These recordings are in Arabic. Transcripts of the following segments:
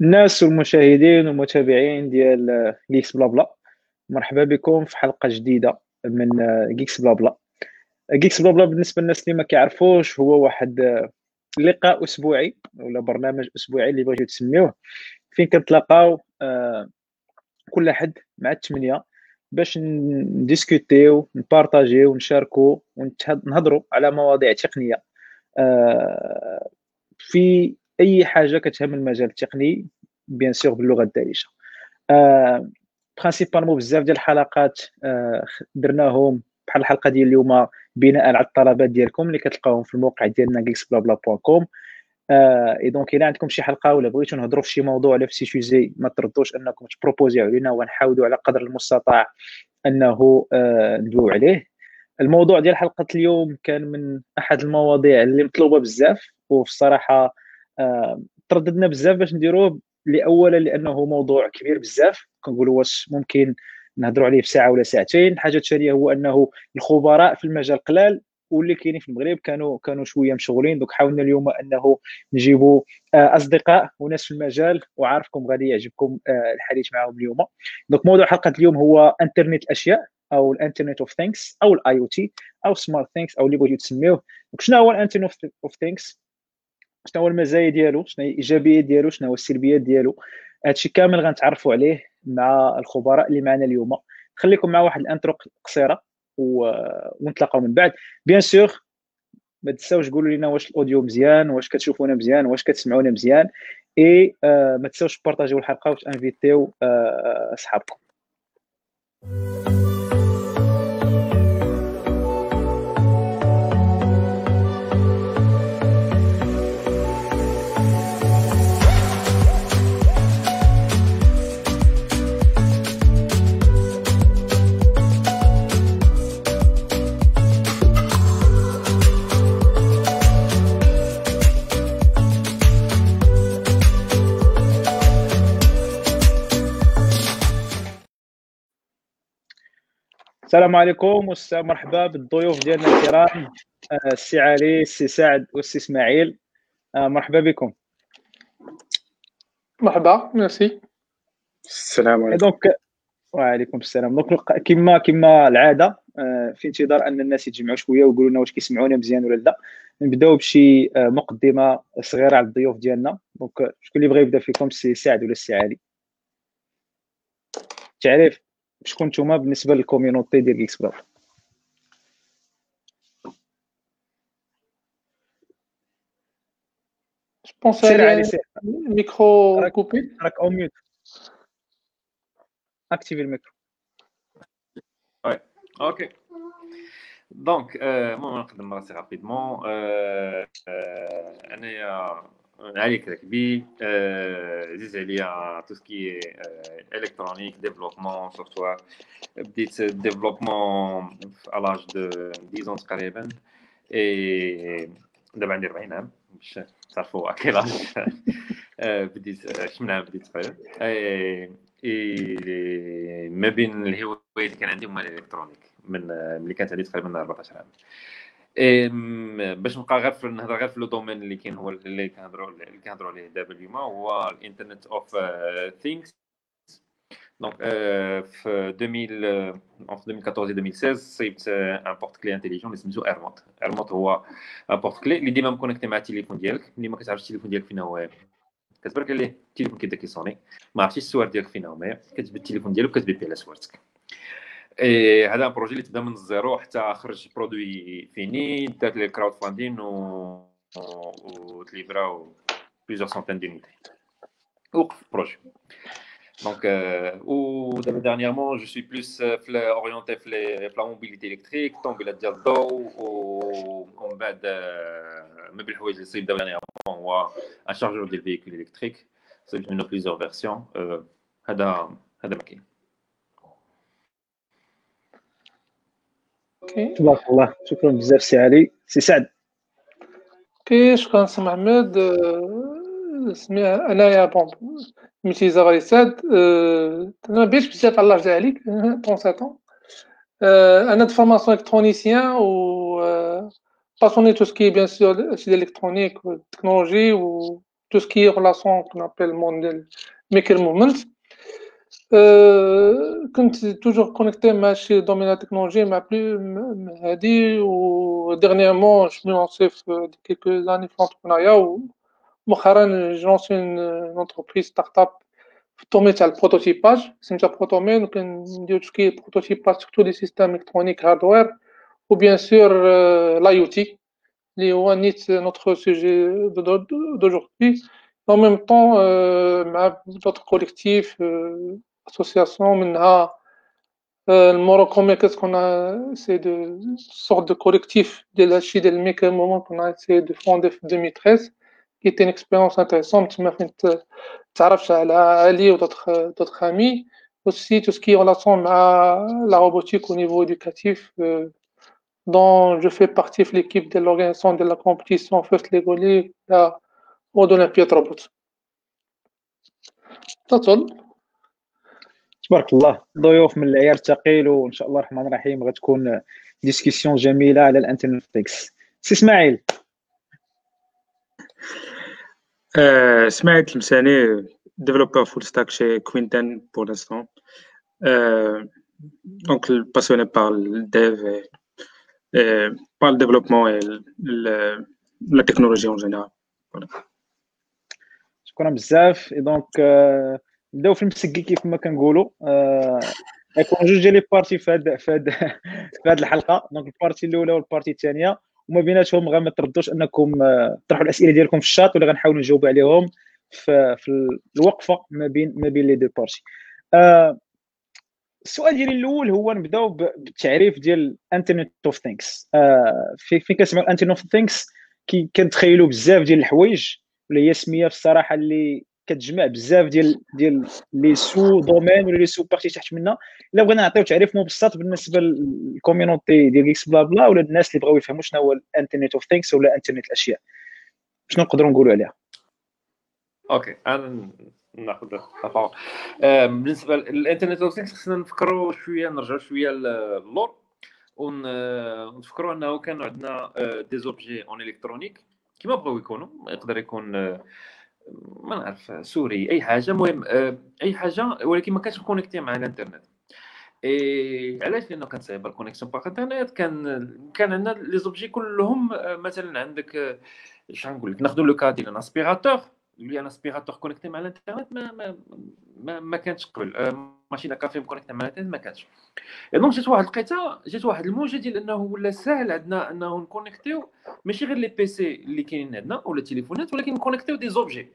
الناس والمشاهدين والمتابعين ديال Geeks Blabla مرحبا بكم في حلقة جديدة من Geeks Blabla. Geeks Blabla بالنسبة للناس اللي ما كيعرفوش هو واحد لقاء أسبوعي ولا برنامج أسبوعي اللي بغيتو تسميوه. فين كنتلاقاو؟ آه، كل أحد مع الثمانيه باش نديسكوتيو نبارطاجيو ونشاركو ونهضروا على مواضيع تقنية. آه، في أي حاجة كتهم المجال التقني bien sûr باللغة الدارجه آه principalement بزاف ديال الحلقات آه درناهم بحال الحلقة ديال اليوم بناء على الطلبات ديالكم اللي كتلقاوهم في الموقع ديالنا geeksblabla.com آه et donc إلا عندكم شي حلقة ولا بغيتو نهضروا في شي موضوع ولا في شي sujet ما تردوش أنكم تبروبوزيو علينا ونحاولوا على قدر المستطاع أنه آه ندويو عليه. الموضوع ديال حلقة اليوم كان من أحد المواضيع اللي مطلوبة بزاف وفي الصراحه ترددنا بزاف باش نديروه لأولا لأنه موضوع كبير بزاف. كنقولوا واش ممكن نهضروا عليه في ساعة ولا ساعتين. الحاجة الثانية هو أنه الخبراء في المجال قلال واللي كاينين في المغرب كانوا كانوا شوية مشغولين. دونك حاولنا اليوم أنه نجيبوا آه، أصدقاء وناس في المجال وعارفكم غادي يعجبكم آه، الحديث معهم اليوم. donc موضوع حلقة اليوم هو انترنت الاشياء أو ال internet of things أو ال IoT أو smart things أو اللي بغيتو تسميوه. شنو هو ال internet of things شنو هو المزايا ديالو؟ شنو هي الايجابيات ديالو؟ شنو هو السلبيات ديالو؟ هادشي كامل غنتعرفوا عليه مع الخبراء اللي معنا اليوم. خليكم مع واحد ال intro قصيرة. ونتلاقاو من بعد. bien sûr ما تنساوش قولوا لنا واش ال audio مزيان واش كتشوفونا مزيان واش كتسمعونا مزيان اي آه ما تنساوش بارطاجيو الحلقة وتانفيتيو آه السلام عليكم مرحبا بالضيوف ديالنا الكرام آه، السي علي السي سعد والسي اسماعيل. آه، مرحبا بكم. مرحبا ميرسي. السلام عليكم. donc وعليكم السلام. donc كما كما العادة آه، في انتظار أن الناس يتجمعوا شوية ويقولوا لنا واش كيسمعونا مزيان ولا لا. نبداو بشي مقدمة صغيرة على الضيوف ديالنا. donc شكون اللي بغى يبدأ فيكم السي سعد ولا السي علي؟ تعريف. شكون نتوما بالنسبة للكوميونيتي ديال إكس بلاد سير علي سير الميكرو كوبي راك أو ميوت اكتيفي الميكرو وي أوكي دونك المهم نقدم راسي رابيدمون انايا علي كراكبي عزيز عليا تو سكي الكترونيك ديفلوبمون سوفتوير بديت ديفلوبمون في لاج دو 10 تقريبا اي دابا عندي 40 عام باش تعرفوا اكيلاج بديت شمن عام بديت تقريبا اي ما بين الهوايات اللي كان عندي هما الالكترونيك من ملي كانت عندي تقريبا 14 عام باش نبقى غير في نهضر غير في لو دومين اللي كاين هو اللي كنهضروا اللي كنهضروا عليه دابا اليوم هو الإنترنت اوف things donc في 2000 في 2014 2016 صيبت un porte-clés intelligent اللي سميتو ايرموت ايرموت هو porte-clés اللي ديما مكونيكتي مع التليفون ديالك. ملي ما كتعرفش التليفون ديالك فين هو كتبرك عليه التليفون كيبدا كيصوني. ما عرفتيش السوارت ديالك فين هما كتجبد التليفون ديالك وكتبيبي على سوارتك. et هذا projet اللي تبدا من ال zéro حتى خرج produit fini دات les crowdfunding و وتليفراو بليزيور سونتين دونيتي وقف البروجي دونك و دابا ديرنييرمون جو سوي بلوس في اورينتي في لا موبيليتي الكتريك طوموبيلات ديال الضوء ومن بعد ما بين الحوايج اللي صيب دابا ديرنييرمون هو ان شارجور ديال فيكول الكتريك صيبت منه بليزيور فيرسيون هذا هذا ما كاين أوكي تبارك الله شكرا بزاف سي علي سي سعد أوكي شكرا سي محمد سمي انايا بون ميتيزا غادي سعد أنا بيش بزاف على الله عليك 37 أنا دو فورماسيون الكترونيسيان و باسوني تو سكي بيان سور سي الكترونيك والتكنولوجي و tout ce qui est relation qu'on appelle monde maker movement. Euh, comme tu es toujours connecté, moi, de Domina Technology, m'a plus, m'a dit, ou, dernièrement, je me lance, euh, quelques années, pour l'entrepreneuriat, où moi, je lance une, entreprise startup pour tomber, le prototypage, c'est une tja protomène, donc, une tja qui prototype pas, surtout les systèmes électroniques, hardware, ou bien sûr, euh, l'IoT. Les OneNet, c'est notre sujet d'aujourd'hui. En même temps, euh, collectif euh, associations, maintenant, euh, le Morocco qu'est-ce qu'on a c'est de sorte de collectif de la Chine et le moment qu'on a essayé de fonder en 2013 qui était une expérience intéressante tu m'as fait تعرفت على Ali ou d'autres d'autres amis aussi tout ce qui est relation à la robotique au niveau éducatif dont je fais partie de l'équipe de l'organisation de la compétition First Lego League à Olympiade Robot. تفضل تبارك الله ضيوف من العيار الثقيل وإن شاء الله الرحمن الرحيم غتكون ديسكسيون جميلة على الإنترنت تكس سي إسماعيل. آه، إسماعيل تلمساني ديفلوبر فول ستاك شي كوينتن بور لانستون دونك باسيوني بار الديف par ال développement la technologie en général شكرا بزاف. et donc نبداو في المسكي كيف ما كنقولوا. غيكون جوج ديال les parties في هاد في هاد في هاد الحلقة. donc ال partie الأولى وال partie الثانية. وما بيناتهم غير ما تردوش أنكم تطرحوا الأسئلة ديالكم في الشات ولا غنحاولوا نجاوب عليهم في, في الوقفة ما بين ما بين les deux parties. السؤال ديالي الأول هو نبداو بالتعريف ديال internet of things فين كنسمعوا internet of things كنتخيلوا بزاف ديال الحوايج ولا هي سمية في الصراحة اللي كتجمع بزاف ديال ديال les sous-domaines ولا les sous-parties تحت منها إلا بغينا نعطيو تعريف مبسط بالنسبة لل community ديال geeksblabla ولا الناس اللي بغاو يفهموا شنو هو ال internet of things ولا إنترنت الأشياء. شنو نقدروا نقولوا عليها؟ OK أنا ناخذ بالنسبة لل internet of things خصنا نفكروا شوية نرجعوا شوية للور ونفكروا أنه كان عندنا des objets en électronique كيما بغاو يكونوا يقدر يكون آه، ما نعرف سوري. أي حاجة المهم آه، أي حاجة ولكن ما كانش مكونيكتي مع الإنترنت. إي علاش؟ لأنه كان صعيب ال connexion par internet كان كان عندنا les objets كلهم آه، مثلا عندك اش نقول لك؟ ناخذ le cas ديال aspirateur اللي un aspirateur connecté مع الإنترنت ما ما ما, ما كانتش قبل. machine à café مكونيكتي مع الانترنت ما كانتش donc جات واحد لقيتها جات واحد الموجة ديال إنه ولا ساهل عندنا إنه نكونيكتيو ماشي غير les PC اللي كاينين عندنا ولا التليفونات ولكن نكونيكتيو des objets.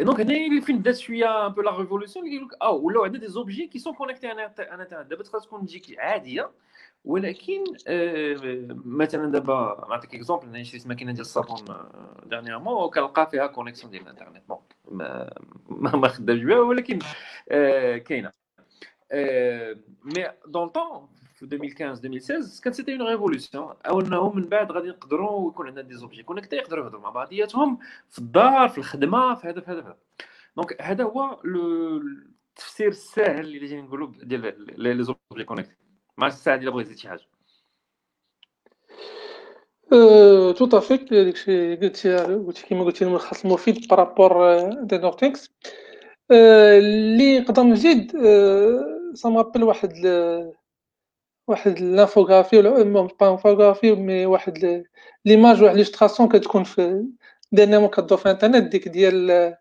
donc هنا اللي فين بدات شوية un peu la révolution اللي يقول لك أو ولاو عندنا des objets qui sont connectés أنا أنا دابا تقدر تكون تجيك عاديه ولكن آه مثلا دابا نعطيك exemple أنا شريت ماكينه ديال الصابون dernièrement وكنلقى فيها connexion ديال الانترنت bon ما ما خدامش بها ولكن آه كاينة mais dans le temps في 2015 2016 كانت c'était une révolution أو انه من بعد غادي نقدروا يكون عندنا des objets connectés يقدروا يهضروا مع بعضياتهم في الدار في الخدمة في هذا في هذا في هذا. donc هذا هو التفسير الساهل اللي جاي نقولوا ديال les objets connectés ما الساعة إلا بغيتي شي حاجة. تو تافيك داكشي قلتي قلتي كيما قلتي الملخص المفيد بارابور دي نوتينكس اللي نقدر نزيد سامابل واحد واحد لانفوغرافي ولا با انفوغرافي مي واحد ليماج واحد ليستراسيون كتكون في ديرنيامون كدور في الانترنت ديك ديال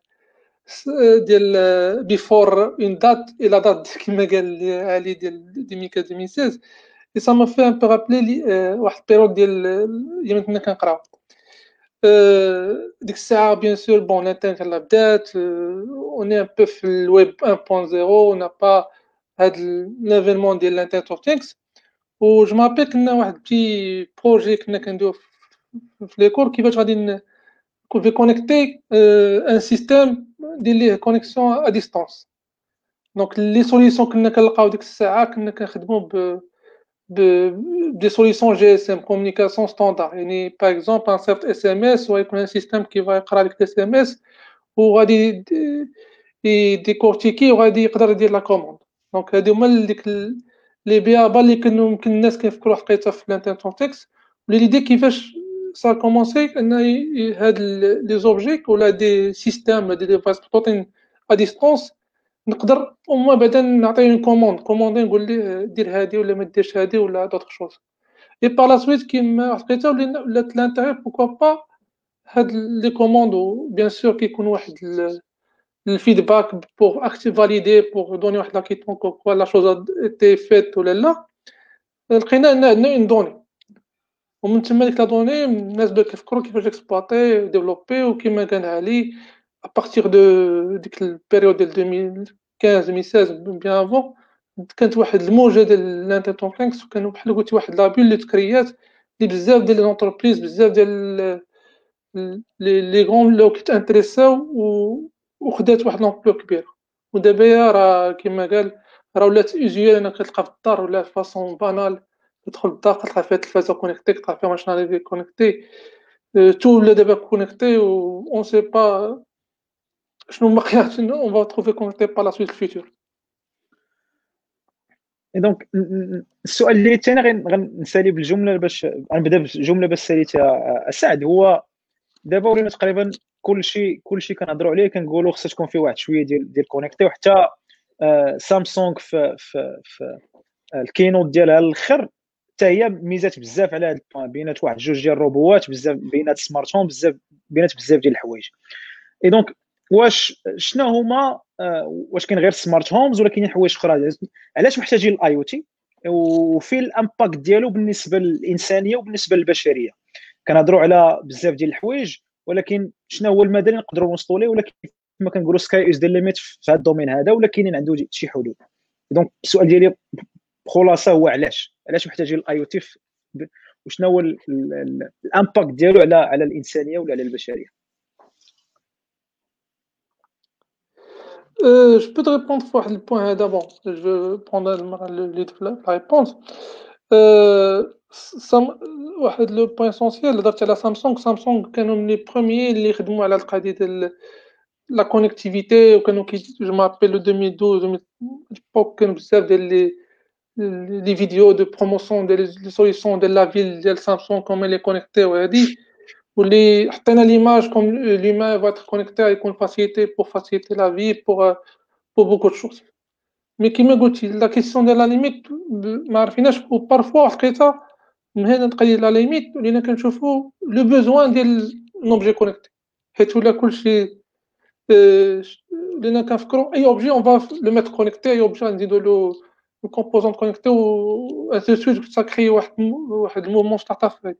ديال بيفور اون دات اي لا دات كيما قال علي ديال 2016 اي سا ما في ان بو رابلي واحد البيريود ديال أيام كنا كنقراو ديك الساعة بيان سور بون الانترنت يلاه بدات اوني ان بو في الويب 1.0 نا با هاد ليفينمون ديال الانترنت اوف ثينكس و جو مابيل كنا واحد بتي بروجي كنا كنديرو في لي كور كيفاش غادي نكون في كونيكتي ان سيستيم ندير ليه كونيكسيون ا ديستونس دونك لي سوليسيون كنا كنلقاو ديك الساعة كنا كنخدمو ب ب دي سوليسيون جي اس ام كومونيكاسيون ستاندار يعني باغ اكزومبل ان سيرت اس ام اس ويكون ان سيستيم كي يقرا لك اس ام اس وغادي يديكورتيكي وغادي يقدر يدير لا كوموند لي بيابا اللي كانوا يمكن الناس كيفكروا حقيقة في الانترنت تكست ولي ليدي كيفاش a commencé إن هاد لي زوبجي ولا دي سيستيم دي ديفايس محطوطين ا ديستونس نقدر أو موان بعدا نعطيه اون كوموند كوموندي نقول ليه دير هادي ولا ما ديرش هادي ولا دوطخ شوز اي بار لا سويت كيما لقيتها ولات لانتيغي بوكوا با هاد لي كوموند بيان سور كيكون واحد الفيدباك بوغ اكتي فاليدي بوغ دوني واحد لاكيتون كوا لا شوز تي فيت ولا لا لقينا ان عندنا اون دوني ومن تما ديك لا دوني الناس بداو كيفكرو كيفاش اكسبلوطي ديفلوبي وكيما قال علي ابارتيغ دو ديك البيريود ديال 2015 2016 بيان افون كانت واحد الموجه ديال الانترنت لينكس وكانوا بحال قلتي واحد لابيل اللي تكريات اللي بزاف ديال لونتربريز بزاف ديال لي لي غون لو كيتانتريساو وخدات واحد لومبلو كبيرة. ودابا راه كيما قال راه ولات اوزيال انك تلقى في الدار ولا فاسون بانال تدخل للدار تلقى فيها التلفازه كونيكتي تلقى فيها ماشين ليفي كونيكتي tout ولا دابا connecté و on sait pas شنو المقياس on va trouver connecté par la suite ال voiture. donc السؤال اللي الثاني غنسالي بالجملة باش غنبدأ بالجملة باش ساليتها سعد. هو دابا ولينا تقريبا كلشي كلشي كنهضروا عليه كنقولوا خصها تكون فيه واحد شوية ديال ديال connecté وحتى سامسونج في في في ال keynote ديالها الأخر حتى هي misات بزاف على هذا ال point. بينات واحد جوج ديال الروبوات بزاف بينات smart home بزاف بينات بزاف ديال الحوايج. et donc واش شنو هما آه واش كاين غير smart homes ولا كاينين حوايج أخرى؟ علاش محتاجين ال IoT وفي ال impact ديالو بالنسبة للإنسانية وبالنسبة للبشرية. كنهضروا على بزاف ديال الحوايج. ولكن شنو هو المدى اللي نقدروا نوصلوا ليه ولكن كما كنقولوا sky is the limit في هذا الدومين هذا ولا كاينين عنده شي حلول دونك السؤال ديالي بخلاصه هو علاش علاش محتاجين الاي أو تي وشنو هو الامباكت ديالو على على الإنسانية ولا على البشرية Euh, je peux te répondre sur le point d'abord. Je vais prendre la réponse. Euh, le point essentiel, c'est la Samsung. Samsung, كانوا من les premiers اللي يخدموا على القضية ديال la connectivité وكانوا je m'appelle le 2012 l'époque كانوا بزاف ديال les les vidéos de promotion des solutions de la ville ديال Samsung comment les connecter وهذه واللي حطينا l'image comme l'humain va être connecté avec une facilité pour faciliter la vie pour pour beaucoup de choses مي كيما قلتي لا كيسيون ديال لا ليميت ما عرفيناش وبارفوا حقيقه من هنا نقيد لا ليميت ولينا كنشوفو لو بوزوان ديال نوبجي كونيكتي حيت ولا كلشي ولينا كنفكرو اي objet on va le mettre connecté اي objet نزيدو له composante connectée et ainsi de suite ça crée واحد واحد ال mouvement start-up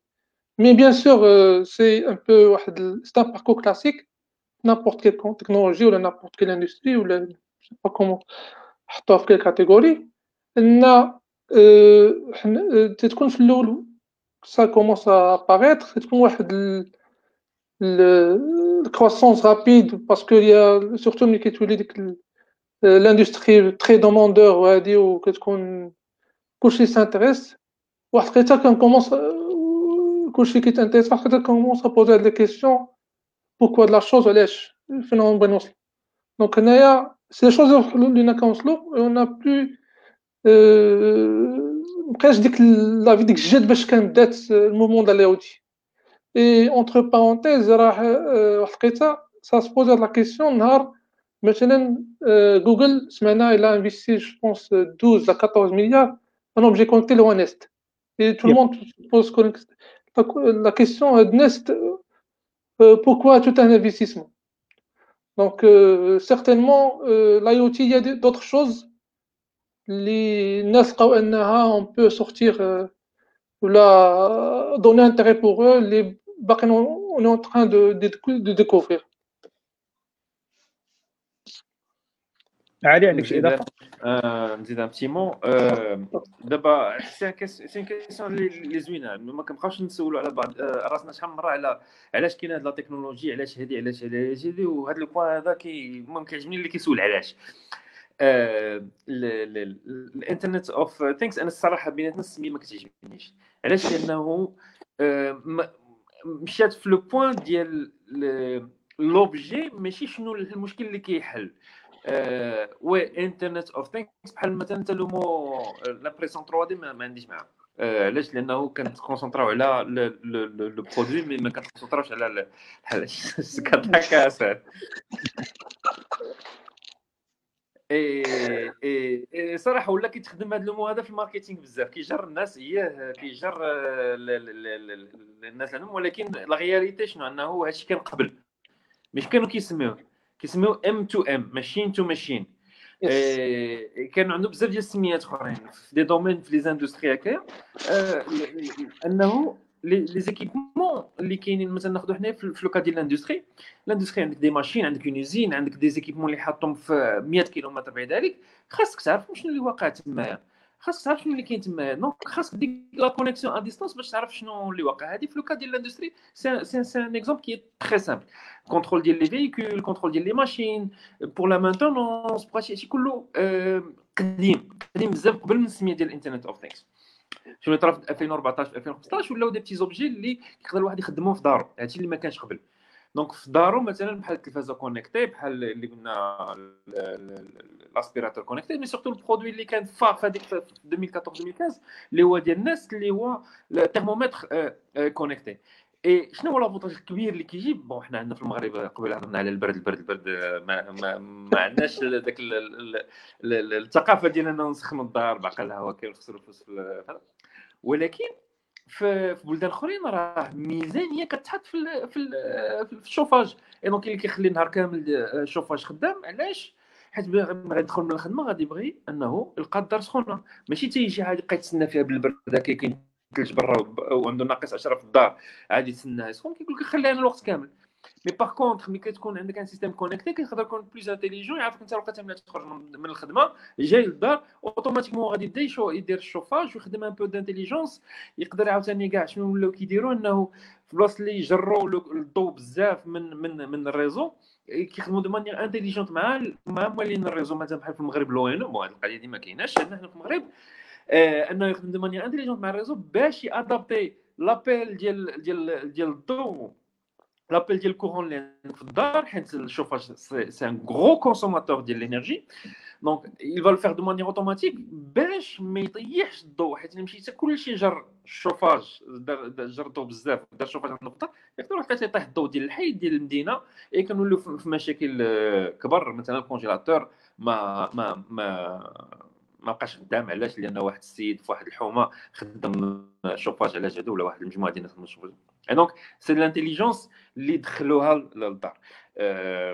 Mais bien sûr, euh, c'est un peu c'est un parcours classique. N'importe quelle technologie ou n'importe quelle industrie ou je ne sais pas comment حطوها quelle catégorie. ان تكون في الأول ça commence à apparaître تكون واحد ال croissance rapide parce qu'il y a surtout ملي كتولي ديك l'industrie très demandeur وهادي وكتكون كلشي s'intéresse واحد لقيتها كنcommence كلشي كيت intéresse حتى commence à poser هاد les questions pourquoi هاد la chose علاش فين نبغي نوصل donc هنايا ces choses اللي كنوصلو en plus مبقاش ديك لا في ديك الجد باش كان بدات المومون ديال الاودي اي اونتر بارونتيز راه واحد لقيتها سا سبوزي هاد لا كيسيون نهار مثلا جوجل سمعنا إلى انفيستي جو بونس 12 لا 14 مليار ان اوبجي كونكتي لو نيست اي تو الموند بوز كونكتي la question de Nest, euh, pourquoi tout un investissement? Donc, euh, certainement, euh, l'IoT, il y a d'autres choses. Les on peut sortir ou la donner intérêt pour eux. Les on est en train de, de découvrir. علي عندك شي إضافة؟ نزيد ان بتي مو دابا سي كيسيون اللي زوينة. ما كنبقاوش نسولوا على بعض. راسنا شحال من مره على علاش كاين هاد لا تكنولوجي علاش هادي علاش هادي علاش هادي وهذا البوان هذا كي المهم كيعجبني اللي كيسول علاش. ال Internet of Things أنا الصراحة بيناتنا السميه ما كتعجبنيش. علاش؟ لأنه مشات في le point ديال l'objet ماشي شنو المشكل اللي كيحل. و Internet of Things بحال مثلا tellement l'impression 3D ما عنديش معاه علاش؟ لأنه كنت concentra او على le produit mais ما كنت concentra اوش على كضحك اسد اي اي صراحة ولا كيتخدم هذا ال mot هذا في ال marketing بزاف. كيجر الناس هي كيجر الناس عندهم. ولكن la réalité شنو؟ أنه هادشي كان قبل. مش كانوا كيسميوه. كيسميوه M to M machine to machine كانوا عندهم بزاف ديال السميات أخرين في des domaines في les industries هكايا أنه les équipements اللي كاينين مثلا ناخذ حنايا في le cas ديال l'industrie l'industrie عندك des machines عندك un عندك des équipements اللي حاطهم في 100 كيلومتر بعيد عليك. خاصك تعرف شنو اللي واقع تمايا خاصك تعرف شنو اللي كاين تما. donc خاصك ديك la connexion à distance باش تعرف شنو اللي واقع. هذه في le cas ديال l'industrie c'est c'est un exemple qui est très simple contrôle ديال les véhicules contrôle ديال les machines pour la maintenance بغا شي كله قديم. قديم بزاف قبل من السميه ديال ال Internet of Things شنو طرا في 2014 في 2015 ولاو des petits objets اللي يقدر الواحد يخدمهم في دارو هادشي اللي ما كانش قبل. donc في دارو مثلا بحال التلفازه connectée بحال اللي قلنا l'aspirateur connecté mais surtout ال produit اللي كان phare في هذيك 2014 2015 اللي هو ديال الناس اللي هو ال thermomètre connecté اي شنو هو l'avantage الكبير اللي كيجيب bon حنا عندنا في المغرب قبل هضرنا على البرد البرد البرد ما, ما, ما عندناش ذاك الثقافه ديال اننا نسخنوا الدار بعقل الهواء كيرخصوا الفلوس ولكن في بلدان أخرين راه ميزانية كتحط في في, في الشوفاج. اي donc اللي كيخلي النهار كامل الشوفاج خدام. علاش؟ حيت غادي يدخل من الخدمة غادي يبغي أنه يلقى الدار سخونة. ماشي تيجي حاجة يبقى يتسنى فيها بالبرد كاين ثلج برا وعنده ناقص 10 في الدار عادي يتسنى يسخن كيقول لك خليها الوقت كامل. mais par contre ملي كتكون عندك un système connecté كيقدر يكون plus intelligent يعرفك انت الوقت ملي تخرج من الخدمه جاي للدار automatiquement غادي يبدا يدير الشوفاج ويخدم un peu d'intelligence يقدر عاوتاني كاع شنو ولاو كيديروا انه في بلاصه اللي يجروا الضوء بزاف من من من ال réseau كيخدموا de manière intelligente مع مع موالين ال réseau مثلا بحال في المغرب le un bon هذه القضية دي ما كايناش عندنا حنا في المغرب آه انه يخدم de manière intelligente مع ال réseau باش ي adapter l'appel ديال ديال ديال الضوء l'appel ديال ال courant اللي عندك في الدار حيت الشوفاج c'est un gros consommateur ديال l'énergie donc va le faire de manière automatique باش ما يطيحش الضوء حيت مشيت كلشي جر الشوفاج جر الضوء بزاف دار الشوفاج عند النقطه يقدر واحد يطيح الضوء ديال الحي ديال المدينة اي كنوليو في مشاكل كبر مثلا ال congélateur ما ما ما ما بقاش خدام علاش لأن واحد السيد في واحد الحومه خدم شوفاج على جهده ولا واحد المجموعه ديال الناس donc c'est l'intelligence اللي دخلوها للدار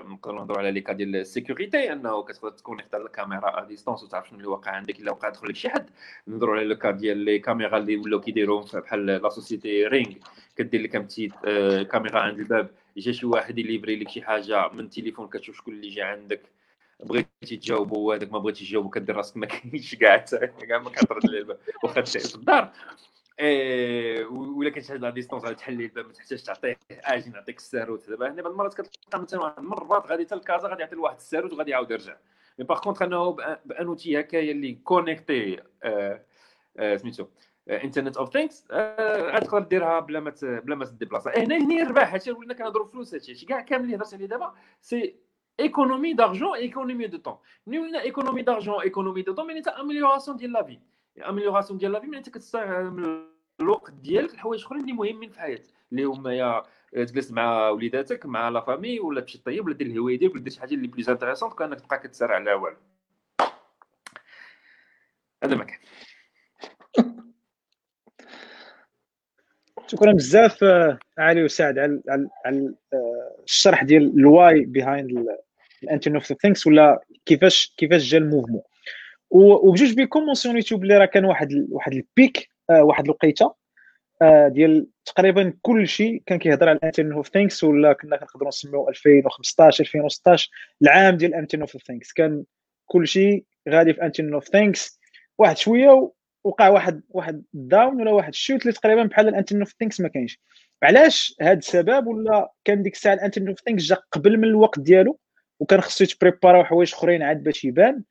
نقدروا نهضروا على les cas ديال ال sécurité انه كتقدر ت connect الكاميرا à distance وتعرف شنو اللي واقع عندك الا وقع دخل لك شي حد نهضروا على le cas ديال les caméras اللي ولاو كيديروا بحال la société Ring كدير لك petite caméra عند الباب جا شي واحد ي livrer لك شي حاجة من التليفون كتشوف شكون اللي جا عندك بغيتي تجاوبو وهذاك ما بغيتيش تجاوبو كدير راسك ما كاينش كاع كاع ما كترد في الدار إيه ولا كانت la distance غادي تحل الباب ما تحتاجش تعطيه أجي نعطيك الساروت دابا هنا بعض المرات كتلقى مثلا واحد المرات غادي حتى الكازا غادي يعطي لواحد الساروت وغادي يعاود يرجع. mais par contre أنه بأن outil هكايا اللي connecté سميتو Internet of Things غادي تقدر ديرها بلا ما بلا ما ت déplaça هنا هنا يربح هادشي ولينا كنهضروا فلوس هادشي كاع كامل اللي هضرت عليه دابا c'est économie d'argent et économie de temps. Nous une économie d'argent économie de temps mais c'est amélioration de la de la vie mais انت كتستعمل الوقت ديالك لحوايج أخرين اللي مهمين في حياتك. اللي هما يا تجلس مع وليداتك مع la famille ولا تمشي طيب ولا دير الهواية ديالك ولا دير شي حاجة اللي plus intéressante كأنك تبقى كتسرع على والو. هذا ما كان. شكرا بزاف علي وسعد على على الشرح ديال ال why behind ال Internet of Things ولا كيفاش كيفاش جا ال mouvement؟ وبجوج بكم mentionni تو بلي راه كان واحد واحد ال pic آه، واحد الوقيته آه، ديال تقريبا كل شيء كان كيهضر على ال Internet of Things ولا كنا كنقدروا نسميو 2015 2016 العام ديال ال Internet of Things كان كل شيء غادي في ال Internet of Things واحد شوية وقع واحد واحد down ولا واحد ال chute اللي تقريبا بحال ال Internet of Things ما كاينش. علاش هذا السبب؟ ولا كان ديك الساعة ال internet of things جا قبل من الوقت ديالو وكان خصو يتبريبارا حوايج أخرين عاد باش يبان؟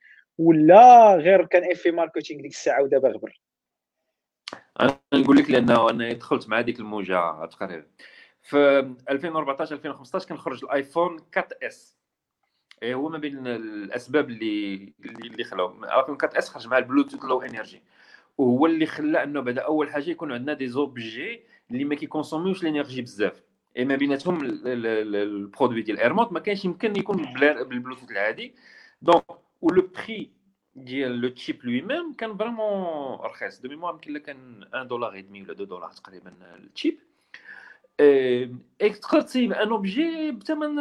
ولا غير كان effet marketing ديك الساعة ودابا غبر؟ أنا نقول لك لأنه أنا دخلت مع ديك الموجة تقريبا. في 2014 2015 كان خرج الآيفون 4 S. هو ما بين الأسباب اللي اللي خلاو. الآيفون 4 S خرج مع البلوتوث low energy. وهو اللي خلى إنه بعدا أول حاجة يكون عندنا des objets اللي ما كيكونسوميوش l'énergie بزاف. et ما بيناتهم ال produit ديال ايرمونت ما كانش يمكن يكون بالبلوتوث العادي. donc و le prix ديال le chip lui-même كان vraiment رخيص. de mémoire يمكن كان 1 دولار demi ولا 2 دولار تقريبا التشيب اي تقدر تصيب un objet بثمن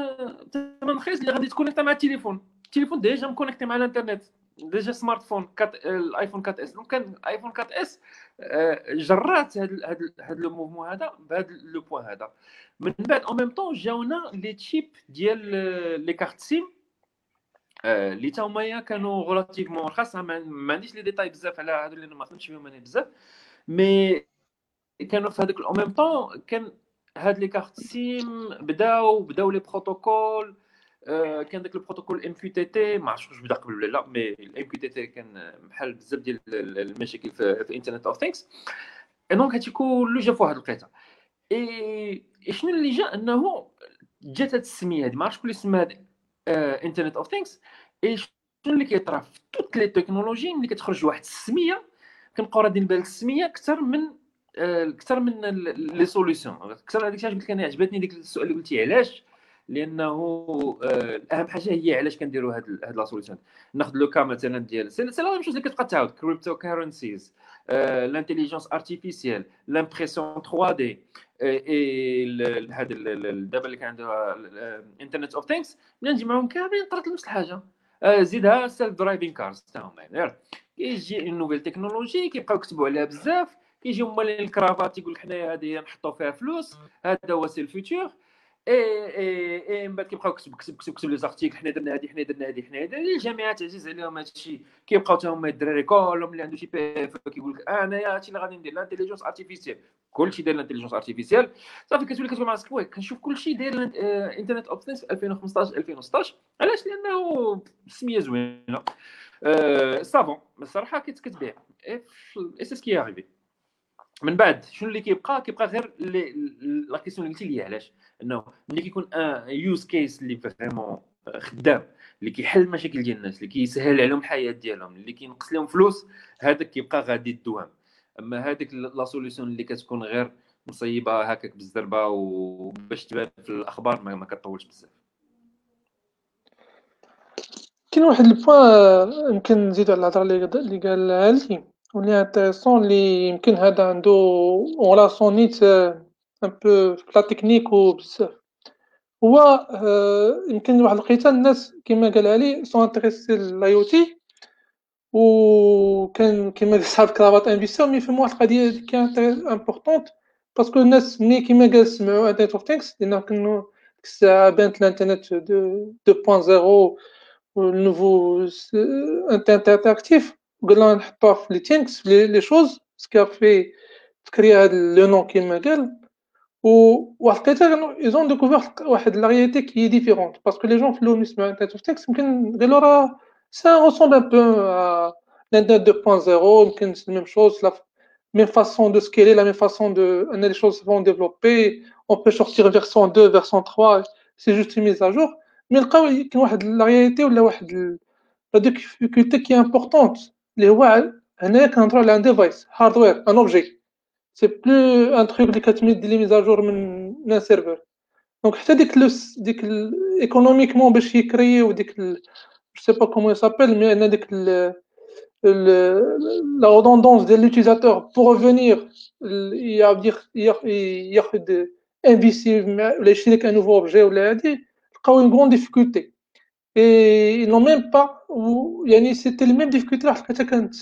بثمن رخيص اللي غادي تكونيكتا مع التليفون. التليفون déjà مكونيكتي مع الانترنت. déjà smartphone كات الايفون 4 S donc كان الايفون 4 S جرات هاد هاد هاد le mouvement هذا بهذا le point هذا. من بعد en même temps جاونا les chips ديال les cartes SIM اللي تا هما كانوا relativement رخاص ما عنديش les détails بزاف على هادو اللي ما فهمتش فيهم أنا بزاف mais كانوا في هذاك en même temps كان هاد les cartes SIM بداو بداو les protocoles آه، كان داك ال protocole MQTT ما عرفتش واش بدأ قبل ولا لا mais ال MQTT كان محل بزاف ديال المشاكل في, internet of things donc هادشي كله جا في واحد الوقيته. اي شنو اللي جا؟ أنه جات هاد السمية هادي ما عرفتش شكون اللي سماها internet of things شنو اللي كيطرا؟ في toutes les technologies ملي كتخرج واحد السمية كنبقاو رادين بالك السمية أكثر من أكثر من les solutions أكثر هذيك الشيء قلت لك أنا عجبتني ديك السؤال اللي قلتي علاش؟ لأنه آه، أهم حاجة هي علاش كنديروا هاد هاد la solution ناخذ le cas مثلا ديال c'est la même chose اللي كتبقى تعاود cryptocurrencies l'intelligence artificielle l'impression 3D et هذا دابا اللي كان عندها internet of things ملي نجمعهم كاملين طرات نفس الحاجة. آه، زيدها self-driving cars حتى هما كيجي nouvelles technologies كيبقاو يكتبوا عليها بزاف كيجيو مالين الكرافات يقول لك حنايا هذه نحطوا فيها فلوس هذا هو c'est le futur. اي اي اي من بعد كيبقاو كتب كتب كتب كتب les articles حنا درنا هادي حنا درنا هادي حنا هادي. الجامعات عزيز عليهم هادشي. كيبقاو حتى هما الدراري كلهم اللي عنده شي PFE كيقول لك انايا هادشي اللي غادي ندير l'intelligence artificielle كلشي داير l'intelligence artificielle صافي كتولي كتقول مع راسك oui كنشوف كلشي داير internet of things 2015 2016 علاش؟ لأنه سميه زوينة. ça vend الصراحه كتبيع. اي c'est ce qui est arrivé من بعد شنو اللي كيبقى؟ كيبقى غير la question اللي قلتي لي علاش؟ إنه ملي كيكون un use case اللي vraiment خدام اللي كيحل المشاكل ديال الناس اللي كيسهل عليهم الحياة ديالهم اللي كينقص لهم فلوس هذاك كيبقى غادي الدوام أما هذيك la solution اللي كتكون غير مصيبة هكاك بالزربة وباش تبان في الأخبار ما, ما كطولش بزاف. كاين واحد ال point يمكن نزيدو على الهضرة اللي قال علي و اللي intéressant اللي يمكن هذا عنده on est un peu la technique وبزاف هو آه، يمكن واحد الوقيته الناس كما قال علي sont intéressés l'IoT وكان كما صحاب كرافات investors mais فهموا واحد القضية اللي كانت importante parce que الناس ملي كما قال سمعوا internet of things لأن كانوا الساعة بانت الانترنت 2.0 وال nouveau internet interactif قلنا نحطوها في les things في les choses ce qui fait تكري هاد le nom كيما قال و واحد الوقيتة ils ont découvert واحد la réalité qui est différente parce que les gens في الأول يسمعوا internet of things يمكن قالوا راه ça ressemble un peu الانترنت 2.0 يمكن c'est même chose la même façon de scaler, la même façon de. Les choses vont développer. On peut sortir version 2, version 3. C'est juste une mise à jour. Mais la réalité ou la difficulté qui est importante, اللي هو هنا كنهضروا على ان ديفايس هاردوير ان اوبجي سي بلو ان تروك اللي كتمد دير لي ميزاجور من من سيرفر دونك حتى ديك لوس ديك ايكونوميكمون باش يكريو ديك جو سي با كومون يسابيل مي ان ديك لا redondance ديال لوتيزاتور بور ريفونير ياخذ انفيستي ولا يشري لك ان نوفو اوبجي ولا هادي لقاو اون غون ديفيكولتي et ils n'ont même pas ou يعني c'était les mêmes difficultés اللي حتى كانت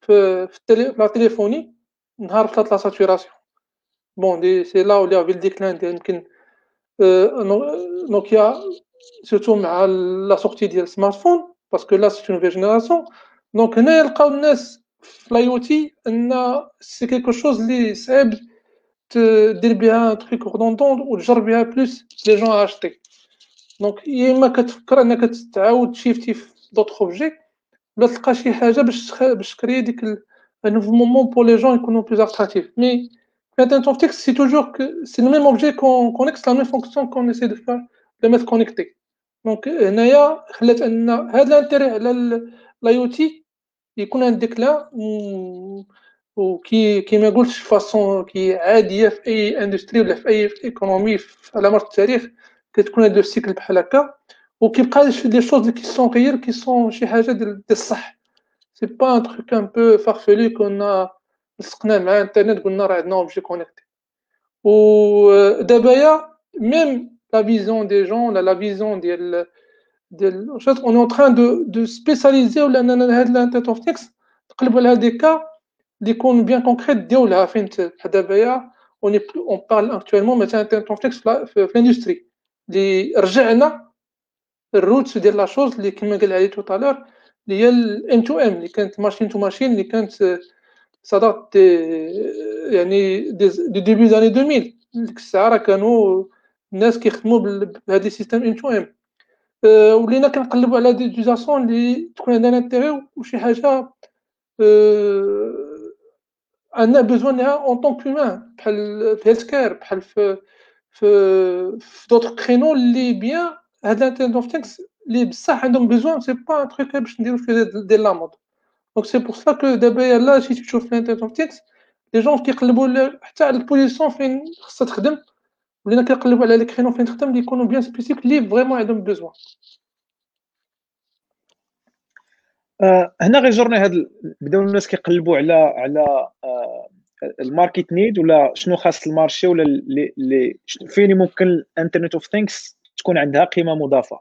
في في التلي... لا تليفوني نهار فلات لا ساتوراسيون بون دي سي لا ولا في الديكلان ديال يمكن نوكيا سورتو مع لا سورتي ديال السمارت فون باسكو لا سي اون جينيراسيون دونك هنا يلقاو الناس في لاي أو تي ان سي كيلكو شوز اللي صعيب دير بها تخيك روندون وتجرب بها بلوس لي جون اشتي دونك يا اما كتفكر انك تعاود تشيفتي في دوطخ اوبجي ولا تلقى شي حاجة باش باش تكري ديك نوفو مومون بور لي جون يكونوا بلوز اتراكتيف مي في انترنت تكست سي توجور سي لو ميم اوبجي كون كونيكت لا ميم فونكسيون كون اسي دو فار دو ميت كونيكتي دونك هنايا خلات ان هاد الانتيري على l'IoT يكون عندك لا وكي كيما قلتش façon كي عاديه في اي industry ولا في اي économie على مر التاريخ كتكون هاد ال cycle بحال هكا وكيبقى des choses qui sont غير qui sont شي حاجة ديال الصح. c'est pas un truc un peu farfelu كنا لصقنا مع انترنت قلنا راه عندنا objets connectés ودابا même la vision des gens la vision ديال ديال en en train de de spécialiser ولا اننا هاد ال internet of things تقلبوا على des cas اللي يكون bien concrets ديولها فين دابا on on parle actuellement مثلا internet of things في ال industry اللي رجعنا ال roots ديال la chose اللي كما قال علي تو اللي هي ال M to M اللي كانت machine to machine اللي كانت صدات يعني dès début années 2000 ديك الساعة راه كانوا الناس كيخدموا بهذا ال système M to M ولينا كنقلبوا على دي ديزاسون اللي تكون عندنا intérêt وشي حاجة عندنا besoin لها en tant qu'humain بحال في healthcare بحال في في في d'autres créneaux اللي bien هاد ال internet of things اللي بصح عندهم besoin c'est pas un truc باش نديرو فيه ديال la mode donc c'est pour ça que دابا يلا شي تشوف في ال internet of things les gens كيقلبوا حتى على ال position فين خصها تخدم ولينا كنقلبوا على les créneaux فين تخدم اللي يكونوا bien spécifiques اللي vraiment عندهم besoin آه هنا غير جورني هاد بداو الناس كيقلبوا على على آه ال market need ولا شنو خاص ال marché ولا اللي فين ممكن ال internet of things تكون عندها قيمة مضافة.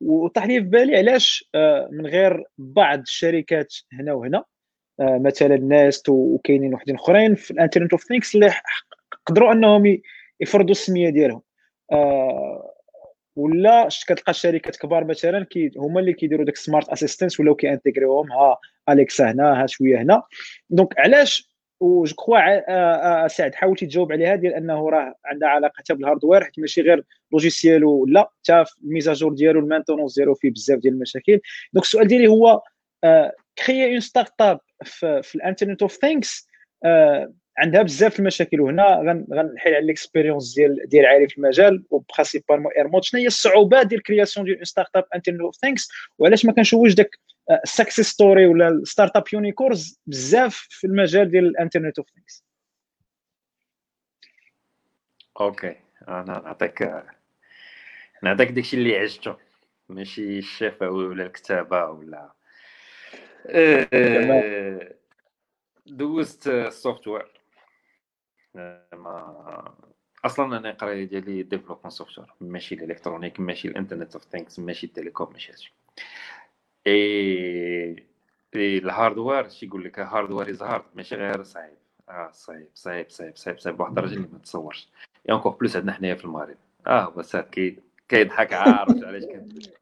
وطاح لي في بالي علاش آه، من غير بعض الشركات هنا وهنا آه، مثلا Nest وكاينين وحدين أخرين في ال internet of things اللي قدروا أنهم يفرضوا السمية ديالهم. آه، ولا كتلقى شركات كبار مثلا كي هما اللي كيديروا داك smart assistants ولاو كيانتيغريوهم. ها Alexa هنا ها شوية هنا. donc علاش؟ وجو كخوا سعد حاولتي تجاوب عليها ديال أنه راه عندها علاقة حتى بال hardware حيت ماشي غير logiciel ولا حتى ال mises à jour ديالو ال maintenance ديالو فيه بزاف ديال المشاكل. donc السؤال ديالي هو créer une startup في ال internet of things عندها بزاف المشاكل وهنا غنحيل على ال expérience ديال ديال عارف في المجال و principalement ايرمود شنو هي الصعوبات ديال création ديال startup internet of things وعلاش ما كنشوفوش داك ال success story ولا ال startup unicorns بزاف في المجال ديال ال internet of things OK. أنا نعطيك نعطيك داكشي اللي عشتو ماشي الشفوي ولا الكتابة ولا أه دوزت ال software ما أصلا أنا قرايه ديالي développement software ماشي ال électronique ماشي ال internet of things ماشي ال télécom ماشي هادشي. et ال hardware شي يقول لك hardware is hard ماشي غير صعيب. آه صعيب صعيب صعيب صعيب صعيب بواحد الدرجة اللي ما تصورش. et encore plus عندنا حنايا في المغرب. آه هو كي كيضحك عارف علاش كندير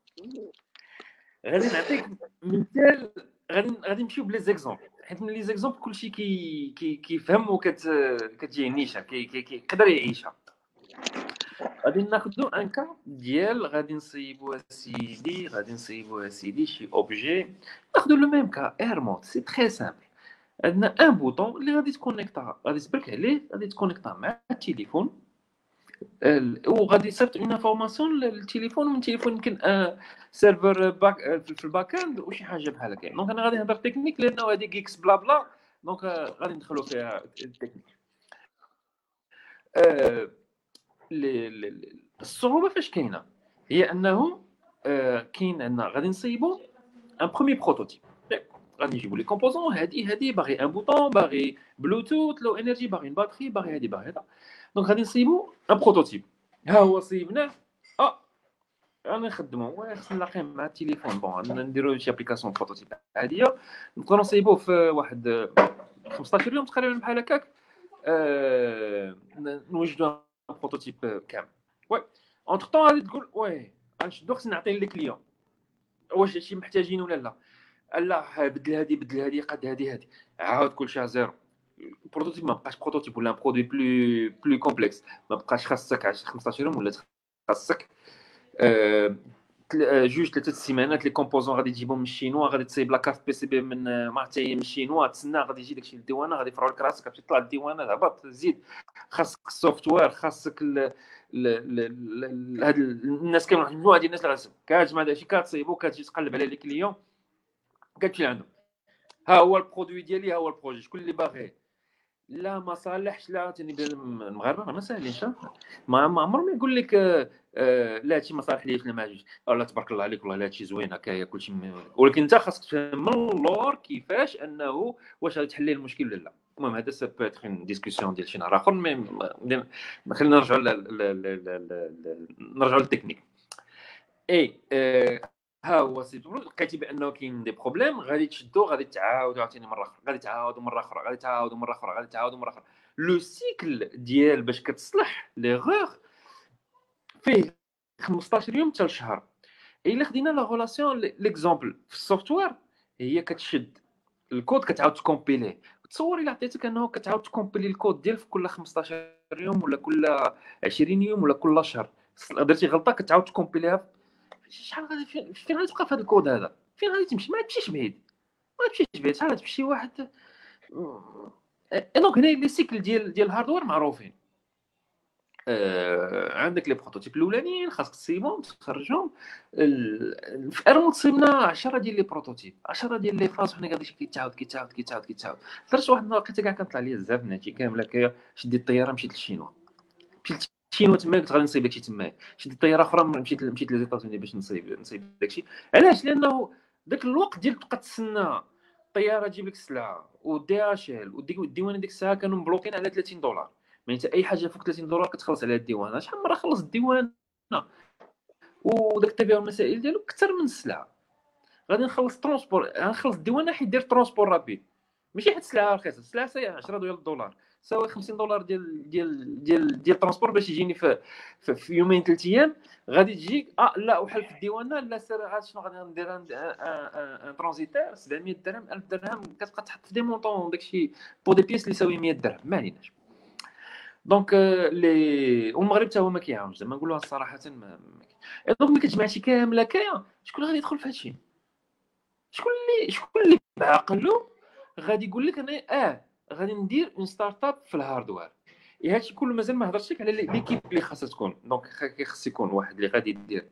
غادي نعطيك مثال غادي غادي نمشيو ب les exemples. حيت من les exemples كلشي كي كي كيفهم وكت كتجيه نيشان كيقدر يعيشها. غادي ناخذ un cas ديال غادي نصيبو سيدي غادي نصيبو سيدي شي objet. ناخذ le même cas اير مود c'est très simple عندنا un bouton اللي غادي تكونيكتا غادي تبرك عليه غادي تكونيكتا مع التليفون. وغادي يصيفط une information للتليفون ومن التليفون يمكن serveur back في ال back-end وشي حاجة بحال هكا. donc أنا غادي نهضر تكنيك لأنه هذه geeks بلا بلا donc غادي ندخلوا فيها التكنيك الصعوبة فاش كاينة؟ هي أنه كاين عندنا غادي نصيبوا un premier prototype غادي نجيبوا les composants هادي هادي باغي un bouton باغي Bluetooth low energy باغي batterie باغي هادي باغي هذا. donc غادي نصيبو un prototype ها هو صيبناه آه أنا نخدمو خصنا نلاقيه مع التليفون bon نديرو شي application prototype عاديه نقدروا نصيبوه في واحد 15 يوم تقريبا بحال هكاك آه نوجدوا prototype كامل oui entre-temps غادي تقول oui غنشدو خصني نعطيه لل client واش هادشي محتاجين ولا لا لا بدل هادي بدل هادي قد هادي هادي. عاود كلشي zéro ال prototype ما بقاش prototype ولا produit plus plus complexe ما بقاش خاصك 15 يوم ولا خاصك جوج ثلاثة السيمانات les composants غادي تجيبهم من الشينوا غادي تصيب la carte PCB من ما من الشينوا تسنى غادي يجي داكشي للديوانه غادي يفرعوا لك راسك باش تطلع الديوانه هبط زيد خاصك ال software خاصك هاد الناس كامل مجموعه ديال الناس اللي غادي كتجمع داكشي كتصيبو كتجي تقلب على les clients قالت لي عنده ها هو ال produit ديالي ها هو ال projet شكون اللي باغيه لا ما صالحش لا تاني المغاربة ما ساهلينش ما عمرهم يقول لك آه، آه، لا هادشي ما صالحليش لا ما عجبش. لا تبارك الله عليك والله هادشي زوين هكايا كلشي ولكن انت خاصك تفهم من اللور كيفاش انه واش غادي تحل المشكل ولا لا. المهم هذا ça pour discussion ديال شي نهار آخر mais خلينا نرجعوا نرجعوا لل technique. et ها هو si لقيتي بأنه كاين des problèmes غادي تشدو غادي تعاودوا عاوتاني مرة أخرى غادي تعاودوا مرة أخرى غادي تعاودوا مرة أخرى غادي تعاودوا مرة أخرى. le cycle ديال باش كتصلح ليغور فيه 15 يوم حتى لشهر. إلا خدينا la relation l'exemple في ال software هي كتشد الكود كتعاود تكومبيليه. تصور إلا عطيتك أنه كتعاود تكومبيلي الكود ديال في كل 15 يوم ولا كل 20 يوم ولا كل شهر. درتي غلطة كتعاود تكومبيليها شحال غادي فين غادي تبقى في هذا الكود هذا؟ فين غادي تمشي؟ ما تمشيش بعيد. ما تمشيش بعيد. شحال تمشي واحد donc هنا les cycles ديال ديال ال hardware معروفين. آه عندك les prototypes الأولانيين خاصك تصيبهم تخرجهم. vraiment تصيبنا 10 ديال les prototypes 10 ديال les phases وحنا قاعدين كيتعاود كيتعاود كيتعاود كيتعاود. درت واحد الوقيته كاع كنطلع ليا الزاف ناتي كاملة شديت الطيارة مشيت للشينوا. مشيت للشينوا تما قلت غادي نصيب داكشي تما شديت الطياره أخرى مشيت مشيت les États-Unis باش نصيب نصيب داكشي. علاش؟ لأنه ذاك الوقت ديال تبقى تسنى الطيارة تجيب لك السلعة و DHL والديوان ديك الساعة كانوا مبلوكين على 30 دولار. يعني انت أي حاجة فوق 30 دولار كتخلص عليها الديوان. شحال مرة خلص الديوان؟ وداك التبع والمسائل ديالو أكثر من السلعة. غادي نخلص transport غنخلص الديوان حيت دير transport rapide ماشي حيت السلعة رخيصة. السلعة c'est 10 ديال الدولار. ساوي 50 دولار ديال ديال ديال ديال transport باش يجيني في, في, يومين ثلاث أيام غادي تجيك آه لا وحل في الديوان لا سير عاد شنو غادي ندير un transitaire 700 درهم 1000 درهم كتبقى تحط في des montants داكشي pour des pièces اللي يساوي 100 درهم ما عليناش donc لي والمغرب حتى هو ما كيعاونش زعما نقولوها صراحة ما donc ملي كتجمع شي كامل هكايا شكون غادي يدخل في هادشي؟ شكون اللي شكون اللي بعقلو غادي يقول لك أنا آه غادي ندير une startup في ال hardware et هادشي كله مازال ما هضرتش على l'équipe اللي خاصها تكون. donc خاص يكون واحد اللي غادي يدير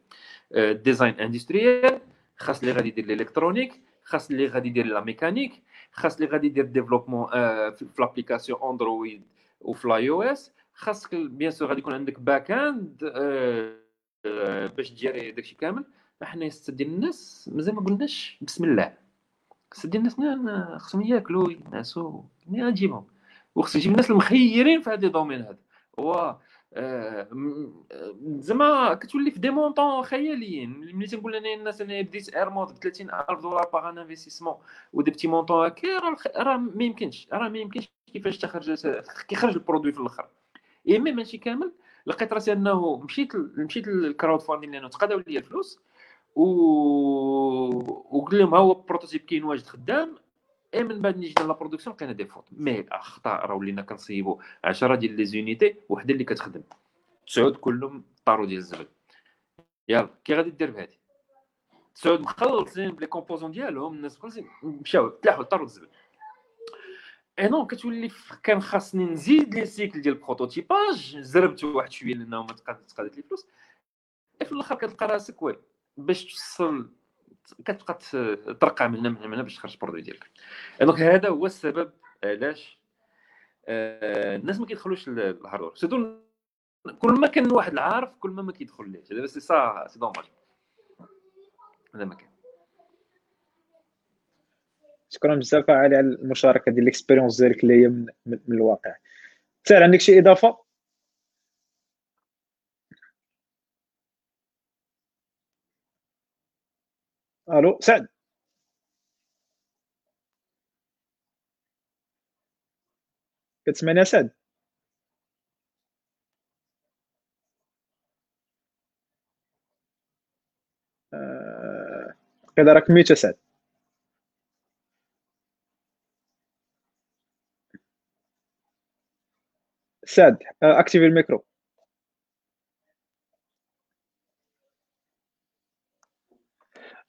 design industriel خاص اللي غادي يدير ال électronique خاص اللي غادي يدير la mécanique خاص اللي غادي يدير développement في l'application Android وفي ال iOS خاصك bien sûr غادي يكون عندك backend باش تجيري داكشي كامل. حنا ديال الناس مازال ما قلناش بسم الله. ديال الناس خصهم ياكلوا ينعسوا ملي غنجيبهم وخص يجيب الناس المخيرين في هذا ال domaine هذا هو آه، زعما كتولي في des montants خياليين. ملي تنقول أنا الناس أنا بديت اير مود ب 30000 دولار par un investissement و des petits montants هكا راه ما يمكنش. راه ما يمكنش كيفاش تخرج كيخرج ال produit في الأخر. اي مي ماشي كامل لقيت راسي أنه مشيت مشيت لل crowdfunding لأنه تقاداو لي الفلوس. و وقلت لهم ها هو ال prototype كاين واجد خدام. اي من بعد نجي la production لقينا des fautes mais الأخطاء راه ولينا كنصيبو 10 ديال les unités وحدة اللي كتخدم. تسعود كلهم طارو ديال الزبل يلا كي غادي دير بهادي. تسعود مخلصين ب les composants ديالهم الناس مخلصين مشاو تلاحوا طارو الزبل et non كتولي كان خاصني نزيد les cycles ديال ال prototypage زربت واحد شوية لأنه ما تقادت لي فلوس. في الآخر كتلقى راسك oui. باش توصل كتبقى ترقع من هنا من هنا باش تخرج ال produit ديالك. donc هذا هو السبب علاش آه الناس ما كيدخلوش لل hardware c'est tout كل ما كان واحد العارف كل ما ما كيدخلش هذا c'est ça c'est dommage. هذا ما كان. شكرا بزاف على المشاركة ديال ال expérience ديالك اللي هي من, من الواقع. سير عندك شي إضافة؟ ألو سعد. كتسمعني يا سعد؟ أه... راك ميت سعد. سعد active ال micro.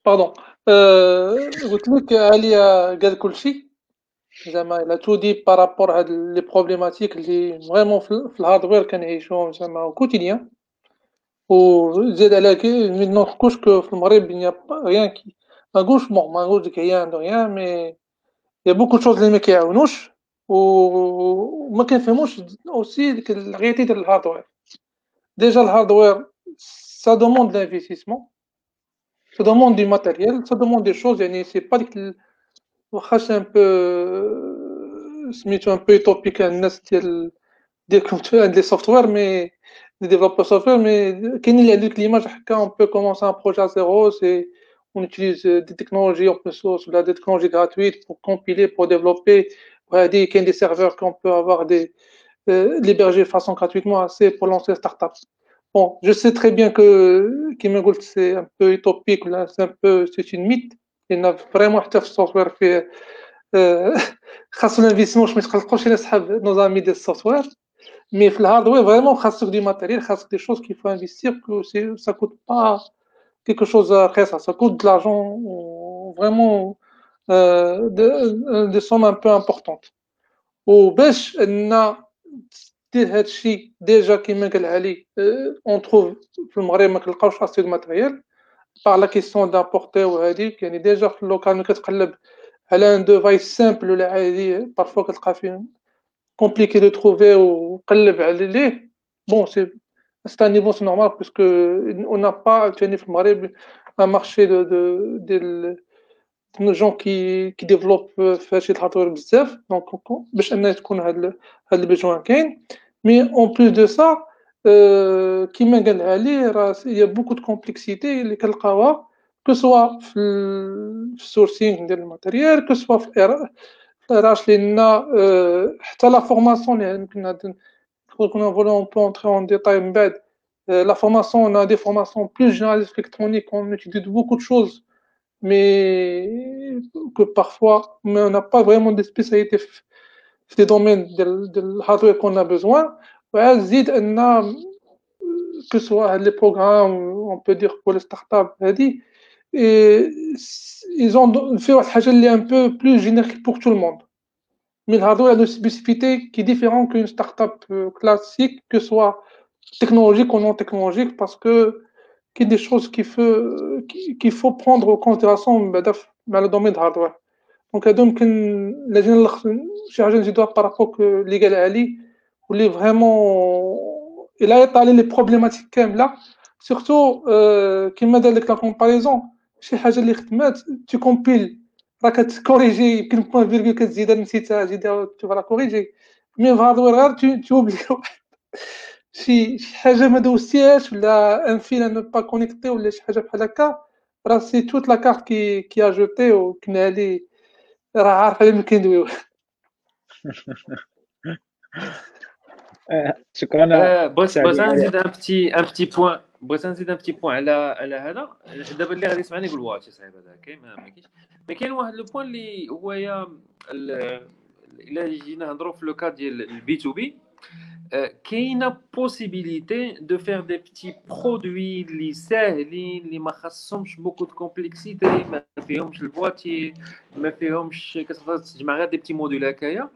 pardon قلت لك عليا قال كلشي زعما il a tout dit par rapport هاد les problématiques اللي vraiment في ال hardware كنعيشوهم زعما au quotidien وزيد على كي ما نوثقوش que في المغرب rien كي ما نقولش bon ما نقولش rien de rien mais il y a beaucoup de choses اللي ما كيعاونوش وما كنفهموش aussi ديك ال réalité ديال ال hardware déjà ال hardware ça demande d'investissement Ça demande du matériel, ça demande des choses, c'est pas euh, c'est un peu un peu utopique des compteurs, des mais des développeurs software, mais quand y a du climat, on peut commencer un projet à zéro, c'est on utilise euh, des technologies open source, des technologies gratuites pour compiler, pour développer. Il y a des serveurs qu'on peut avoir des, euh, l'héberger de façon gratuitement assez pour lancer start-up. Bon, je sais très bien que Kim c'est un peu utopique, là, c'est un peu, c'est une mythe. Il y a vraiment un software fait, euh, l'investissement, je me suis nos amis des software. Mais le hardware, vraiment, il du matériel, il des choses qu'il faut investir, que ça ne coûte pas quelque chose après ça. Ça coûte de l'argent, vraiment, euh, de, des sommes un peu importantes. وباش ان دير هاد الشيء déjà كيما قال علي on trouve في المغرب ما كنلقاوش assez de matériel par la question d'importer وهاديك يعني déjà في ال local كتقلب على un device simple ولا عادي parfois كتلقى فيه compliqué de trouver ou bon c'est c'est un niveau c'est normal puisque on n'a pas un marché de, de, de, de gens qui, qui développent في ال hardware بزاف. donc باش ان تكون هاد هاد البيجوان كاين. مي اون بلوس دو سا كيما قال علي راه يا بوكو دو كومبلكسيتي اللي كنلقاوها كو سوا في السورسينغ ديال الماتيريال كو سوا في راش لنا حتى لا فورماسيون اللي يمكن كنا نقولوا on peut entrer en détail من بعد la formation on a des formations plus généralistes électroniques on utilise beaucoup de choses mais que parfois mais on n'a pas vraiment des spécialités في des domaines de l'hardware qu'on a besoin وزيد ان que soit les programmes on peut dire pour les startups هذه et ils ont fait une chose un peu plus générique pour tout le monde. Mais le hardware a une spécificité qui est différente qu'une startup classique, que ce soit technologique ou non technologique, parce que il y a des choses qu'il faut, qu'il faut prendre en considération dans le domaine du hardware. Donc, donc la je dois par rapport que légal Ali, où est vraiment, il a étalé les problématiques là, surtout, euh, qui m'a donné la comparaison. شي حاجة اللي خدمات تو كومبيل راه كتكوريجي يمكن بوان فيرغول كتزيدها نسيتها زيدها تشوف راه كوريجي مي في غير توبلي شي شي حاجة ما دوزتيهاش ولا un fil pas connecté ولا شي حاجة بحال هكا راه c'est toute la carte qui qui جوتي وكنا لي راه عارف على ما كندويو شكرا. بغيت بغيت نزيد ان بتي ان بتي بوان بغيت نزيد ان بتي بوان على على هذا. دابا اللي غادي يسمعني يقول واه شي صعيب هذا كاين ما كاينش. مي كاين واحد لو بوان اللي هو يا إلا جينا نهضروا في لو كاد ديال البي تو بي كاينة possibilité de faire des petits produits اللي ساهلين اللي ما خاصهمش beaucoup de complexité ما فيهمش ال boîtier ما فيهمش كتقدر تجمع غير des petits modules هكايا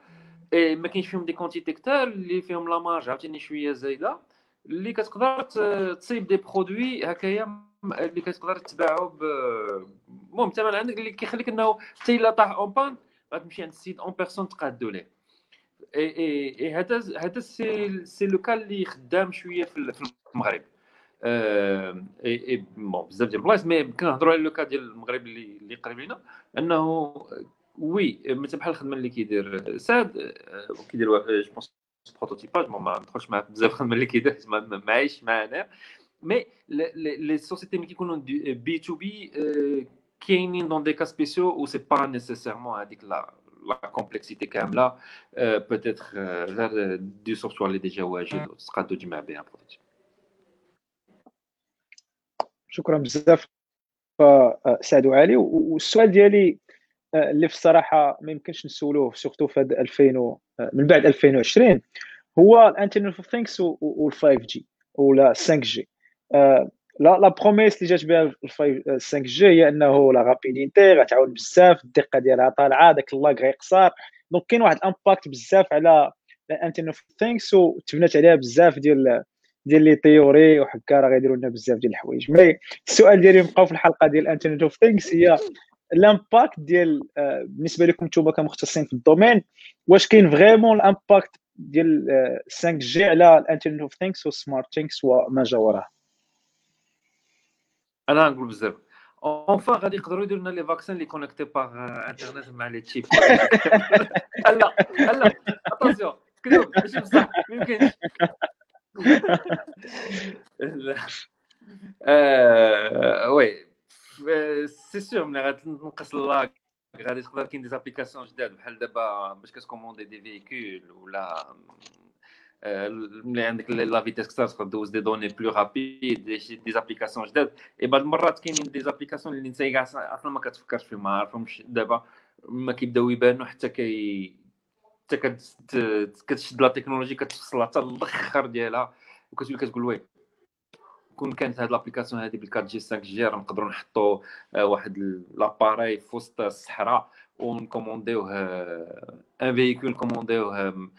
ما كاينش فيهم des quantités كتار اللي فيهم la marge عاوتاني شوية زايده اللي كتقدر تصيب des produits هكايا اللي كتقدر تباعو ب المهم الثمن عندك اللي كيخليك انه حتى الا طاح en panne غتمشي عند السيد en personne تقادو ليه اي اي هذا هذا c'est c'est le cas اللي خدام شوية في المغرب. et et bon بزاف ديال البلايص mais كنهضروا على le cas ديال المغرب اللي اللي قريب لينا أنه oui مثل بحال الخدمة اللي كيدير سعد كيدير je pense prototypage ما ندخلش معاه بزاف الخدمة اللي كيدير ما معايش معانا. mais les sociétés ملي كيكونوا B to B كاينين dans des cas spéciaux و c'est pas nécessairement هذيك la la complexité كامله peut-être غير des software اللي ديجا واجد تقادو تجمع بها prototype شكرا بزاف. سعد وعلي. والسؤال ديالي اللي في الصراحة ما يمكنش نسولوه surtout في 2000 من بعد 2020 هو ال Internet of Things وال 5G ولا 5G la la promesse اللي جات بها 5G هي أنه la rapidité غتعاون بزاف الدقة ديالها طالعة داك ال lag غيقصر donc كاين واحد ال impact بزاف على ال Internet of Things وتبنات عليها بزاف ديال ديال les théories وحكا راه غيديروا لنا بزاف ديال الحوايج. mais السؤال ديالي نبقاو في الحلقة ديال ال Internet of Things هي ال impact ديال آه، بالنسبة لكم نتوما كمختصين في ال domaine واش كاين vraiment ال impact ديال 5G على ال Internet of Things وال smart things وما جا وراها؟ أنا نقول بزاف on va غادي يقدروا يديروا لنا les vaccins اللي connectés par internet مع les chips لا لا attention كذوب ماشي بصح ما يمكنش oui c'est sûr ملي غتنقص ال lag غادي تقدر كاين des applications جداد بحال دابا باش كت commander des véhicules ولا ملي عندك la vitesse كثر تقدر دوز des données plus rapides des applications جداد اي بعض المرات كاينين des applications اللي كاع أصلا ما كتفكرش فيهم ما عارفهمش دابا ما كيبداو يبانوا حتى كي حتى كتشد la technologie كتوصلها حتى الآخر ديالها وكتولي كتقول oui كون كانت هاد l'application هادي بال 4G 5G راه نقدروا نحطوا واحد l'appareil في وسط الصحراء ونكومونديوه un véhicule كومونديوه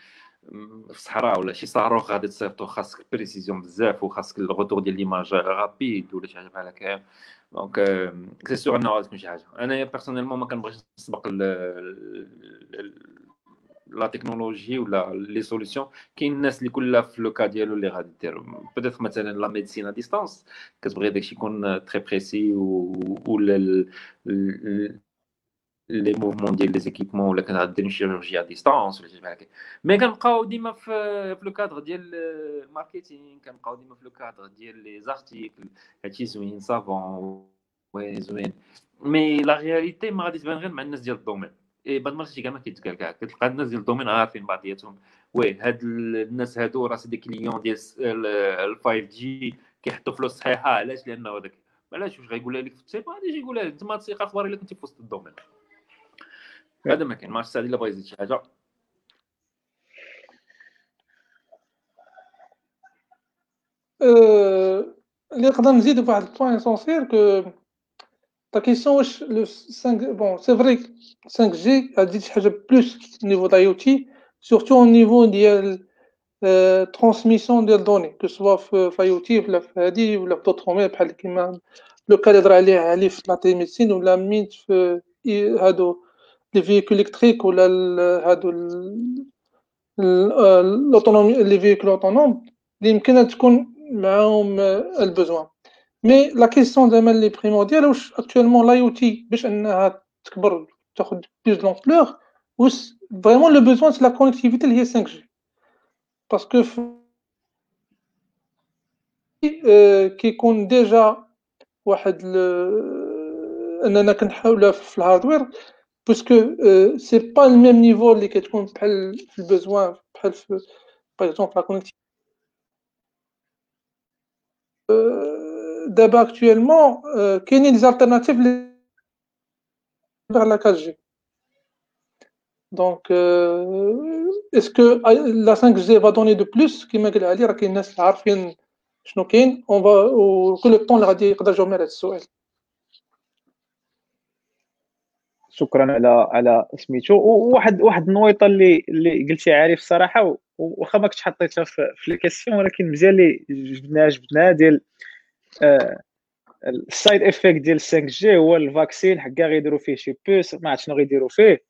في الصحراء ولا شي صاروخ غادي تصيفطو خاصك précision بزاف وخاصك ال retour ديال l'image rapide ولا شي حاجة بحال هكا. donc c'est sûr إنه غادي تكون شي حاجة. انايا personnellement ما كنبغيش نسبق la technologie ولا les solutions كاين الناس اللي كلها في le cas ديالو اللي غادي دير peut-être مثلا la médecine à distance كتبغي داكشي يكون très précis ولا les mouvements ديال les équipements ولا كنعدل chirurgie à distance ولا شي بحال هكا mais كنبقاو ديما في في le cadre ديال ال marketing كنبقاو ديما في le cadre ديال les articles هادشي زوين ça vend oui زوين mais la réalité ما غادي تبان غير مع الناس ديال ال domaine et بعض المرات كاع ما كيتقال كاع كتلقى الناس ديال ال domaine عارفين بعضياتهم oui هاد الناس هادو راه c'est des clients ديال ال 5G كيحطوا فلوس صحيحه علاش لأنه هذاك علاش واش غايقولها لك في التيب غادي يجي يقولها لك انت ما تسيق أخبار الا كنتي في وسط الدومين هذا ما كاين ما عرفتش الا بغا يزيد شي حاجة اللي نقدر نزيد بواحد البوان اسونسيال كو تا كيسيون واش لو 5 بون سي فري 5 جي غادي شي حاجة بلوس نيفو د اي أو تي سورتو أو نيفو ديال ترانسميسيون ديال دوني كو سوا في اي أو تي ولا في هادي ولا في دوطخ مومي بحال كيما le cas اللي هضر عليه علي في la télémédecine ولا ميت في هادو les véhicules électriques ولا هادو l'autonomie les véhicules autonomes اللي يمكن تكون معاهم ال besoin mais la question زعما les primordiales واش actuellement l'IoT باش إنها تكبر تاخذ plus l'ampleur واش vraiment le besoin c'est la connectivité اللي هي 5G parce que كيكون déjà واحد إننا كنحاولها في ال hardware parce que c'est pas le même niveau اللي كتكون بحال في ال besoin بحال في par exemple la connectivité دابا actuellement كاينين les alternatives les vers la 4G. Donc, euh, est-ce que la 5G va donner de plus? كما قال علي راه كاين الناس اللي عارفين شنو كاين اون فا وكل الطون اللي غادي يقدر يجاوبنا على هذا السؤال شكرا على على سميتو. وواحد واحد النويطة اللي اللي قلتي عارف الصراحه واخا ما كنتش حطيتها في, ال question ولكن مزيان اللي جبدناها جبدناها ديال آه ال side effect ديال 5 G هو ال vaccin حكا غيديروا فيه شي puce ما عرفت شنو غيديروا فيه.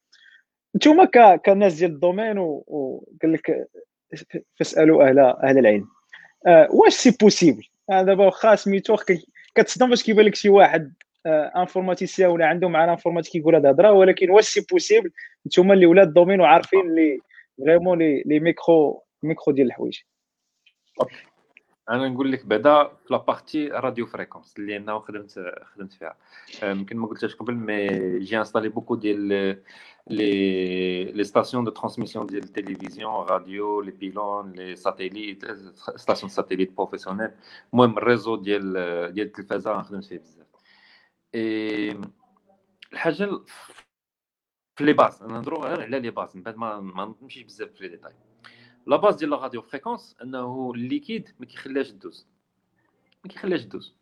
نتوما كناس ديال ال domaine وقال لك فاسالوا أهل أهل العلم. آه واش c'est possible دابا واخا سميتو كتصدم باش كيبان لك شي واحد informaticien ولا عنده معنا informatique يقول هذا هضره ولكن واش c'est possible نتوما اللي ولاد ال domaine وعارفين اللي vraiment les micro micro ديال الحوايج. أنا نقول لك بعدا في la partie radiofréquence اللي أنا خدمت خدمت فيها. يمكن ما قلتهاش قبل mais j'ai installé beaucoup ديال les les stations de transmission ديال التلفزيون radio les pylônes les satellites stations satellites professionnelles. المهم ال réseau ديال ديال التلفازة خدمت فيه بزاف. اي الحاجة في les bases نهضروا غير على les bases من بعد ما ما نمشيش بزاف في les détails. la base ديال la radiofréquence أنه ال liquide ما كيخليهاش دوز. ما كيخليهاش دوز.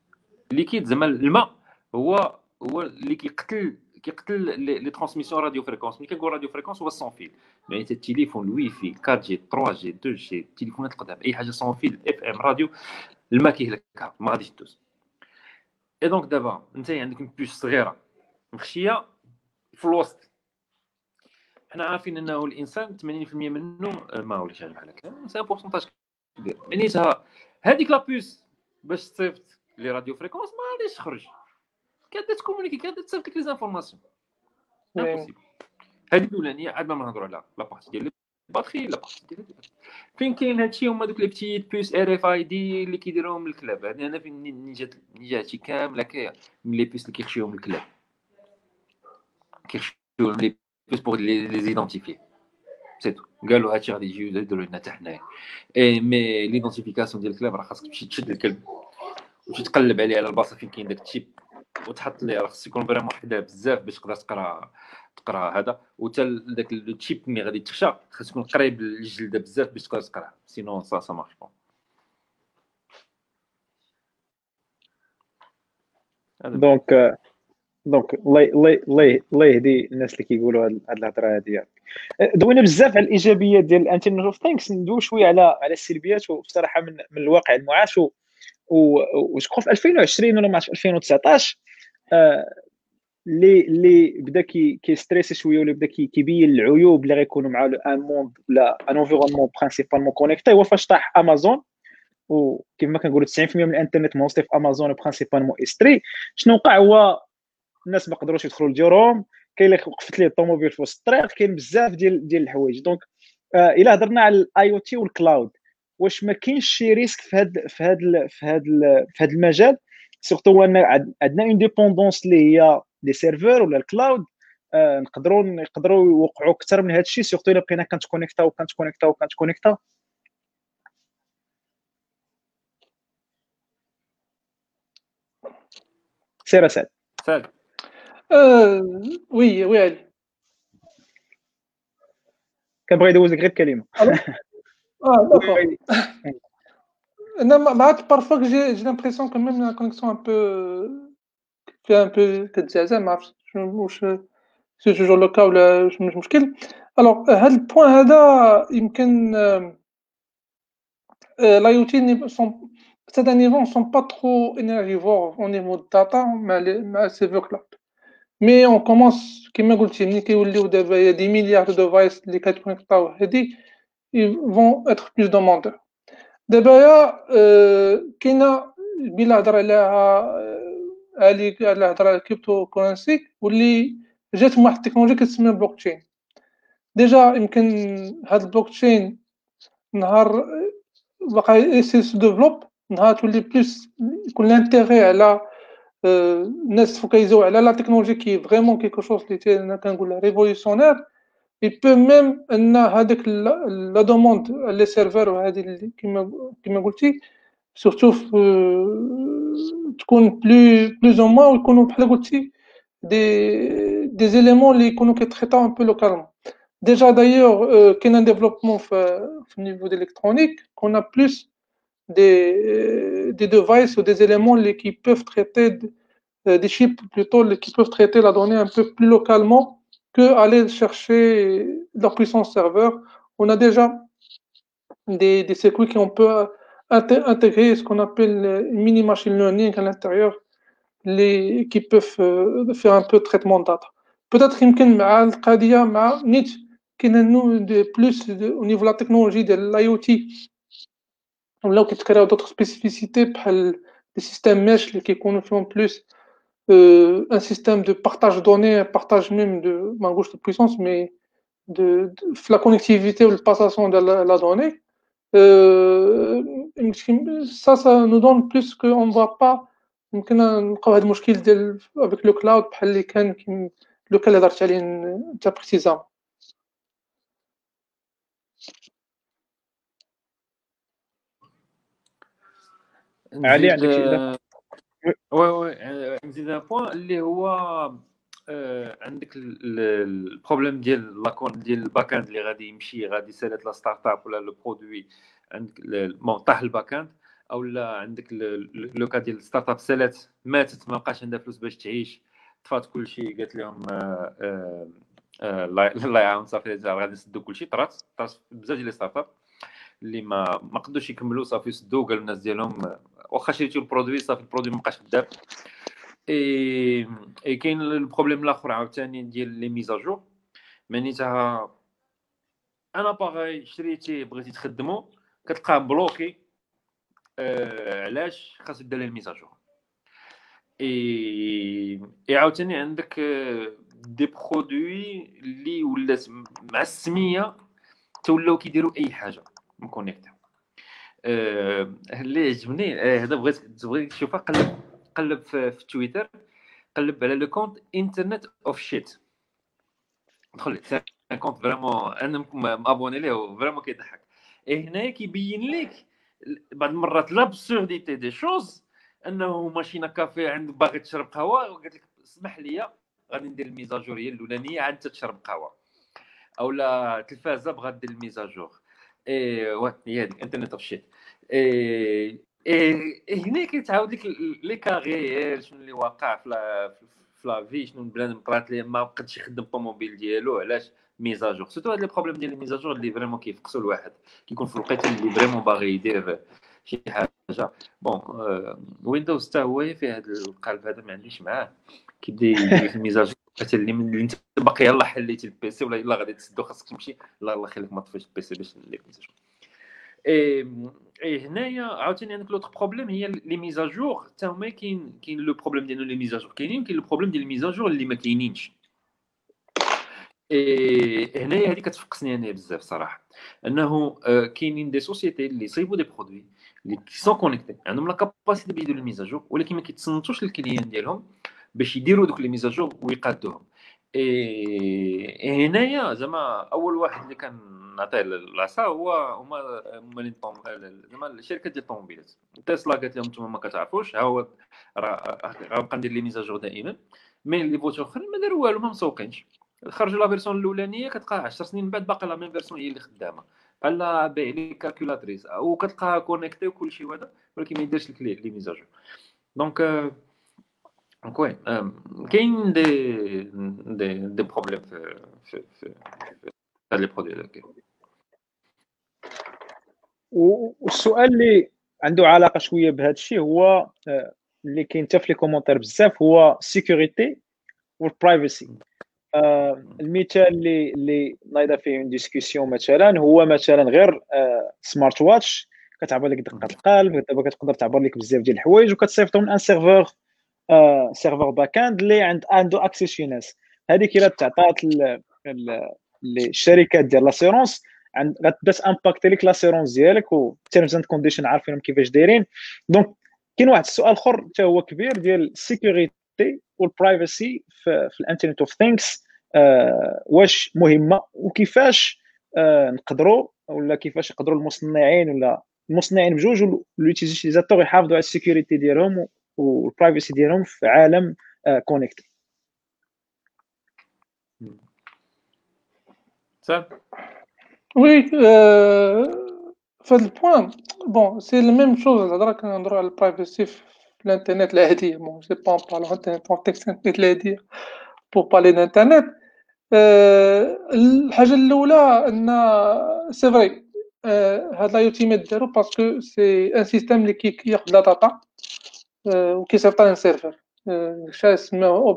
ال liquide زعما الماء هو هو اللي كيقتل كيقتل les transmissions radiofréquence. ملي كنقول radiofréquence هو sans fil يعني التليفون الوي في 4 جي 3 جي 2 جي التليفونات القدام أي حاجة sans fil FM radio الماء كيهلكها ما غاديش دوز. et donc دابا انت عندك puce صغيره مخشيه في الوسط حنا عارفين انه الانسان 80% منه ما وليش بحال هكا c'est pourcentage كبير معناتها هذيك la puce باش تصيفط les radiofréquences ما غاديش تخرج كانت ت communiquer كانت تصيفط لك les informations هذه الاولانيه عاد ما نهضروا على la partie ديال ال batterie لا فين كاين هادشي؟ هما دوك les petites puces RFID اللي كيديروهم الكلاب هذه أنا فين جات جات هادشي كامل هكايا من les puces اللي كيخشيوهم الكلاب كيخشيوهم les puces pour les identifier c'est tout قالوا هادشي غادي يجيو يديروا لنا حتى حنايا. mais l'identification ديال الكلاب راه خاصك تمشي تشد الكلب. وتتقلب عليه على البلاصه فين كاين داك ال chip. وتحط ليه راه خص يكون vraiment حدا بزاف باش تقدر تقرا تقرا هذا. وتا داك ال chip ملي غادي تخشى خاص تكون قريب للجلدة بزاف باش تقدر تقرا. sinon ça ça marche bon donc donc الله الله يهدي الناس اللي كيقولوا هاد الهضرة هادي. دوينا بزاف على الايجابيات ديال ال Internet of Things ندوي شوية على على السلبيات وبصراحة من, من الواقع المعاش و وشكون في 2020 ولا ما في 2019 اللي اللي بدا كي كي stresser شوية ولا بدا كيبين العيوب اللي غيكونوا مع un monde ولا un environnement principalement connecté هو فاش طاح امازون وكما كنقولوا 90% من الإنترنت موصل في امازون principalement إستري. شنو وقع؟ هو الناس ما قدروش يدخلوا لديورهم كاين اللي وقفت ليه الطوموبيل في وسط الطريق كاين بزاف ديال ديال الحوايج. donc آه إلا هضرنا على ال IoT وال cloud واش ما كاينش شي risque في هذا في هذا في هذا في هذا المجال؟ surtout ان عندنا une dépendance اللي هي les serveurs ولا ال cloud نقدروا نقدروا يوقعوا أكثر من هذا الشيء surtout الا بقينا connecté connecté وكانت connecté سير سعد سعد oui oui علي كنبغي يدوز لك غير كلمه آه d'accord أنا معاك parfois j'ai j'ai l'impression que même la connexion un peu فيها un peu كتزعزع ما عرفتش واش c'est toujours le cas ولا مش مشكل alors هاد ال point هذا يمكن لا تي سون certains niveaux ne sont pas trop énergivores au niveau de data مع مع serveur cloud mais on commence كيما قلتي ملي كيوليو دابا y a des milliards de devices اللي كتكونيكطاو هادي vont être plus demandeurs دابا كاينة بلا هضر عليها علي على هضر على ال cryptocurrency واللي جات واحد التكنولوجيا كتسمى blockchain déjà يمكن هاد البلوك تشين نهار باقا يسي ديفلوب نهار تولي بلوس يكون لانتيغي على الناس تفوكاليزيو على لا تكنولوجي كي فريمون كيكو شوز اللي أنا كنقول ريفوليسيونير اي بو ميم ان هذاك لا دوموند لي سيرفر وهذه كيما كيما قلتي سورتو تكون بلو بلوز أو موان ويكونوا بحال قلتي دي دي زيليمون اللي يكونوا كيتريطاو ان بو لوكالمون ديجا دايوغ كاين ان ديفلوبمون في في النيفو ديليكترونيك كون بلوس des, des devices ou des éléments qui peuvent traiter, euh, des chips plutôt, qui peuvent traiter la donnée un peu plus localement que aller chercher leur puissance serveur. On a déjà des, des circuits qui on peut intégrer ce qu'on appelle mini machine learning à l'intérieur, les, qui peuvent euh, faire un peu de traitement de data. Peut-être qu'il مع القضيه مع نيت كاين plus au niveau de la technologie de l'IoT ولاو كيتكريو دوطخ سبيسيفيسيتي بحال لي سيستيم ميش اللي كيكونوا فيهم بلوس ان سيستيم دو بارطاج دوني بارطاج ميم دو ما نقولش دو بويسونس مي de, de, في لا كونيكتيفيتي والباساسيون ديال لا دوني ça ça nous donne plus que on va pas يمكن نلقاو هذا المشكل ديال avec le cloud بحال اللي كان لو كان اللي هضرت عليه انت précisément علي عندك شي oui oui نزيد un point اللي هو آه عندك ال problème ديال لاكون ديال ال back end اللي غادي يمشي غادي يسالت la startup ولا le produit عندك طاح ال back end أو لا عندك le cas ديال startup سالات ماتت ما بقاش عندها فلوس باش تعيش طفات كل شيء قالت لهم آه آه آه الله يعاون صافي غادي نسدو كل شيء طرات طرات بزاف ديال startup اللي ما ما قدوش يكملوا صافي سدوا قالوا الناس ديالهم واخا شريتو ال produit صافي ال produit ما بقاش خدام اي اي كاين ال problème الآخر عاوتاني ديال les mises à jour معناتها أنا باغي شريتي بغيتي تخدمو كتلقاه bloqué آه علاش؟ خاص دير ليه ال mise à jour اي اي عاوتاني عندك des produits اللي ولات مع السمية تولاو كيديروا أي حاجة. م connecté آه اللي عجبني آه، هذا بغيت بغيت تشوفها قلب قلب في, تويتر قلب على le compte Internet of Shit دخل un compte vraiment أنا m'abonné ليه vraiment كيضحك. اي هنايا كيبين لك بعض المرات l'absurdité des choses أنه machine à café عند باغي تشرب قهوة وقالت لك اسمح لي غادي ندير ال mise à jour هي الأولانية عاد تشرب قهوة. أو لا تلفازة بغات دير ال mise à jour. اي هي هذيك Internet of Shit اي هنا كيتعاود لك لي كاغيير شنو اللي واقع في في لا في شنو طرات ليه ما بقاش يخدم الطوموبيل ديالو علاش ميزاجور. سورتو هاد لي بروبليم ديال الميزاجور اللي فريمون كيفقسوا الواحد كيكون في الوقيته اللي فريمون باغي يدير شي حاجة. بون ويندوز حتى هو في هذا القالب هذا ما عنديش معاه. كيبدا يدير في الميزاجور حتى اللي من انت باقي يلاه حليتي البيسي ولا يلاه غادي تسدو خاصك تمشي. لا الله يخليك ما تطفيش البيسي باش دير الميزاجور اي هنايا عاوتاني عندك l'autre problème هي les mises à jour حتى هما كاين كاين le problème ديال les mises à jour كاينين كاين le problème ديال ال mise à jour اللي ما كاينينش. اي هنايا هذه كتفقسني أنا بزاف صراحة. أنه كاينين des sociétés اللي يصيبوا des produits اللي sont connectés عندهم la capacité باش يديروا ال mise à jour ولكن ما كيتصنتوش لل clients ديالهم. باش يديروا دوك les mises à jour ويقادوهم. إي هنايا زعما أول واحد اللي كان نعطيه العصا هو هما مالين زعما الشركة ديال الطوموبيلات تسلا قالت لهم أنتم ما كتعرفوش ها هو غنبقى ندير les mises à jour دائما. mais les voitures أخرين ما داروا والو ما مسوقينش. خرجوا la version الأولانية كتلقى 10 سنين من بعد باقي la même version هي اللي خدامة. بحال بايع les calculatrices وكتلقاها connectée وكل شيء وهذا ولكن ما يديرش لك les mises à jour donc donc oui كاين des des des problèmes في في هاد les produits والسؤال اللي عنده علاقه شوية بهذا الشيء هو اللي كاين حتى في les commentaires بزاف هو ال security و ال privacy المثال اللي اللي نايضه فيه discussion مثلا هو مثلا غير smart watch كتعبر لك دقه القلب دابا كتقدر تعبر لك بزاف ديال الحوايج وكتصيفطهم un serveur server back end اللي عند عنده access شي ناس هذيك إلا تعطات للشركات ديال l'assurance غتبدأ ت impacter لك l'assurance ديالك و terms and conditions عارفينهم كيفاش دايرين. donc كاين واحد السؤال آخر حتى هو كبير ديال ال security و ال privacy في, في ال Internet of Things واش مهمة وكيفاش آه نقدروا ولا كيفاش يقدروا المصنعين ولا المصنعين بجوج واليوتيزاتور يحافظوا على السيكوريتي ديالهم والبرايفسي ديالهم في عالم كونيكت وي في هذا البوان بون سي لو ميم شوز الهضره كنهضروا على البرايفسي في الإنترنت العادية بون سي با نبارلو انترنت كونتكست انترنت العادية. بور بارلي دانترنت الحاجة الأولى أن سي فري هاد لا يوتيميت دارو باسكو سي ان سيستيم اللي كياخذ لا داتا وكيصيفطها للسيرفر شا اسمه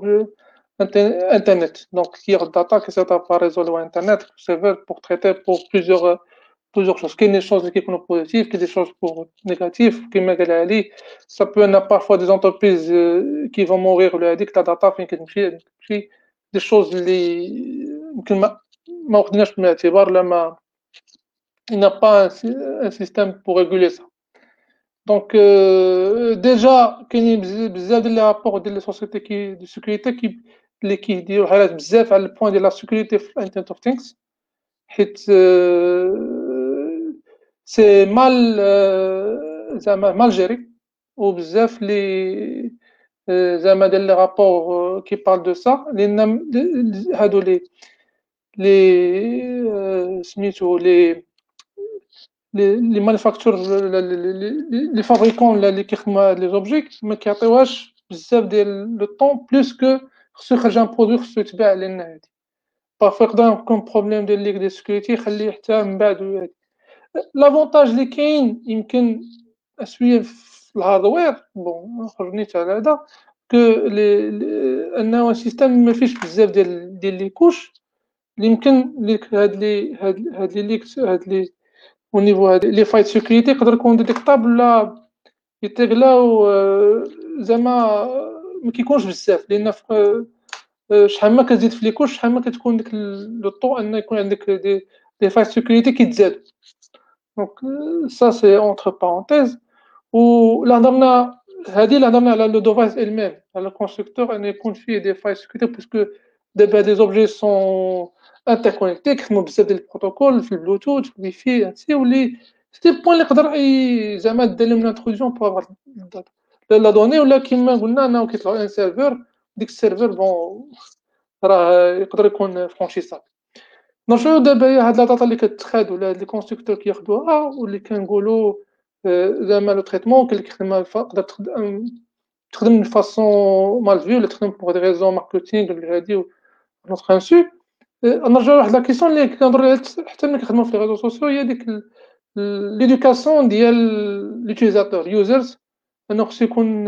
انترنت دونك كياخذ داتا كيصيفطها بار ريزو لو انترنت سيرفر بور تريتي بور بليزيوغ بليزيوغ شوز كاين دي شوز اللي كيكونوا بوزيتيف كاين دي شوز بور نيجاتيف كيما قال علي سا بو ان بارفوا دي زونتربريز كي فون مورير ولا هذيك لا داتا فين كتمشي تمشي des choses اللي يمكن ما ما وخدناش في الاعتبار لما il n'a pas un, un système pour réguler ça. donc déjà كاينين بزاف ديال les rapports ديال les sociétés qui de sécurité qui اللي كيديروا حالات بزاف على ال point ديال la sécurité في ال Internet of Things حيت c'est mal زعما mal géré وبزاف لي زعما ديال les rapports qui parlent de ça لأن هادو les les manufacteurs les fabricants اللي كيخدموا les objets ما كيعطيوهاش بزاف ديال le temps parce que خصو يخرج un produit خصو يتباع لنا هادي parfois يقدر يكون problème ديال leak de sécurité يخليه حتى من بعد هادي l'avantage اللي كاين يمكن اسويه في الهاردوير بون خرجنيت على هذا كو انه سيستم ما فيش بزاف ديال ديال لي كوش يمكن ليك هاد لي هاد لي ليكس هاد لي أو نيفو هاد لي فايت سيكوريتي يقدر يكون ديتيكتابل ولا يتغلاو زعما ما كيكونش بزاف لأن شحال ما كتزيد في لي كوش شحال ما كتكون ديك لو طو ان يكون عندك دي des failles de sécurité كيتزادو donc ça c'est entre parenthèses و هضرنا هادي اللي هضرنا على le device même على ال constructeur ان يكون فيه des failles de sécurité parce que دابا des objets sont interconnectés كيخدمو بزاف ديال ال protocoles في البلوتوث في الواي فاي هادشي ولي سيتي بوين اللي يقدر زعما دير لهم pour avoir la donnée ولا كيما قلنا انه كيطلعوا un serveur ديك ال serveur bon راه يقدر يكون franchissable نرجعو دابا هاد la data اللي كتخاد ولا هاد les constructeurs كياخدوها واللي كنقولوا زعما le traitement اللي كيخدم تقدر تخدم من façon mal ولا تخدم pour des raisons marketing ولا هادي notre principe نرجعو لواحد la question اللي كنهضروا حتى ملي كنخدمو في les réseaux sociaux هي ديك l'éducation ديال l'utilisateur users إنه خصو يكون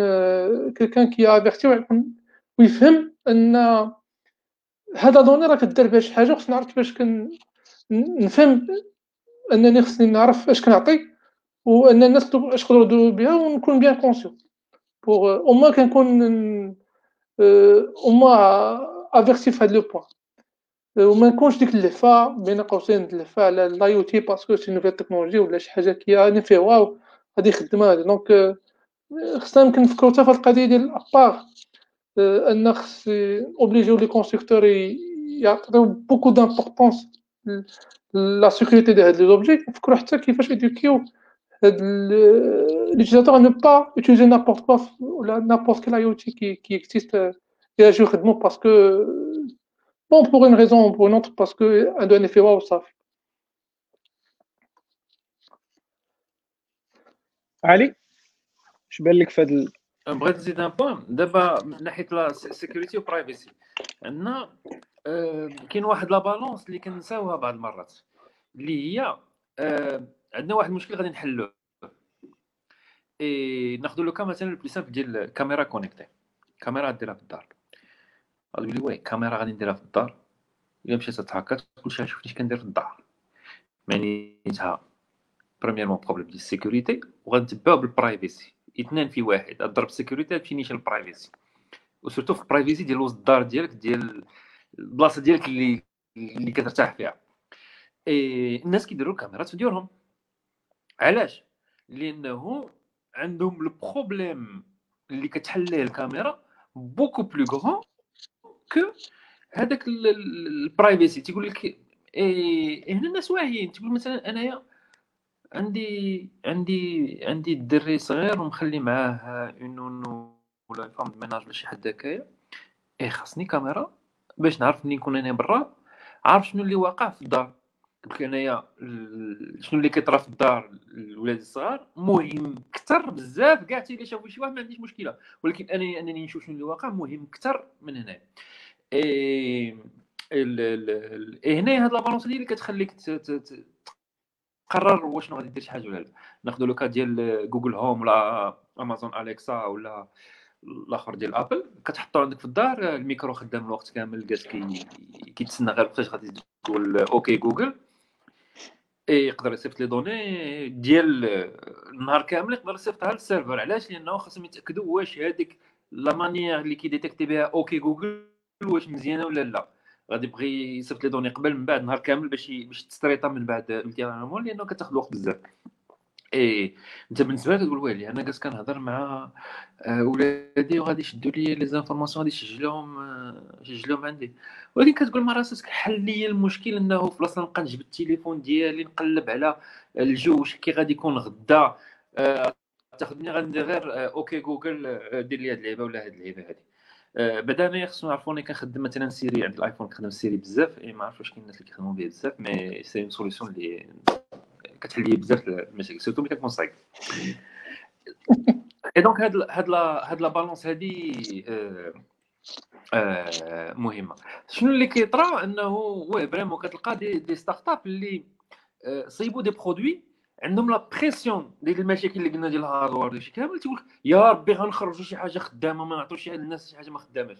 quelqu'un qui averti ويكون ويفهم أن هذا donnée راه كدير بها شي حاجة خصني نعرف كيفاش كن نفهم أنني خصني نعرف اش كنعطي وأن الناس اش يقدروا يديروا بها ونكون bien conscient pour au moins كنكون au moins averti في هذا le point وما نكونش ديك اللهفه بين قوسين اللهفه على l'IT parce que c'est nouvelle technologie ولا شي حاجة كي راني effet waouh غادي خدمه هادي. donc خصنا يمكن نفكروا حتى في القضية ديال à part أن خص obliger و les constructeurs يعطيو beaucoup d'importance la sécurité ديال هاد les objets نفكروا حتى كيفاش éduquer و l'utilisateur à ne pas utiliser n'importe quoi ou n'importe quel IoT qui, qui existe et agir rapidement parce que, bon, pour une raison ou pour une autre, parce qu'elle a un effet waouh, ça. علي اش بان لك في هذا بغيت نزيد un point دابا من ناحيه la sécurité و privacy عندنا كاين واحد la balance اللي كنساوها بعض المرات اللي هي عندنا واحد المشكل غادي نحلوه اي ناخذ le cas مثلا le plus simple ديال الكاميرا connectée كاميرا ديرها في الدار غادي لي وي كاميرا غادي نديرها في الدار. إلا مشيت تهكا تقول شوف شفتني كندير في الدار. معنيتها premièrement problème ديال ال sécurité وغنتبعو بال privacy اثنان في واحد ضرب السيكوريتي فينيش البرايفسي وسورتو في البرايفسي ديال وسط الدار ديالك ديال البلاصة ديالك اللي اللي كترتاح فيها. إيه الناس كيديروا الكاميرات في ديورهم. علاش؟ لأنه عندهم ال problème اللي كتحل ليه الكاميرا beaucoup plus grand que هذاك ال privacy تيقول لك إيه هنا الناس واعيين. تقول مثلا أنايا عندي عندي عندي الدري صغير ومخلي معاه une ولا femme de ménage ولا شي حد هكايا. اي خاصني كاميرا باش نعرف ملي نكون أنا برا. عارف شنو اللي واقع في الدار. قلت أنايا شنو اللي كيطرا في الدار الولاد الصغار؟ مهم أكثر بزاف. كاع الا شافوا شي واحد ما عنديش مشكلة. ولكن أنا أنني نشوف شنو اللي واقع مهم أكثر من هنا اي هنا هاد la balance اللي كتخليك تقرر واش غادي دير شي حاجة ولا لا. ناخذ le ديال Google Home ولا Amazon Alexa ولا الآخر ديال Apple كتحطو عندك في الدار الميكرو خدام الوقت كامل جالس كيتسنى غير فاش غادي تقول OK Google يقدر يصيفط les données ديال النهار كامل يقدر يصيفطها لل serveur. علاش؟ لأنه خاصهم يتأكدوا واش هذيك la manière اللي كي détecter بها OK Google واش مزيانة ولا لا. غادي يبغي يصيفط les données قبل من بعد نهار كامل باش باش تستريطا من بعد الامتحان لأنه كتاخذ وقت بزاف. اي أنت بالنسبة لك تقول ويلي أنا جالس كنهضر مع آه، ولادي وغادي يشدوا لي les informations غادي يسجلوهم آه، يسجلوهم عندي. ولكن كتقول مع راسك حل لي المشكل إنه في بلاصه نبقى نجبد التليفون ديالي نقلب على الجوج كي غادي يكون غدا آه، تاخذني غندير غير أوكي جوجل دير لي هاد اللعبه ولا هاد اللعبه هادي. بعدا أنا خصو يعرفوني كنخدم مثلا سيري عند الآيفون كنخدم سيري بزاف إي ما عرفتش واش كاين الناس اللي كيخدموا به بزاف مي سي اون سوليسيون اللي كتحل لي بزاف المشاكل سيرتو ملي كتكون صعيب. إي دونك هاد هاد لا هاد لا بالونس هادي آه آه مهمة. شنو اللي كيطرا؟ إنه وي فريمون كتلقى دي, دي ستارت اب اللي آه صيبوا des produits عندهم la pression ديال المشاكل اللي قلنا ديال ال hardware داكشي كامل تيقول يا ربي غنخرجوا شي حاجة خدامة ما نعطوش الناس شي حاجة ما خداماش.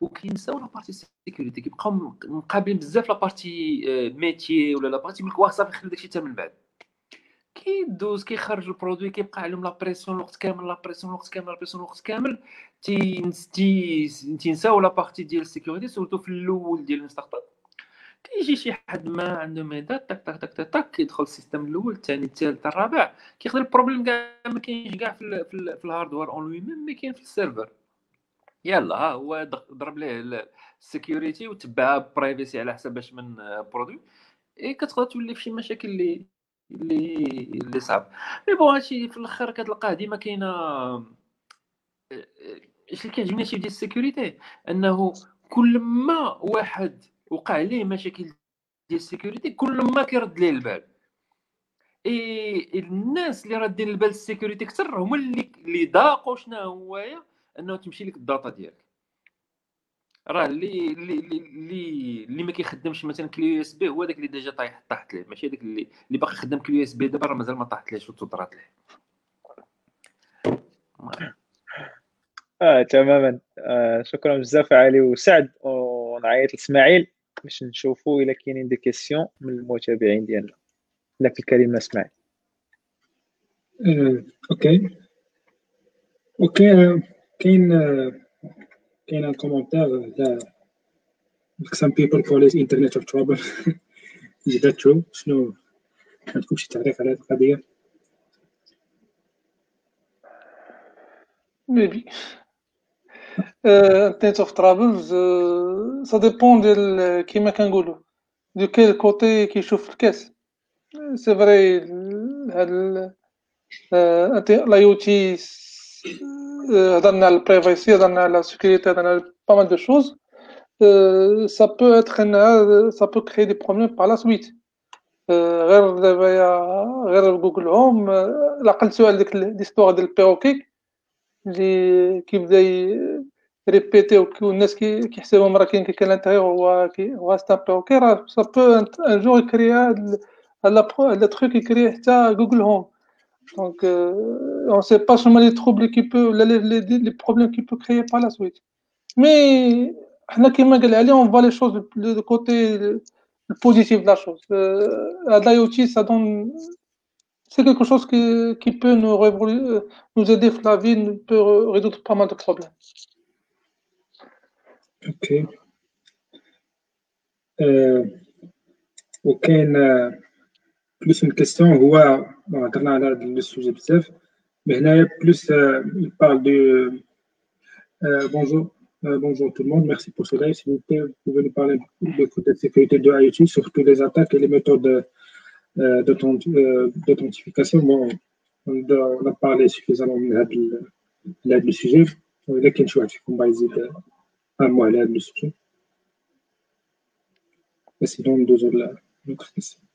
وكينساو la partie sécurité كيبقاو مقابلين بزاف la partie métier ولا la partie يقول لك واه صافي خلي داكشي حتى من بعد. كيدوز كيخرج ال produit كيبقى عليهم la pression الوقت كامل la pression الوقت كامل la pression الوقت كامل. تينساو la partie ديال ال sécurité surtout في الأول ديال ال startup كيجي شي حد ما عنده ميدات تك تك تك تك تك كيدخل السيستم الأول الثاني الثالث الرابع. كيخدم البروبليم كاع ما كاينش كاع في, في, في الهاردوير اون لوي ميم مي كاين في السيرفر. يلا ها هو ضرب ليه السيكوريتي وتبعها برايفسي على حساب باش من برودوي إي كتقدر تولي في شي مشاكل اللي اللي اللي صعب. مي بون هادشي في الآخر كتلقاه ديما كاينة اش اللي كيعجبني شي ديال السيكوريتي أنه كل ما واحد وقع ليه مشاكل ديال ال sécurité؟ كل ما كيرد ليه البال. إي الناس اللي رادين البال ال sécurité أكثر هما اللي اللي ضاقوا شنو هو أنه تمشي لك ال data ديالك. راه اللي اللي اللي اللي ما كيخدمش مثلا clé USB هو داك اللي déjà طايح طاحت ليه. ماشي داك اللي اللي باقي خدام clé USB دابا راه مازال ما طاحت ليش وتضرات ليه. آه تماما. آه شكرا بزاف علي وسعد ونعيط لإسماعيل. باش نشوفوا إلا كاينين des questions من المتابعين ديالنا. لك الكلمة إسماعيل. آه، OK. OK كاين كاين un commentaire تاع some people call it internet of trouble. Is that true? شنو؟ عندكم شي تعريف على هذه القضية؟ انترنت اوف ترابلز سا ديبون ديال كيما كنقولوا دو كيل كوتي كيشوف الكاس سي فري هاد لاي أو تي هضرنا على البريفايسي هضرنا على السيكوريتي هضرنا على با مال دو شوز سا بو اتر انها سا بو كري دي بروبليم بار لا سويت غير دابا غير جوجل هوم العقل سؤال ديك ليستوار ديال البيروكي اللي كيبدا ريبيتي والناس كيحسبهم راه كاين كيكون لانتيغيور هو هو ستان بيروكي راه سا بو ان جور يكري هاد لا تروك يكري حتى جوجل هوم Donc, euh, on ne sait pas seulement les troubles qui peuvent, les, les, les problèmes qu'il peut créer par la suite. Mais, on voit les choses du côté le, positif de la chose. Euh, L'IoT, ça donne. C'est quelque chose qui, qui peut nous, nous aider dans la vie, peut résoudre pas mal de problèmes. Ok. Euh, ok. بلوس من كيستيون هو هضرنا على هذا السوجي بزاف مي هنايا بلوس يبارل دو bonjour Euh, bonjour tout le monde, merci pour cela. S'il vous plaît, vous pouvez nous parler du côté de sécurité de IoT, surtout les attaques et les méthodes euh, d'authentification. Bon, on a parlé suffisamment de هذا السوجي ولكن شي واحد فيكم باغي يزيد مو على هذا السوجي سينون ندوزو لوكر كيسيون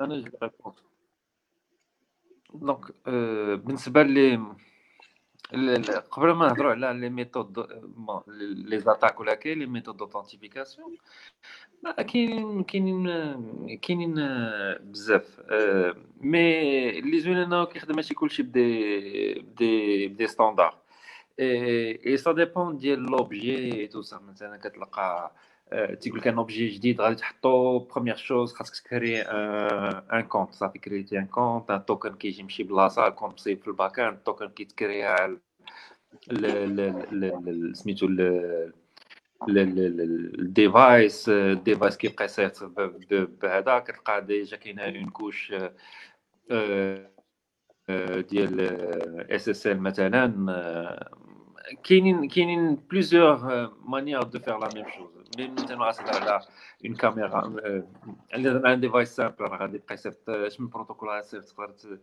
أنا جو ريبونس دونك بالنسبة لي قبل ما نهضروا على les méthodes les attaques ولا كاين les méthodes d'authentification كاينين كاينين كاينين بزاف mais اللي زوين انه كيخدم ماشي كلشي ب des ب des ب des standards et ça dépend ديال l'objet tout ça مثلا كتلقى تيقول لك un objet جديد غادي تحطو première chose خاصك تكري un compte صافي كريتي un compte un token كيجي من شي بلاصه ال compte مصيب في ال backend ال token كيتكري على سميتو ال device ال device كيبقى يصيفط بهذا كتلقى déjà كاينة une couche ديال SSL مثلا كاينين كاينين plusieurs manières de faire la même chose mais مثلا غتهضر على une caméra عندنا un device simple راه غادي يبقى يصيفط اش من بروتوكول غيصيفط تقدر تقول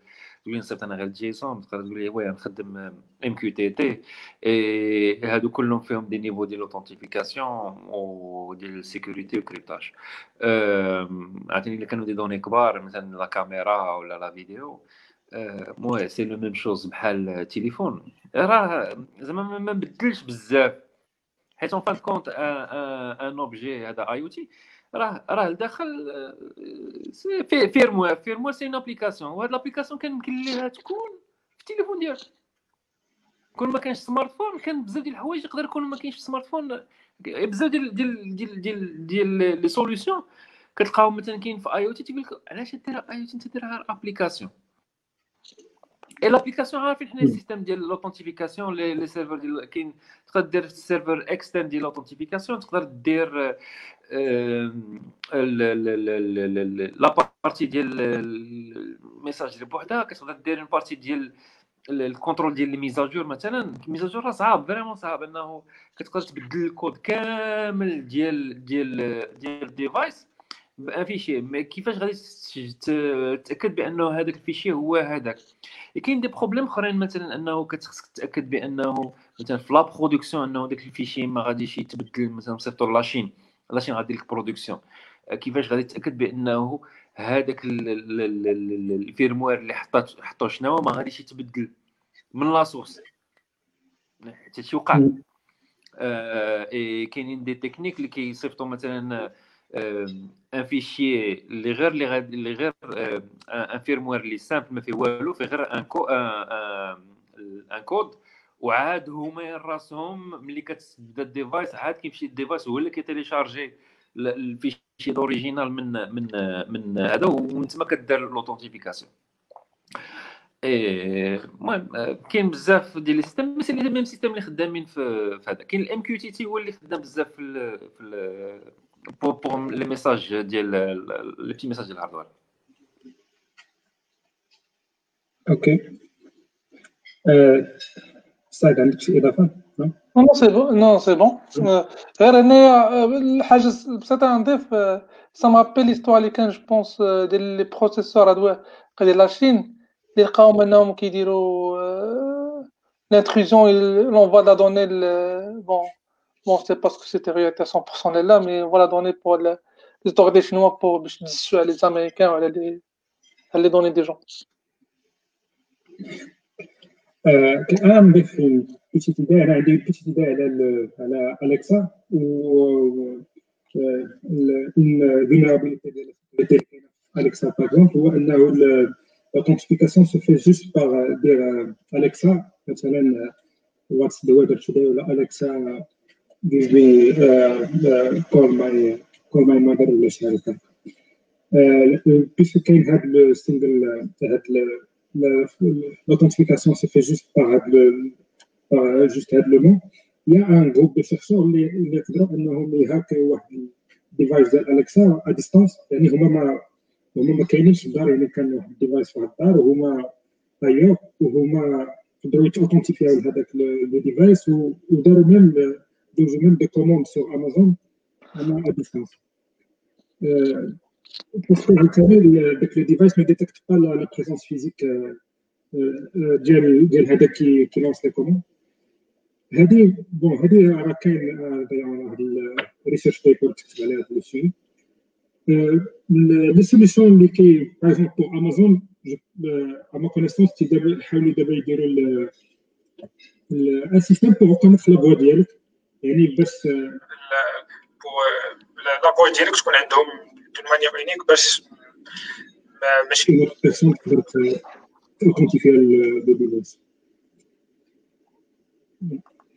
لي نصيفط أنا غير JSON تقدر تقول لي oui نخدم MQTT et هادو كلهم فيهم des niveaux ديال authentification و ديال ال sécurité و cryptage mais c'est la même chose بحال التليفون راه زعما ما بدلش بزاف. حيت en fin de compte un objet هذا IoT راه راه لداخل في firmware firmware c'est une application وهاد l'application كان يمكن ليها تكون في التليفون ديالك. كون ما كانش smartphone كان بزاف ديال الحوايج يقدر يكون ما كاينش في smartphone بزاف ديال ديال ديال ديال ديال les solutions كتلقاهم مثلا كاين في IoT تيقول لك علاش دير IoT أنت ديرها application et l'application عارفين حنا ال système ديال l'authentification les serveurs ديال كاين تقدر دير serveur externe ديال l'authentification تقدر دير la partie ديال ال message اللي بوحدها كتقدر دير partie ديال ال contrôle ديال les mises à jour مثلا mises à jour راه صعاب vraiment صعاب انه كتقدر تبدل الكود كامل ديال ديال ديال ال device b'un fichier mais كيفاش غادي تتاكد بانه هذاك ال fichier هو هذاك كاين des problèmes اخرين مثلا أنه كتخصك تتأكد بأنه مثلا في la production أنه داك ال fichier ما غاديش يتبدل مثلا صيفطو la Chine لاشين غادي لك production. كيفاش غادي تاكد بأنه هذاك ال firmware اللي حطات حطو شنو ما غاديش يتبدل من la source. حتى شي وقع. آه كاينين des techniques اللي كيصيفطوا مثلا un fichier اللي غير اللي غير اللي غير un firmware اللي simple ما فيه والو فيه غير un un code وعاد هما راسهم ملي كتبدا ال device عاد كيمشي ال device هو اللي كي télécharger ال fichier original من من من هذا ومن تما كدير l'authentification المهم كاين بزاف ديال les systèmes les mêmes systèmes اللي خدامين في هذا. كاين ال MQTT هو اللي خدام بزاف في في pour pour les messages ديال les petits messages ديال ال hardware OK سعيد عندك شي اضافه نو سي بون نو سي بون غير هنايا الحاجة بسيطه نضيف سا مابيل ليستوار اللي كان جو بونس ديال لي بروسيسور هادو ديال لاشين اللي لقاهم انهم كيديروا لانتروزيون لونفوا لا دوني بون بون سي باسكو سيتي رياليتي 100% لا مي فوالا دوني بور لي دي شنوا بور باش تدسوا على لي امريكان وعلى لي على لي دوني دي جون أنا نضيف petite idée أنا عندي petite idée على على اليكسا و ال vulnérabilité ديال اليكسا par exemple هو انه l'authentification se fait juste par dire Alexa مثلا what's the weather today ولا Alexa give me uh, uh, call my call my mother ولا شي حاجة هكا puisque كاين هاد ال signal هاد l'authentification se fait juste par هاد juste هاد le moment y a un groupe de chercheurs اللي اللي يقدروا انهم ي hackيو واحد ال device ديال الكسا à distance يعني هما ما هما ما كاينينش في الدار يعني كان واحد ال device في الدار وهما أيوه وهما يقدروا ي authentifierو هذاك le device وداروا même deux même des commandes sur امازون أنا à distance parce que عاوتاني داك le device ما détecte pas la présence physique ديال ديال هذاك qui lance les commandes هذه bon هذه راه كاين واحد ال research paper تكتب عليها هذا الشيء les solutions اللي كاين par exemple pour امازون à ma connaissance دابا حاولوا دابا يديروا un système pour reconnaître la voix ديالك يعني باش la voix ديالك تكون عندهم؟ d'une manière unique باش ماشي personne تقدر ت authentifier le device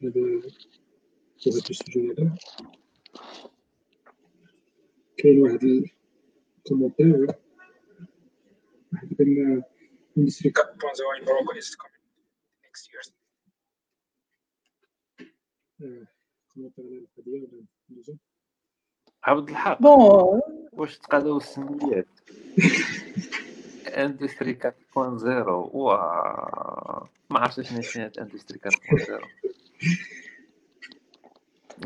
هذا هذا السجل هذا. كاين واحد ال commentaire واحد كان industry 4.0 in Morocco is coming next year commentaire على القضية ولا عبد الحق. bon. واش تقادوا السميات؟ industry 4.0 وا. ما عرفتش شنو سميات industry 4.0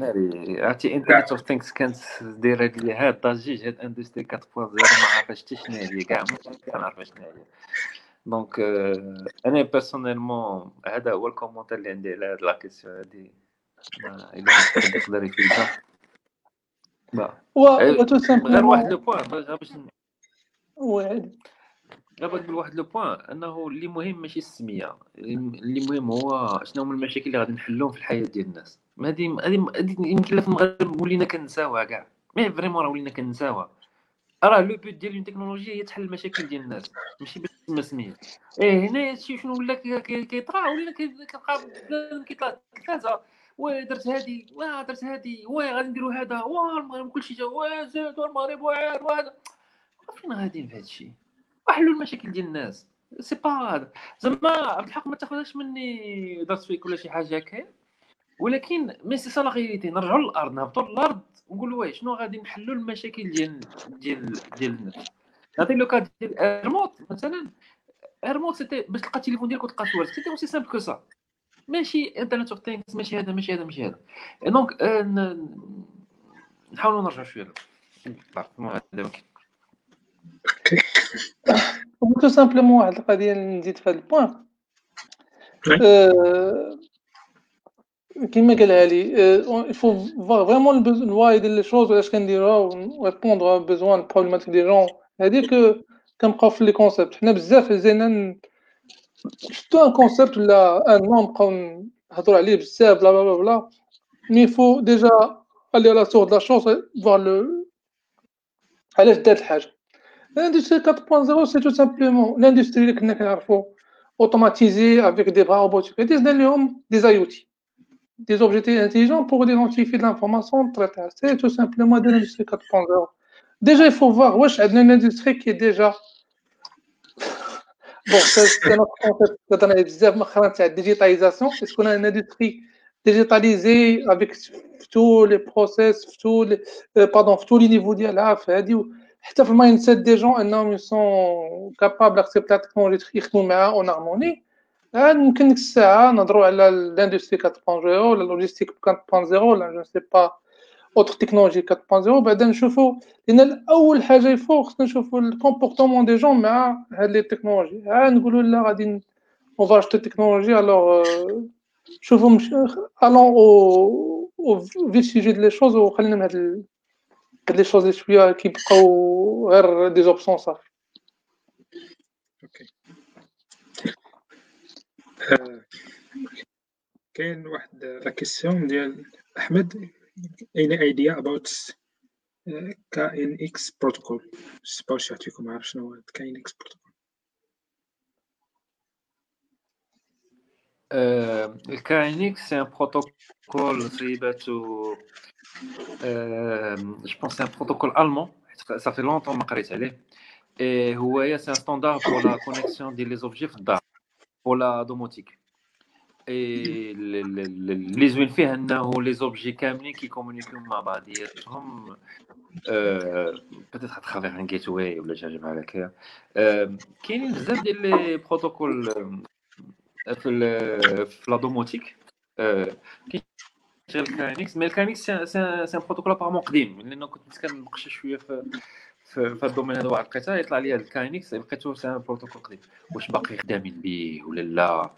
ناري عرفتي internet of things كانت دايرة لي هاد الضجيج هاد industry 4.0 ما عرفتش حتى شنو هي كاع ما عرفتش شنو هي. donc أنا personnellement هذا هو ال commentaire اللي عندي على هاد la question هادي. كنت تقدر يفيدها غير واحد le point غير باش غير نقول واحد le point أنه اللي مهم ماشي السمية. اللي مهم هو شنو هما المشاكل اللي غادي نحلهم في الحياة ديال الناس. هادي هادي يمكن في المغرب ولينا كنساوها كاع. mais vraiment راه ولينا كنساوها راه le but ديال التكنولوجيا هي تحل المشاكل ديال الناس ماشي باش تسمى سمية. إيه هنا هادشي شنو ولا كيطرا ولينا كنلقى كيطلع ثلاثة oui درت هادي واه درت هادي oui غادي نديرو هذا واه المغرب كلشي جا واه زاد المغرب واعر وهذا. فين غاديين في هادشي. وحلوا المشاكل ديال الناس. c'est pas هذا زعما عبد الحق ما تاخذهاش مني درت فيك ولا شي حاجة هكا ولكن mais c'est ça la vérité نرجعوا للأرض نهبطوا للأرض ونقولوا واش شنو غادي نحلوا المشاكل ديال ديال ديال الناس. نعطي لو كاد ديال ايرموت مثلا. ايرموت سيتي باش تلقى التليفون ديالك وتلقى صور سيتي اوسي سامبل كو سا ماشي انترنت اوف ثينكس ماشي هذا ماشي هذا ماشي هذا. دونك نحاولوا نرجعوا شوية هذا تو سامبلومون واحد القضية اللي نزيد في هذا البوان. كيما قالها لي الفو فوا فريمون البوزوان يدير لي شوز واش كنديروها ريبوندر بوزوان بروبليماتيك دي جون هذيك كنبقاو في لي كونسيبت حنا بزاف زينا شفتو ان كونسيبت ولا ان نون نبقاو نهضرو عليه بزاف بلا بلا بلا مي فو ديجا الي على سور دا شوز فوار لو علاش دارت الحاجة L'industrie 4.0, c'est tout simplement l'industrie اللي كنا كنعرفو automatisée avec des bras robotiques. des IoT, des objets intelligents pour identifier de l'information, traiter. C'est tout simplement de l'industrie 4.0. Déjà, il faut voir, wesh, une industrie qui est déjà Bon, c'est notre concept quand on a des digitalisation. Est-ce qu'on a une industrie digitalisée avec tous les process, tous les, euh, pardon, tous les niveaux d'IA, حتى في المايند سيت دي جون انهم يسون كابابل اكسبت لا تكنولوجي يخدموا معاها اون هارموني ممكن ديك الساعة نهضروا على ال industrie 4.0 ولا ال logistique 4.0 ولا je sais pas autre technologie 4.0 بعدا نشوفوا لأن اول حاجة يفو خصنا نشوفوا ال comportement des gens مع هاد les technologies ها نقولوا لا غادي ف la technologie الوغ شوفوا الون أو في سيجي ديال les choses وخلينا من هاد هاد les choses شوية كيبقاو غير des options صافي أوكي كاين واحد لا كيسيون ديال احمد any idea about كاين اكس بروتوكول سبا واش يعطيكم عارف شنو هو كاين اكس بروتوكول le KNX, c'est un protocole سيباتو je pense c'est un protocole allemand ça fait longtemps ما قريت عليه et هو c'est un standard pour la connexion des objets في الدار pour la domotique et اللي زوين فيه انه les objets كاملين كي communiquer مع بعضياتهم peut-être à travers un gateway ولا شي حاجة بحال هكا كاينين بزاف ديال les protocoles في في la domotique غير ال KNX mais ال KNX c'est un protocole apparemment قديم لأن كنت كنقش شوية في في, le domaine هذا واحد لقيتها يطلع لي ال KNX لقيتو c'est un protocole قديم واش باقي خدامين به ولا لا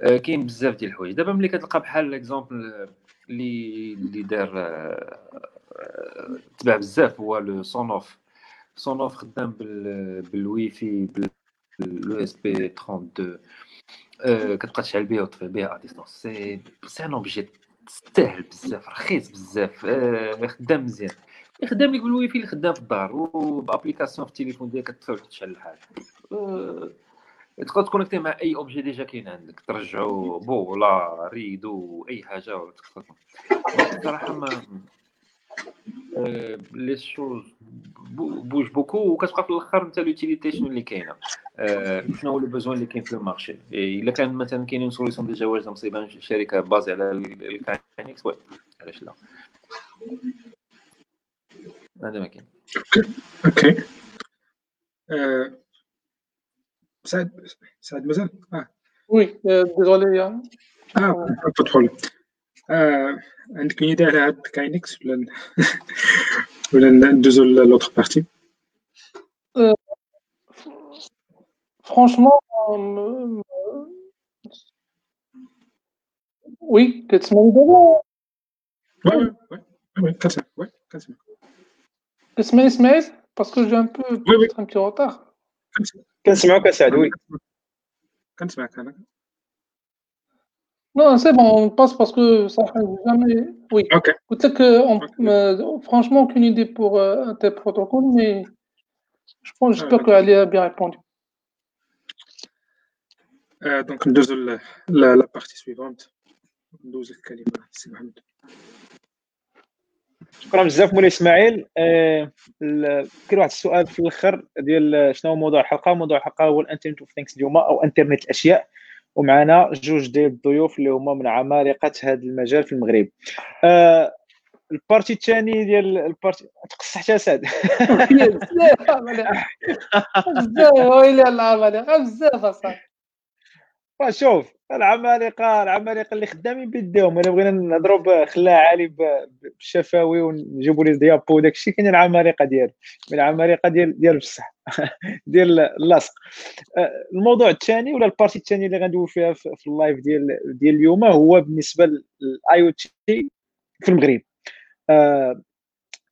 كاين بزاف ديال الحوايج. دابا ملي كتلقى بحال exemple اللي اللي دار آه، تباع بزاف هو le Sonoff Sonoff خدام بال بال Wi-Fi بال ESP 32 كتبقى تشعل به وتطفي به ا ديستونس سي سي ان اوبجي ساهل بزاف رخيص بزاف آه خدام مزيان. يخدم لك بالواي فاي اللي خدام في الدار وبأبليكاسيون في التليفون ديالك كتطفي وتشعل الحاجة آه تقدر تكونيكتي مع أي اوبجي ديجا كاين عندك. ترجعو بو ولا ريدو أي حاجة صراحة ما لي شوز بوج بوكو وكتبقى في الأخر انت لوتيليتي شنو اللي كاينة. شنو هو le besoin اللي كاين في le marché إلا كان مثلا كاينين solutions déjà واجدة مصيبة شركة basée على ال KNX oui علاش لا؟ هذا ما كاين. ok. سعد سعد مازال آه oui désolé آه فتحوا آه عندك ايديا على هاد KNX ولا ولا ندوزو l'autre partie فرانشمون وي كتسمعني دابا وي وي وي كنسمع وي كنسمع كتسمعني اسماعيل باسكو جو ان بو ان بتي روتار كنسمعوك اسعد وي كنسمعك انا Non, c'est bon, on passe parce que ça fait jamais. Oui. Ok. Peut-être que, euh, franchement, aucune idée pour euh, un tel protocole, mais je pense, j'espère que Ali a bien répondu. Euh, donc, ندوزو la, la partie suivante. ندوز الكلمة سي محمد. شكرا بزاف مولاي اسماعيل آه كاين واحد السؤال في الآخر ديال شنو هو موضوع الحلقة موضوع الحلقة هو الانترنت اوف ثينكس اليوم أو انترنت الاشياء ومعنا جوج ديال الضيوف اللي هما من عمالقه هذا المجال في المغرب آه البارتي الثاني ديال البارتي تقصحت بزاف بزاف ويلي العمالقه بزاف اصاحبي شوف العمالقة العمالقة اللي خدامين بيديهم. إلا بغينا نهضروا بخلاع عالي بالشفاوي ونجيبوا لي ديابو وداك الشيء كاين العمالقة ديال العمالقة ديال ديال بصح ديال اللاصق آه، الموضوع الثاني ولا البارتي الثانية اللي غندوي فيها في اللايف ديال ديال اليوم هو بالنسبة للاي أو T في المغرب. آه،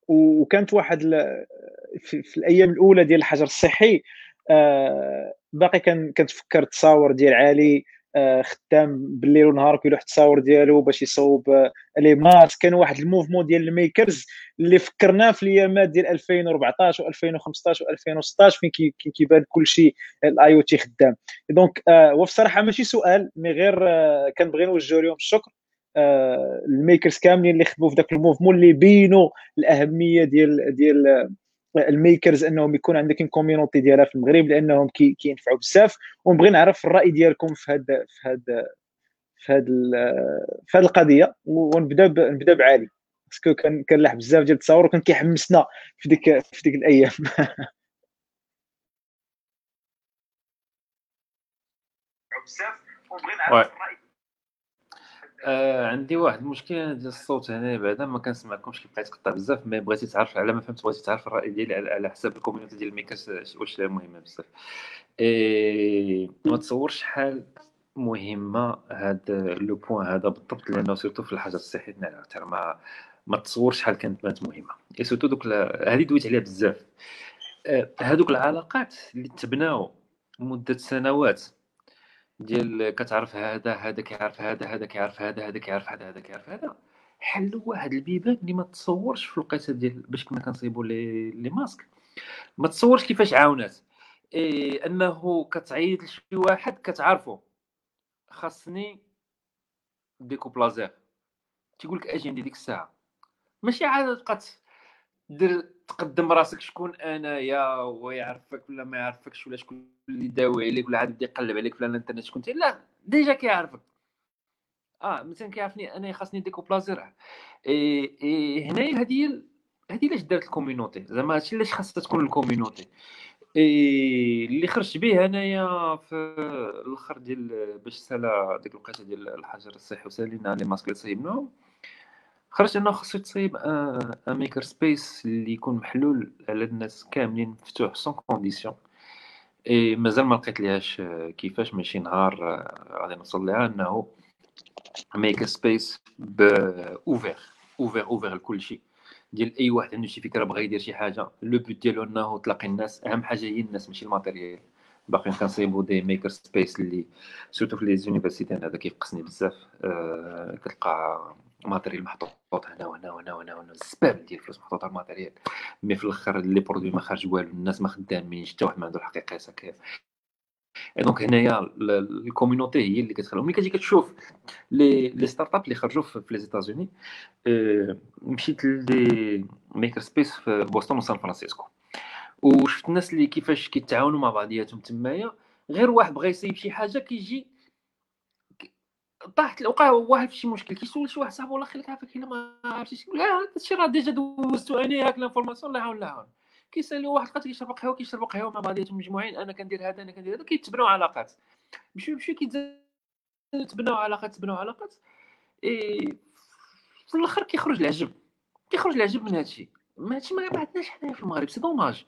وكانت واحد في, الأيام الأولى ديال الحجر الصحي آه، باقي كنتفكر التصاور ديال علي خدام بالليل ونهار كيلوح التصاور ديالو باش يصوب آه، les maths كان واحد ال mouvement ديال ال makers اللي فكرناه في الأيامات ديال 2014 و2015 و2016 فين كي كيبان كل شيء ال IOT خدام. donc هو بصراحة ماشي سؤال mais غير كنبغي نوجه لهم الشكر. ال makers كاملين اللي خدموا في ذاك ال mouvement اللي بينوا الأهمية ديال ديال ال makers انهم يكون عندك community ديالها في المغرب لانهم كينفعوا بزاف. ونبغي نعرف الرأي ديالكم في هذا في هذا في هذا في هذه القضية. ونبدأ نبدأ بعلي. parce que كان كان بزاف ديال التصاور وكان كيحمسنا في ديك في ديك الأيام. بزاف ونبغي نعرف الراي آه عندي واحد المشكلة ديال الصوت هنا بعدا ما كنسمعكمش كيبقى يتقطع بزاف ما بغيتي تعرف على ما فهمت بغيتي تعرف الرأي ديالي على, على حساب ال community ديال ال makers واش مهمه بزاف. إيه ما تصورش شحال مهمة هاد le point هذا بالضبط لأنه surtout في الحاجة الصحيه تاع ما ما تصورش شحال كانت بانت مهمة. et surtout دوك هذه دويت عليها بزاف. آه، هادوك العلاقات اللي تبناو مدة سنوات ديال كتعرف هذا هذا كيعرف هذا هذا كيعرف هذا هذا كيعرف هذا هذا كيعرف هذا. حلوا واحد البيبان اللي ما تصورش في الوقيته ديال باش كنا كنصيبوا لي لي ماسك. ما تصورش كيفاش عاونات. إيه أنه كتعيط لشي واحد كتعرفو. خاصني ديكو بلازير تيقول لك أجي عندي ديك الساعة. ماشي عاد تبقى دير تقدم راسك شكون أنايا ويعرفك ولا ما يعرفكش ولا شكون اللي داوي عليك ولا عاد يقلب عليك في الانترنت شكون لا déjà كيعرفك. آه مثلا كيعرفني أنا خاصني ديكو plaisir. إيه إيه هنايا هذه هذه علاش دارت ال community؟ زعما هادشي علاش خاصها تكون ال community. إيه اللي خرجت به انايا في الأخر ديال باش سالا ديك الوقيته ديال الحجر الصحي وسالينا les masques اللي صيبناهم خرجت انه خصو تصايب un maker space اللي يكون محلول على الناس كاملين مفتوح sans condition et مازال ما لقيت ليهاش كيفاش؟ ماشي نهار غادي نوصل لها إنه maker space ouvert ouvert ouvert لكل شيء. ديال أي واحد عنده شي فكرة بغى يدير شي حاجة le but ديالو إنه تلاقي الناس أهم حاجة هي الناس ماشي ال matériel. باقيين كنصايبو des maker spaces اللي surtout في les universités هذا كيفقسني بزاف أه كتلقى matériel محطوط هنا وهنا وهنا وهنا وهنا. الزبال ديال الفلوس محطوط على ال matériel mais في الأخر les produits ما خارج والو. الناس ما خدامينش حتى واحد ما عنده الحقيقة هكا donc هنايا ال community هي اللي كتخليهم ملي كتجي كتشوف les les startups اللي خرجوا في les États-Unis مشيت ل des maker spaces في بوسطن وسان فرانسيسكو وشفت الناس اللي كيفاش كيتعاونوا مع بعضياتهم تمايا. غير واحد بغى يصيب شي حاجة كيجي طاحت وقع واحد في شي مشكل كيسول شي واحد صاحبو والله خليك عافاك الا ما عرفتيش يقول هذا الشيء راه déjà دوزتو أنا هاك l'information الله يعاون الله يعاون كيسالي واحد قالت كيشرب قهوه كيشرب قهوه مع بعضياتهم مجموعين أنا كندير هذا أنا كندير هذا. كيتبناو علاقات. بشوي بشوي كيتبناو علاقات تبناو علاقات. إي في الآخر كيخرج العجب كيخرج العجب من هادشي. ما هادشي ما عندناش حنايا في المغرب c'est dommage.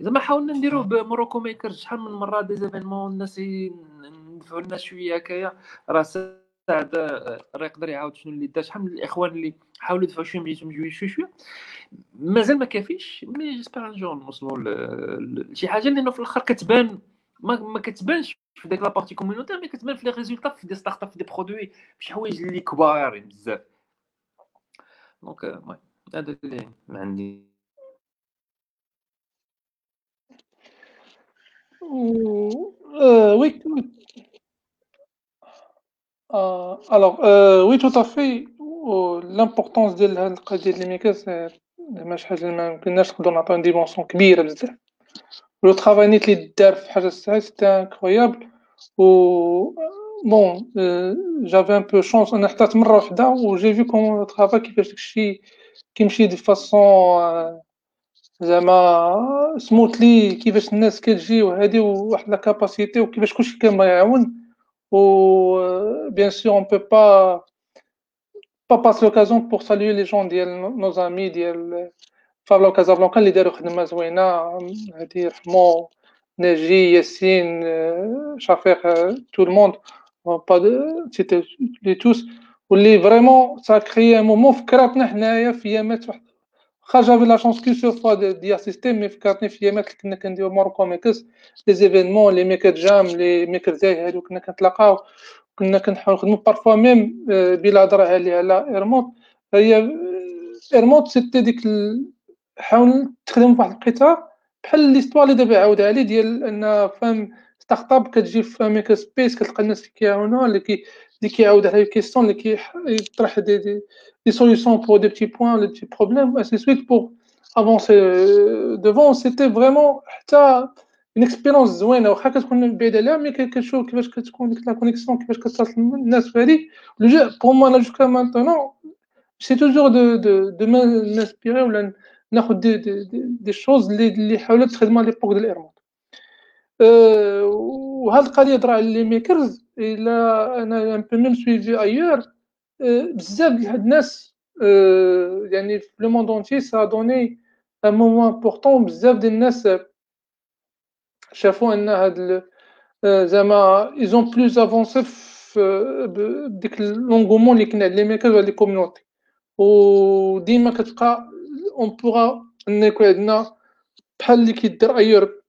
إذا ما حاولنا نديروه ب Morocco Maker شحال من مرة des événements الناس ندفعوا الناس شوية هكايا راه سعد راه يقدر يعاود شنو اللي دار. شحال من الإخوان اللي حاولوا يدفعوا شوية بيتهم شوية شوية شوية مازال ما كافيش. mais j'espère un jour نوصلوا لشي حاجة لأنه في الآخر كتبان ما ما كتبانش في ديك la partie communautaire mais كتبان في les résultats في des startups في des produits شي حوايج اللي كبار بزاف. donc المهم هذا اللي عندي oui alors oui tout à fait l'importance ديال هاد القضية ديال ال makers زعما شي حاجة ما يمكنناش نقدروا نعطيو dimension كبيره بزاف le travail نيت اللي دار في حاجة الساعة c'était incroyable و بون جافي ان بو شونس أنا حطيت مره واحدة و جي في كوم ترافاي كيفاش داكشي كيمشي دو فاسون زعما سموتلي كيفاش الناس كتجي وهادي وواحد لا كاباسيتي وكيفاش كلشي كان يعاون و بيان سور اون بو با با باس لوكازيون بور سالوي لي جون ديال نو زامي ديال فابلو كازابلانكا اللي داروا خدمه زوينه هادي يرحمو ناجي ياسين شفيق تو الموند با سيتي لي توس واللي فريمون سا كريي مومون فكرتنا حنايا في ايامات واحد واخا جافي لا شونس كي سو فوا دي اسيستي مي فكرتني في ايامات اللي كنا كنديرو ماروكو ميكس لي زيفينمون لي ميكر جام لي ميكر زاي هادو كنا كنتلاقاو كنا كنحاول نخدمو بارفوا ميم بلا هضره عليها على ايرمونت هي ايرمونت سيتي ديك حاول تخدم فواحد القطاع بحال ليستوار اللي دابا عاود عليه ديال ان فهم ستارت اب كتجي في ميكا سبيس كتلقى الناس اللي كيعاونوها اللي كي اللي كيعاود على الكيستيون اللي كيطرح دي دي, دي سوليوشن بور دي بتي بوين ولا دي بروبليم اسي سويت بور افونسي دوفون سيتي فريمون حتى اون اكسبيرونس زوينه واخا كتكون بعيد عليها مي كتشوف كيفاش كتكون ديك لا كونيكسيون كيفاش كتصل الناس في هذيك لو جو بور موا أنا جوسكا مانتونون c'est toujours de de de m'inspirer ولا ناخذ دي دي دي شوز اللي اللي حاولت تخدم على l'époque ديال الايرمونت أه وهاد القضية هضر على les makers إلا أنا un peu même suivi ailleurs أه بزاف ديال هاد الناس أه يعني في le monde entier ça donnait un moment important بزاف ديال الناس شافوا أن هاد زعما ils ont plus avancé في ديك l'engouement اللي عند les makers ولا les communities وديما كتبقى اون بوغا ان يكون عندنا بحال اللي كيدير ايور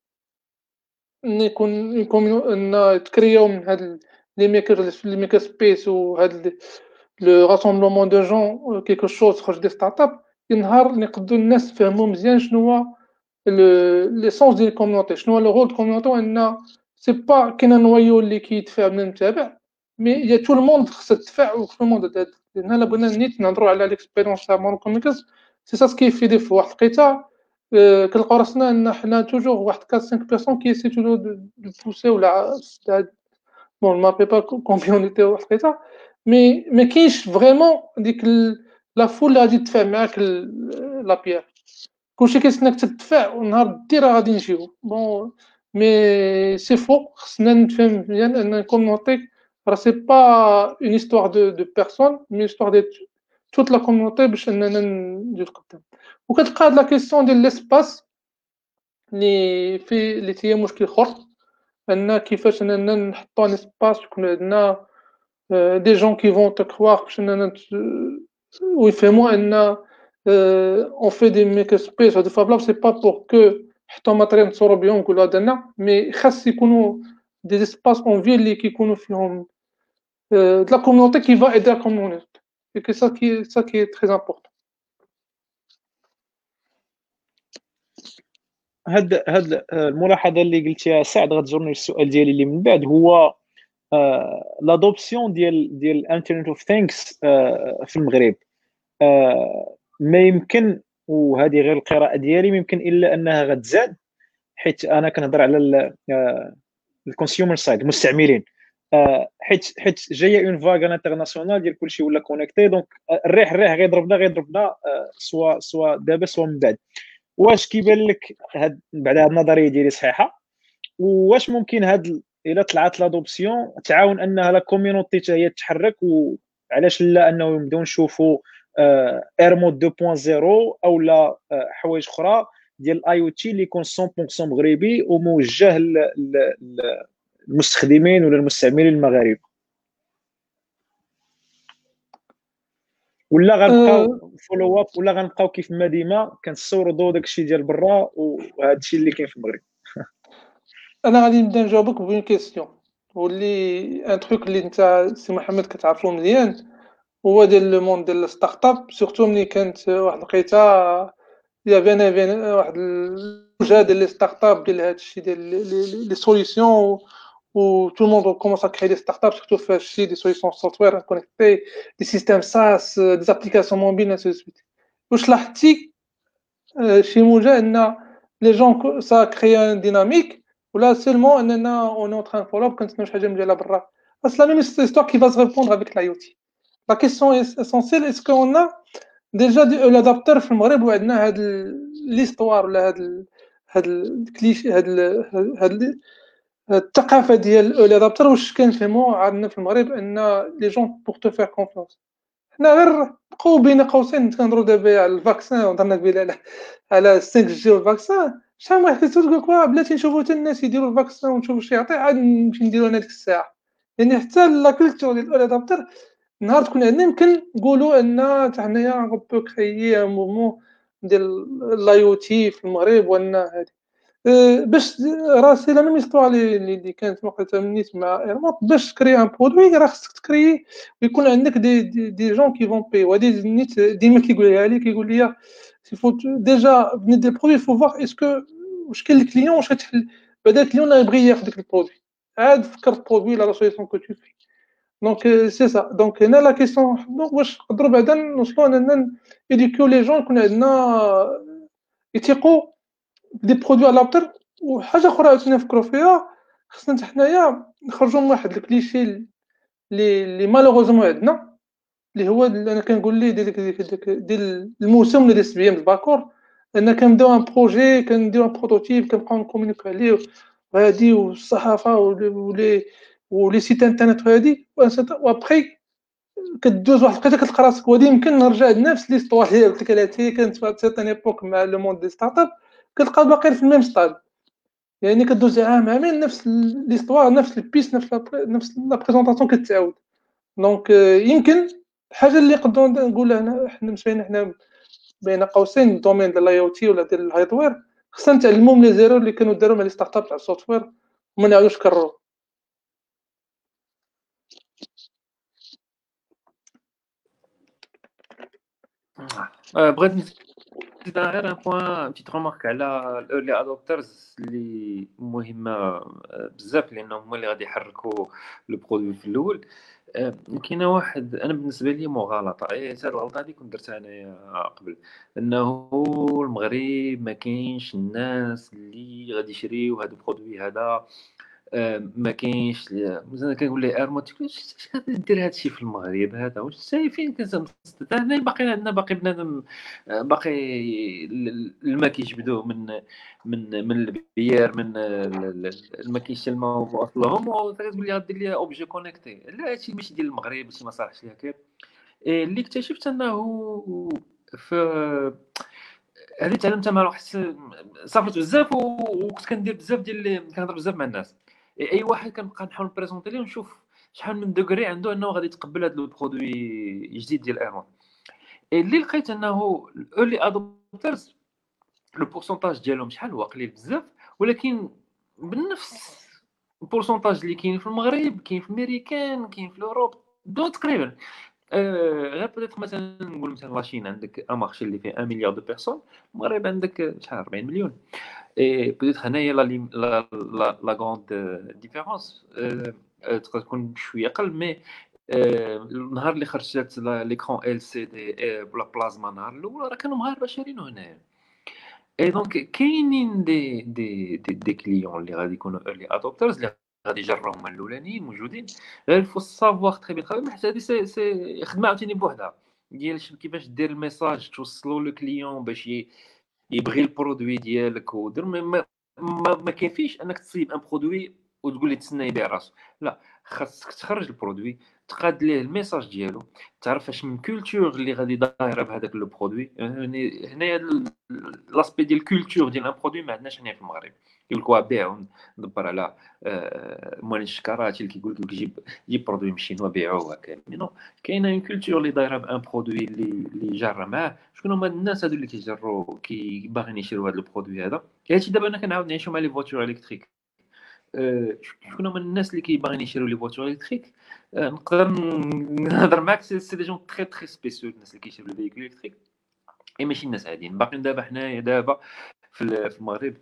إن يكون يكون إن تكرياو من هاد لي ميكر لي ميكر سبيس وهاد لو راسومبلومون دو جون كيكو شوز خرج دي ستارت اب نهار اللي نقدو الناس فهموا مزيان شنو هو ليسونس ديال الكوميونيتي شنو هو لو رول الكوميونيتي ان سي با كاين نوايو اللي كيدفع من المتابع مي يا تو الموند خص تدفع و تو الموند هنا بغينا نيت نهضروا على ليكسبيريونس تاع مون كوميكس سي سا سكيفيدي في واحد القطاع كنلقاو راسنا ان حنا توجور واحد 4 5 بيرسون كي توجور دو بوسي ولا بون ما بي با كومبيونيتي واحد القطاع مي ما كاينش فريمون ديك لا فول اللي غادي تدفع معاك لا بيير كلشي كيستناك تدفع ونهار دير غادي نجيو بون مي سي فو خصنا نفهم مزيان ان الكوميونيتي راه سي با اون هيستوار دو دو بيرسون مي هيستوار دو توت لا كوميونيتي باش اننا ندير قدام وكتلقى هاد لا كيسيون ديال ليسباس اللي في اللي هي مشكل أخر أن كيفاش أننا نحطو ان اسباس يكون عندنا دي جون كي فون تكروار باش أننا ويفهموا أن اون في دي ميك سبيس هادو فابلاب سي با بور كو حطو matériel نتصورو بهم نقولو هذا mais خاص يكونوا des espaces en ville اللي كيكونوا فيهم la communauté qui va aider la communauté. Et que ça qui est, ça qui est très important. هاد هاد الملاحظة اللي قلتيها سعد غتجرني السؤال ديالي اللي من بعد هو l'adoption ديال ديال ال Internet of Things في المغرب ما يمكن وهذه غير القراءة ديالي ما يمكن إلا أنها غتزاد حيت أنا كنهضر على ال consumer side المستعملين حيت حيت جاية une vague internationale ديال كلشي ولا connecté donc الريح الريح غيضربنا غيضربنا سوا سوا دابا سوا من بعد. واش كيبان لك هاد بعد هاد النظرية ديالي صحيحة؟ واش ممكن هاد إلا طلعت l'adoption تعاون أنها la community حتى هي تتحرك وعلاش لا انه نبداو نشوفوا إيرموت 2.0 أو لا حوايج أخرى ديال ال IoT اللي يكون 100% مغربي وموجه للمستخدمين ولا المستعملين المغاربه ولا غنبقاو follow up ولا غنبقاو كيف ما ديما كنستوردوا داكشي ديال برا وهذا الشيء اللي كاين في المغرب. أنا غادي نبدأ نجاوبك bonne question واللي un truc اللي أنت سي محمد كتعرفو مزيان هو ديال le monde ديال ال start-up surtout ملي كانت واحد الوقيته يا فين واحد الوجه ديال les start-up ديال هادشي ديال les solutions و tout le monde commence à créer des start-up surtout في هادشي des solutions software connectées des systèmes SaaS des applications mobiles ainsi de suite واش لاحظتي شي موجه أن les jeunes ça crée une dynamique ولا seulement أننا on est en train فولو كنتسناو شي حاجة مديالها برا بس la même histoire qui va se reproduire avec l'IoT la question essentielle est-ce que on a déjà l'adopteur في المغرب وعندنا هاد l'histoire ولا هاد هاد الكليشي هاد هاد الثقافه ديال ال adopteur واش كنفهمو عندنا في المغرب أن les gens pour tout faire confiance حنا غير بقاو بين قوسين كنهضرو دابا على ال vaccin وهضرنا قبيله على على 5G وال vaccin شحال ما حكيتو تقول لك بلاتي نشوفو حتى الناس يديرو ال vaccin ونشوفو شي يعطي عاد نمشي نديرو أنا ديك الساعة يعني حتى لا كولتور ديال الادابتور نهار تكون عندنا يمكن نقولوا ان حنايا غو بو كريي ان موفمون ديال لاي أو تي في المغرب وان أه، باش راسي لا ميم استوار اللي كانت وقتها منيت مع ايرموت باش تكري ان برودوي راه خصك تكري ويكون عندك دي دي, دي جون كي فون بي وهادي نيت ديما كيقولها لي كيقول لي فو ديجا بني دي برودوي فو فوار اسكو واش كاين الكليون واش غتحل بعدا ال client يبغي ياخذ ديك ال produit عاد فكر ال produit la solution que tu fais. donc c'est ça donc هنا la question donc واش نقدروا بعدا نوصلوا أننا éduquer les gens يكون عندنا يثيقوا des produits على لابتر وحاجة أخرى عاوتاني نفكروا فيها خصنا حتى حنايا نخرجوا من واحد الكليشي اللي malheureusement عندنا اللي هو أنا كنقول ليه ديال ديال الموسم ولا ديال السبعيه باكور ان كنبدأو un projet كنديرو un prototype كنبقاو نكومونيكو عليه وهادي والصحافة و les و les sites internet وهادي وأبخي كدوز واحد الوقيته كتلقى راسك. وهادي يمكن نرجع لنفس l'histoire اللي قلت لك عليها كانت في certaine époque مع le monde des start-up. كتلقى باقي في ال même stade. يعني كدوز عام عامين نفس l'histoire نفس ال pitch نفس نفس la présentation كتعاود donc يمكن الحاجة اللي نقدروا نقولها هنا حنا مشينا حنا بين قوسين ال domaine ديال ال IoT ولا ديال ال hardware خصنا نتعلموا من les erreurs اللي كانوا داروا مع les start-up تاع ال software وما نعاودوش نكرروا بغيت نزيد غير un point petite remarque على ال early adopters اللي مهمة بزاف لأنهم هما اللي غادي يحركوا le produit في الأول. كاينة واحد أنا بالنسبة لي مغالطة. اي هاد الغلطة هادي كنت درتها أنايا قبل. إنه المغرب ما كاينش الناس اللي غادي يشريو هاد ال produit هذا. ما كاينش مثلا كنقول ليه إيرموت تقول اش دير هادشي في المغرب هذا؟ واش شايفين هنا باقي عندنا باقي بنادم باقي الماء كيجبدوه من من من البيار من الماء كيشلموا واصلهم وتقول لي غدير les objets connectés لا هادشي ماشي ديال المغرب هادشي ما صالحش ليها كيف. اللي اكتشفت أنه في هذه تعلمتها مع واحد سافرت بزاف وكنت كندير بزاف ديال كنهضر بزاف مع الناس. اي واحد كنبقى نحاول نبريزونتي ليه ونشوف شحال من degré عنده انه غادي يتقبل هذا ال produit جديد ديال إيرموت اللي لقيت انه ال early adopters le pourcentage ديالهم شحال هو قليل بزاف ولكن بنفس ال pourcentage اللي كاين في المغرب كاين في امريكان كاين في Europe دو تقريبا. غير بدات مثلا نقول مثلا la Chine عندك un marché اللي فيه 1 مليار de personnes المغرب عندك شحال؟ 40 مليون. et peut-être هنايا la la la la grande différence تقدر تكون شوية أقل mais النهار اللي خرجت l'écran LCD ولا plasma النهار الأول راه كانوا مغاربة شارينو هنايا et donc كاينين des des des, des clients اللي غادي يكونوا early adopters اللي غادي يجربوا هما الاولانيين موجودين غير faut savoir très bien travailler حيت هادي c'est خدمه عاوتاني بوحدها ديال كيفاش دير ال message توصلوا le client باش يبغي ال produit ديالك ودير ما, ما, ما كيفيش انك تصيب un produit وتقول لي تسنى يبيع راسو لا خاصك تخرج ال produit تقاد ليه ال message ديالو تعرف اش من culture اللي غادي دايره بهذاك le produit يعني هنايا l'aspect ديال ال culture ديال un produit ما عندناش هنا في المغرب يقول لك بيع ندبر على آه، موالين الشكرات اللي كيقول لك جيب جيب برودوي من الشينوا بيعوه هكا نو كاينة اون كولتور اللي دايرة بأن برودوي اللي اللي جاره معاه. شكون هما الناس هادو اللي كيجروا كي باغيين يشريو هذا البرودوي هذا؟ هادشي دابا أنا كنعاود نعيشو مع لي فواتور الكتريك شكون هما الناس اللي كيباغيين يشريو لي فواتور الكتريك نقدر نهضر معاك سي دي جون تري تري سبيسيو الناس اللي كيشريو لي فيكول الكتريك إي ماشي الناس عاديين. باقيين دابا حنايا دابا في المغرب.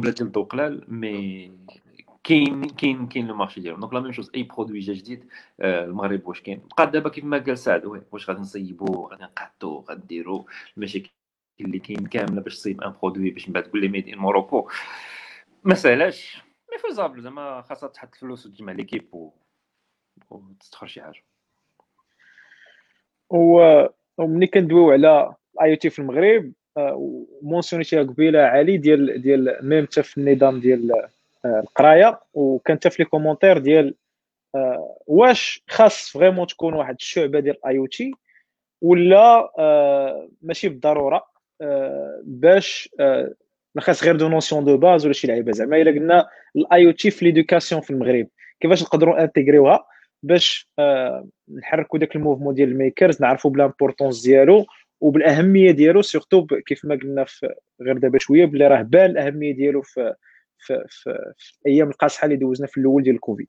ديال الضوء قلال mais كاين كاين كاين le marché ديالهم. donc la même chose أي produit جا جديد المغرب واش كاين؟ بقى دابا كيف ما قال سعد واش غادي نصيبو غادي نقادو غادي نديرو المشاكل اللي كاين كاملة باش تصيب un produit باش من بعد تقول لي made in Morocco ما سهلاش. mais faisable زعما خاصها تحط فلوس وتجمع l'équipe و وتستخرج شي حاجة. و وملي كندويو على الاي أو تي في المغرب مونسيونيتيها قبيلة علي ديال ديال ميم حتى في النظام ديال آه، القراية. وكان حتى في لي كومونتير ديال آه، واش خاص فريمون تكون واحد الشعبة ديال الاي أو تي ولا آه، ماشي بالضرورة باش ما خاص غير دو نوسيون دو باز ولا شي لعيبة. زعما إلا قلنا ال IoT في l'éducation في المغرب كيفاش نقدروا intégrerوها باش نحركوا داك ال mouvement ديال ال makers نعرفوا ب l'importance ديالو وبالأهمية ديالو surtout كيف ما قلنا في غير دابا شوية بلي راه بان الأهمية ديالو في في, في, في الأيام القاصحة اللي دوزنا في الأول ديال الكوفيد.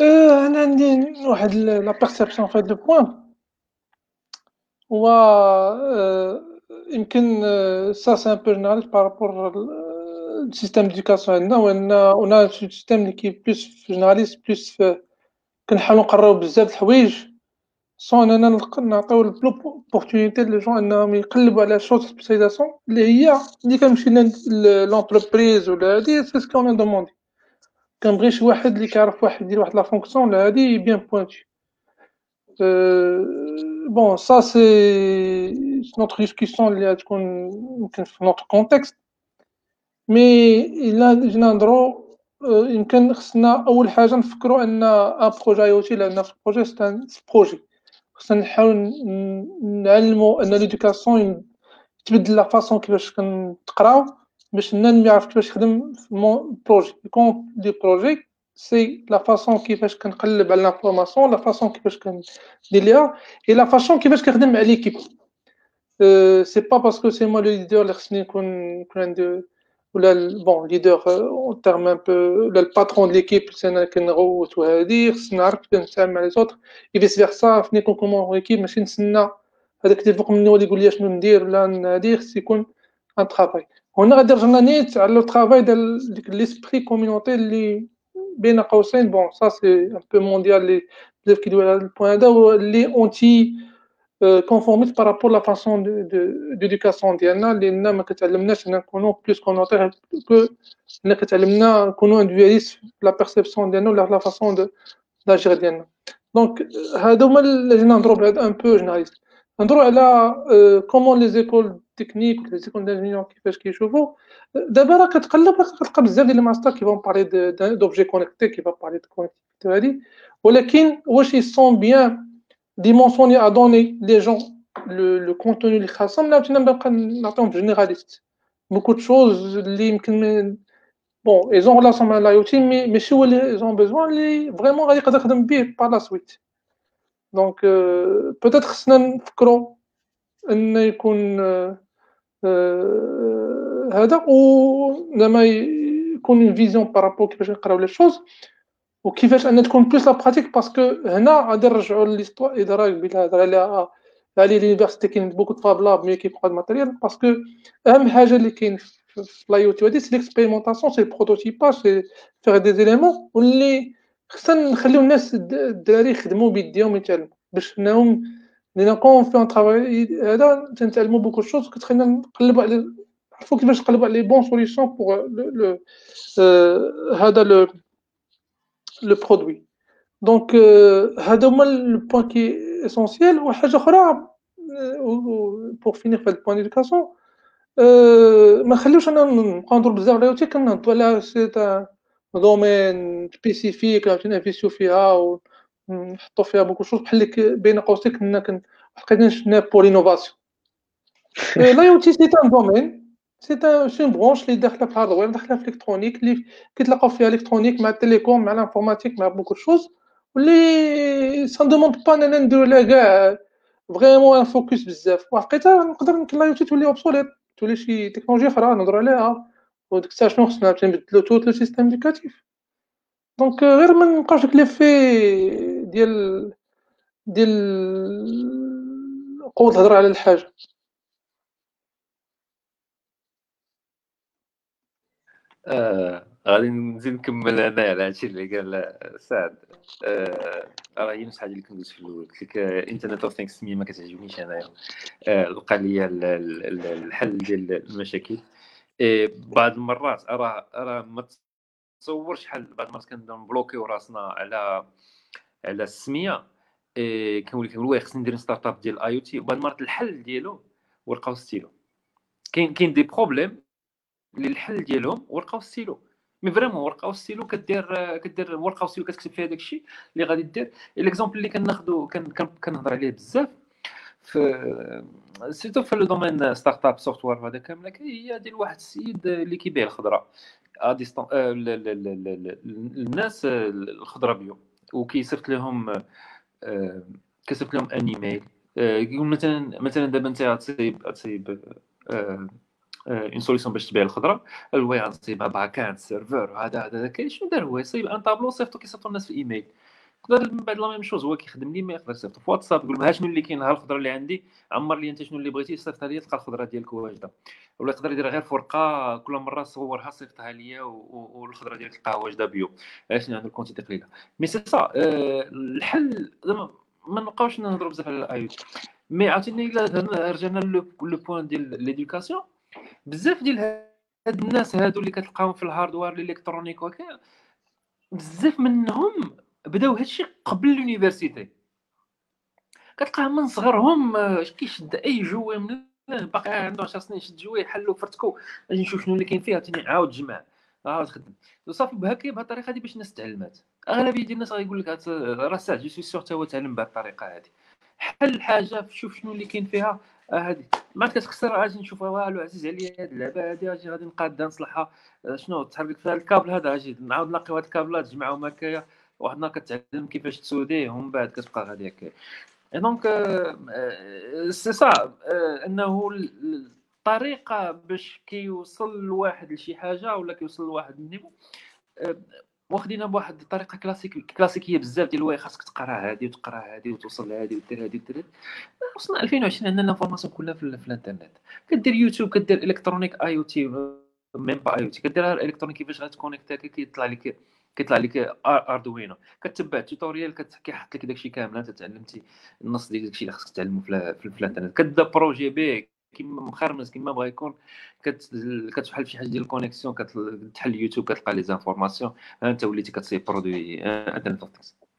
أنا عندي واحد لا بيرسيبسيون في هذا البوان هو يمكن سا سي ان بو جينيراليست بارابور السيستيم ديديكاسيون عندنا وان اون سيستيم اللي كي بلوس جينيراليست بلوس كنحاولو نقراو بزاف د الحوايج سون اننا نعطيو البلو بورتونيتي لي انهم يقلبوا على شوط سبيسياليزاسيون اللي هي اللي كنمشي لونتربريز ولا هادي سي سكو اون دوموندي كنبغي شي واحد اللي كيعرف واحد يدير واحد لا فونكسيون ولا هادي بيان بوانتي بون سا سي نوتر ديسكسيون اللي غتكون يمكن في نوتر كونتكست مي إلا جينا نهضرو يمكن خصنا أول حاجة نفكروا أن ان بروجي اي أو تي لأن في بروجي سي بروجي خصنا نحاول نعلمو أن ليدوكاسيون تبدل لا فاصون كيفاش كنقراو باش الناس يعرف كيفاش يخدم في بروجي يكون دي بروجي سي لا فاصون كيفاش كنقلب على لانفورماسيون لا فاصون كيفاش كندير ليها اي لا فاصون كيفاش كنخدم مع ليكيب سي با باسكو سي مو لو ليدر اللي خصني نكون نكون عندي ولا بون ليدر اون تيرم ان بو ولا الباترون د ليكيب سي أنا كنغوت وهادي خصني نعرف كيفاش نتعامل مع لي زوتر اي فيس فيرسا فني كون كومون ليكيب ماشي نتسنى هذاك اللي فوق مني هو اللي يقول لي شنو ندير ولا هادي خص يكون ان ترافاي هنا غادي رجعنا نيت على لو ترافاي ديال ديك ليسبري كوميونيتي اللي بين قوسين بون سا سي ان بو مونديال اللي بزاف كيدوي على البوان هذا هو اللي اونتي كونفورميست بارابور لا فاسون ديديكاسيون ديالنا لأن ما كتعلمناش ان نكونوا بلوس كونوتير كو ان كتعلمنا نكونوا انديفيدواليست في لا بيرسيبسيون ديالنا ولا لا فاسون دو لاجير ديالنا دونك هادو هما اللي جينا نهضروا بعد ان بو جينيراليست نهضروا على كومون لي زيكول تكنيك لي زيكول دانجينيور كيفاش كيشوفوا دابا راه كتقلب راه كتلقى بزاف ديال الماستر كي فون بارلي دوبجي كونيكتي كي فون بارلي دو كونيكتيفيتي هادي ولكن واش يسون بيان dimensionner à donner les gens. Le, le contenu اللي خاصهم نعاود نبقى نعطيهم généraliste. Beaucoup de choses اللي يمكن bon ils ont relation مع الاي أو تي مي ماشي هو اللي ils ont besoin اللي فريمون غادي يقدر يخدم به par la suite. دونك بوتيتر خصنا نفكروا ان يكون هذا و زعما يكون اون فيزيون بارابور كيفاش نقراو لي شوز وكيفاش أن تكون بلوس لا براتيك باسكو هنا غادي نرجعوا ليستوار إذا راك بلا هضر على على لينيفرسيتي كاين بوكو دو فابلاب مي كيبقى الماتيريال باسكو أهم حاجة اللي كاين في لاي تي هادي سي ليكسبيريمونطاسيون سي البروتوتيباج سي فيغ دي زيليمون واللي خصنا نخليو الناس الدراري يخدموا بيديهم يتعلموا باش انهم لأن كون في ان ترافاي هذا تنتعلموا بوكو شوز كتخلينا نقلبوا على نعرفوا كيفاش نقلبوا على لي بون سوليسيون بوغ لو هذا لو le produit. Donc, هذا هما le point qui est essentiel. وحاجة أخرى pour finir في البوان ديديكاسيون ما نخليوش أنا نبقاو نهضرو بزاف على الاوتي كنهضرو على سي دومين سبيسيفيك نانفيستيو فيها ونحطو فيها بوكو شوز بحال بين قوسين كنا لقينا شفنا بور انوفاسيون لا أو تي سي ان دومين سي اون برونش اللي داخله في الهاردوير داخله في الالكترونيك اللي كيتلاقاو فيها الكترونيك مع التليكوم مع الانفورماتيك مع بوكو شوز واللي سان دوموند با اننا نديرو لها كاع vraiment on focus بزاف واحد نقدر يمكن l'IoT تولي obsolète تولي شي تكنولوجيا أخرى نهضرو عليها وديك الساعة شنو خصنا نبدلو tout le système éducatif donc غير ما نبقاوش داك l'effet ديال ديال قوة الهضره على الحاجة آه غادي نزيد نكمل أنا على هادشي اللي قال سعد. آه راه هي نفس الحاجة اللي كندوز في الأول قلت لك Internet of things سميه ما كتعجبنيش أنايا. آه لقى لي الحل ديال المشاكل. آه بعض المرات راه راه ما تصورش شحال بعض المرات كنبداو نبلوكيو راسنا على على السمية. كنولي كنقول واه خصني ندير startup ديال IoT وبعض المرات الحل ديالو ولقاو ستيلو كاين كاين des problèmes اللي الحل ديالهم ورقة و stylo mais vraiment ورقه ستيلو كدير كدير ورقه ستيلو كتكتب فيها داكشي اللي غادي دير. l'exemple اللي كناخذو كنهضر عليه بزاف في surtout في le domaine startup software وهذا كامل هي ديال واحد السيد اللي كيبيع الخضرة à distance الناس الخضرة bio. وكيصيفط لهم كيصيفط لهم un email يقول مثلا مثلا دابا أنت غتصيب غتصيب une solution باش تبيع الخضرة. هو غتصيبها backend serveur هذا هذا كاين شنو دار هو يصيب un tableau صيفطو كيصيفطو الناس في الايميل يقدر من بعد la même chose هو كيخدم لي ما يقدر يصيفط في واتساب يقول ها شنو اللي كاين ها الخضرة اللي عندي. عمر لي انت شنو اللي بغيتي صيفطها لي تلقى الخضرة ديالك واجدة. ولا يقدر يدير غير ورقه كل مرة صورها صيفطها ليا والخضرة ديالك تلقاها واجدة bio. علاش؟ عنده ال quantité قليله mais c'est ça الحل زعما ما نبقاوش نهضروا بزاف على الاي mais عاوتاني إلا رجعنا le point ديال l'éducation بزاف ديال هاد الناس هادو اللي كتلقاهم في ال hardware ال électronique وكذا بزاف منهم بداو هادشي قبل l'université كتلقاه من صغرهم آه، كيشد أي jouet من باقي عنده 10 سنين شد jouet حلو فرتكو أجي نشوف شنو اللي كاين فيها تاني عاود جمع. عاود خدم. وصافي بهكا بهذه الطريقة هذه باش الناس تعلمات. أغلبية ديال الناس غيقول لك راه ساهل je suis sûr تا هو تعلم بهذه الطريقة هذه حل حاجة شوف شنو اللي كاين فيها. هذه ما كتخسر أجي نشوف والو عزيز عليا. هذه اللعبة هذه أجي غادي نقادها نصلحها آه، شنو تحرك فيها الكابل هذا؟ أجي نعاود نلاقيو هاد الكابلات تجمعهم هكايا واحد النهار كتعلم كيفاش تسوديه ومن بعد كتبقى غادي هكا. donc c'est صعب إنه الطريقة باش كيوصل الواحد لشي حاجة ولا كيوصل لواحد ال niveau آه، واخدينها بواحد الطريقة كلاسيك كلاسيكية بزاف ديال الواحد خاصك تقرا هذه وتقرا هذه وتوصل لهذه ودير هذه ودير هذه وصلنا 2020 عندنا ال information كلها في, في الانترنت. كدير يوتيوب كدير إلكترونيك آي أو تي ميم با آي أو تي. كدير électronique كيفاش غتكونيكتا كيطلع لك كيطلع لك Arduino كتبع tutoriel كيحط لك داكشي كامل انت تعلمتي النص ديال داكشي اللي خاصك تعلمه في, الانترنت. كتبدا projet بي كيما مخرمز كيما بغا يكون كتفحل شي حاجة ديال ال connexion كتحل يوتيوب كتلقى les informations. انت وليتي كتصيب produit انترنت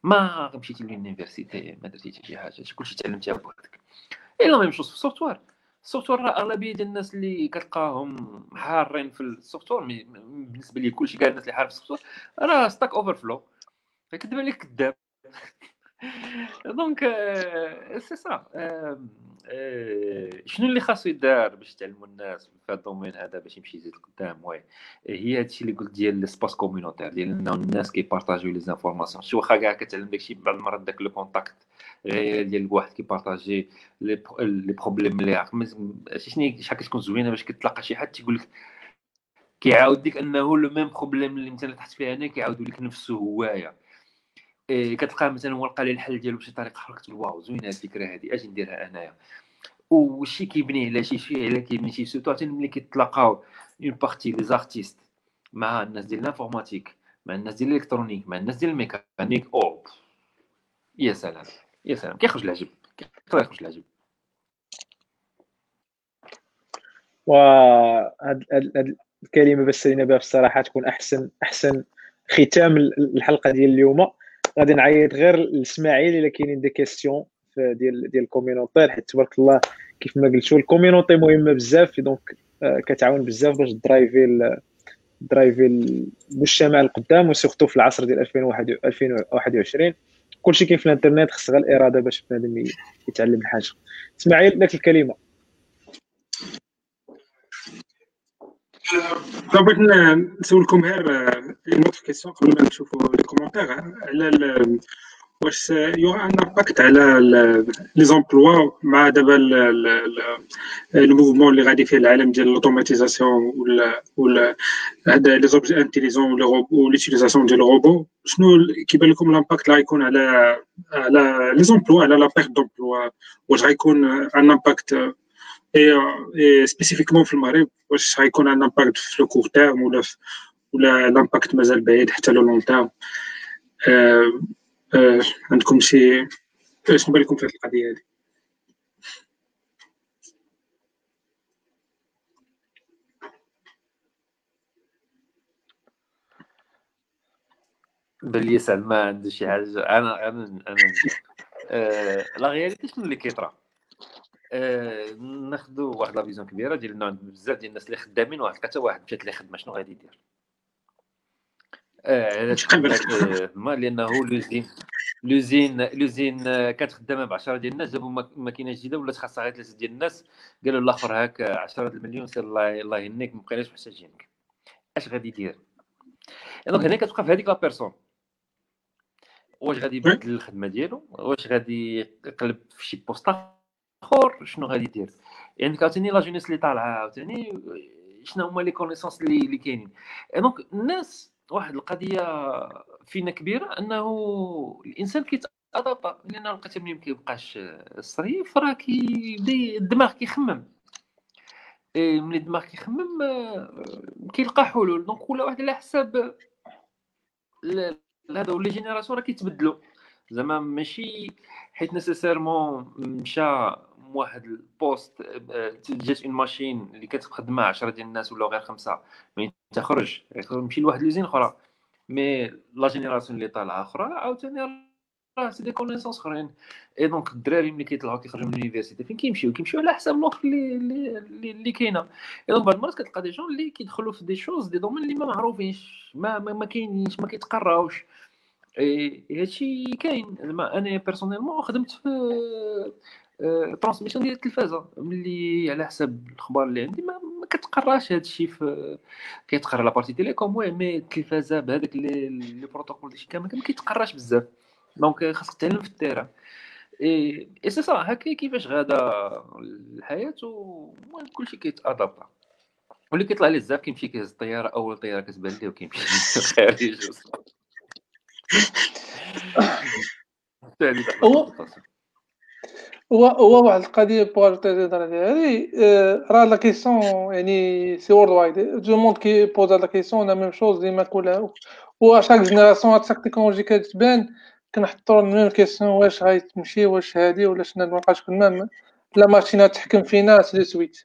ما مشيتي ل l'université ما درتي حتى شي حاجة كلشي تعلمتيها بوحدك. la même chose في ال software. ال software راه أغلبية ديال الناس اللي كتلقاهم حارين في ال software بالنسبة لي كلشي كاع الناس اللي حار في ال software راه Stack Overflow فكذب عليك كذاب donc c'est ça شنو اللي خاصو يدار باش تعلموا الناس في هذا ال domaine هذا باش يمشي يزيد قدام oui هي هادشي اللي قلت ديال l'espace communautaire ديال انه الناس كيبارطاجيو les informations. شي واخا كاع كتعلم داكشي بعض المرات داك le contact غير ديال واحد كيبارطاجي les problèmes اللي عارف شنو شحال كتكون زوينة باش كتلاقى شي حد تيقول لك كيعاود لك إنه le même problème اللي مثلا طحت فيها أنا كيعاودوا لك نفسه هواية. إيه مثلا هو لقى لي الحل ديالو بشي طريقة كتقول واو زوينة الفكرة هذه أجي نديرها أنايا. وشي كيبني على شي شيء على كيبني شي surtout عرفتي ملي كيتلاقاو en partie les artistes مع الناس ديال ال informatique مع الناس ديال ال électronique مع الناس ديال الميكانيك أو يا سلام يا سلام. كيخرج العجب كيخرج العجب. وهاد الكلمة باش سالينا بها الصراحة تكون أحسن أحسن ختام الحلقة ديال اليوم. غادي نعيط غير لاسماعيل إلا كاينين des questions ديال ديال ال community حيت تبارك الله كيف ما قلتوا ال community مهمه بزاف donc آه، كتعاون بزاف باش درايفي درايفي المجتمع القدام و surtout في العصر ديال 2021 كلشي كاين في الإنترنت خص غير الإرادة باش بنادم يتعلم الحاجة إسماعيل لك الكلمة. بغيت نسولكم غير une autre question قبل ما نشوفوا les commentaires على واش y aura un impact على les emplois مع دابا ال mouvement اللي غادي فيه العالم ديال ال automatisation ولا هذا les objets intelligents ولا l'utilisation ديال الروبو شنو كيبان لكم ال impact اللي غيكون على على les emplois على la perte d'emploi واش غيكون un impact et spécifiquement في المغرب واش غيكون un impact في le court terme ولا ولا ال impact مازال بعيد حتى le long terme آه، عندكم شي شنو بالكم في هذه القضية هذه؟ بلي سعد ما عنده شي حاجة. أنا أنا أنا آه la réalité شنو اللي كيطرا آه ناخذوا واحد la vision كبيرة ديال بزاف ديال الناس اللي خدامين واحد حتى واحد مشات ليه خدمة شنو غادي يدير؟ علاش ما لأنه l'usine. l'usine l'usine كانت خدامة ب 10 ديال الناس جابوا ماكينة جديدة ولات خاصها غير 3 ديال الناس. قالوا الآخر هاك 10 المليون سير الله الله يهنيك ما بقيناش محتاجينك. أش غادي يدير؟ donc هنا كتبقى في هذيك la personne. واش غادي يبدل الخدمة ديالو؟ واش غادي يقلب في شي poste اخر شنو غادي يدير؟ يعني عاوتاني la jeunesse اللي طالعة عاوتاني شنو هما les connaissances اللي اللي كاينين. donc الناس واحد القضية فينا كبيرة أنه الإنسان كيتادابا لأن لقيت ملي ما كيبقاش الصريف راه كيبدأ الدماغ كيخمم. ملي الدماغ كيخمم كيلقى حلول. donc كل واحد على حساب هذا و les générations راه كيتبدلوا. زعما ماشي حيت nécessairement مشى واحد ال poste آه، جات une machine اللي كتخدمها 10 ديال الناس ولا غير خمسة mais تخرج يمشي لواحد l'usine أخرى. mais la génération اللي طالعة أخرى عاوتاني راه c'est des connaissances أخرين. et donc الدراري ملي كيطلعوا كيخرجوا من ال université فين كيمشيو؟ كيمشيو على حساب l'offre اللي اللي, اللي كاينة. et donc بعض المرات كتلقى des jeunes اللي كيدخلوا في des choses des domaines اللي ما معروفينش ما ما, ما كاينينش ما كيتقراوش. هادشي كاين. زعما أنا personnellement خدمت في transmission ديال التلفازة. ملي على حسب الاخبار اللي عندي ما, ما كتقراش هذا الشيء في كيتقرا la partie télécom oui mais التلفازة بهذاك les protocoles داكشي كامل ما كيتقراش بزاف. donc خاصك تعلم في ال terrain. اي سي سا هكا كيفاش غادا الحياة المهم كلشي كيتادابتا واللي كيطلع ليه الزاف كيمشي كيهز الطيارة أول طيارة كتبان ليه وكيمشي خارج هو هو هو واحد القضية pour ajouter dans هذه راه la question يعني c'est worldwide tout le monde qui pose la question la même chose ديما كلها و chaque génération chaque technologie كتبان كنحطوا ال même question واش غتمشي واش هادي ولا شنو مابقاش كنا la machine تحكم فينا ainsi de suite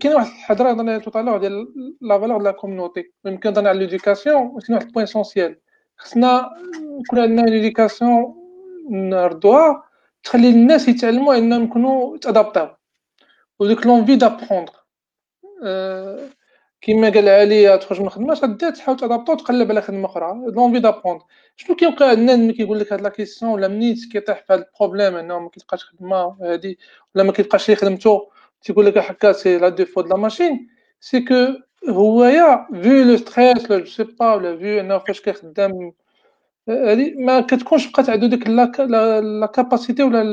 كاين واحد الحضرة هضرنا tout à l'heure ديال la valeur la community يمكن هضرنا على l'éducation كاين واحد ال point essentiel خصنا يكون عندنا l'éducation نردوها تخلي الناس يتعلموا انهم يكونوا يتادابطاو وديك l'envie d'apprendre أه كيما قال علي تخرج من الخدمة تبدا تحاول تادابطو وتقلب على خدمة أخرى. l'envie d'apprendre شنو كيوقع عندنا ملي كيقول لك هاد la question ولا منين كيطيح في هاد ال problème إنه ما كيلقاش خدمة هادي ولا ما كيبقاش ليه خدمته تيقول لك هكا سي لا ديفو د لا ماشين سي كو هويا فيو لو ستريس لو سي با ولا فيو إنه فاش كيخدم هذه ما كتكونش بقات عنده ديك لا كاباسيتي ولا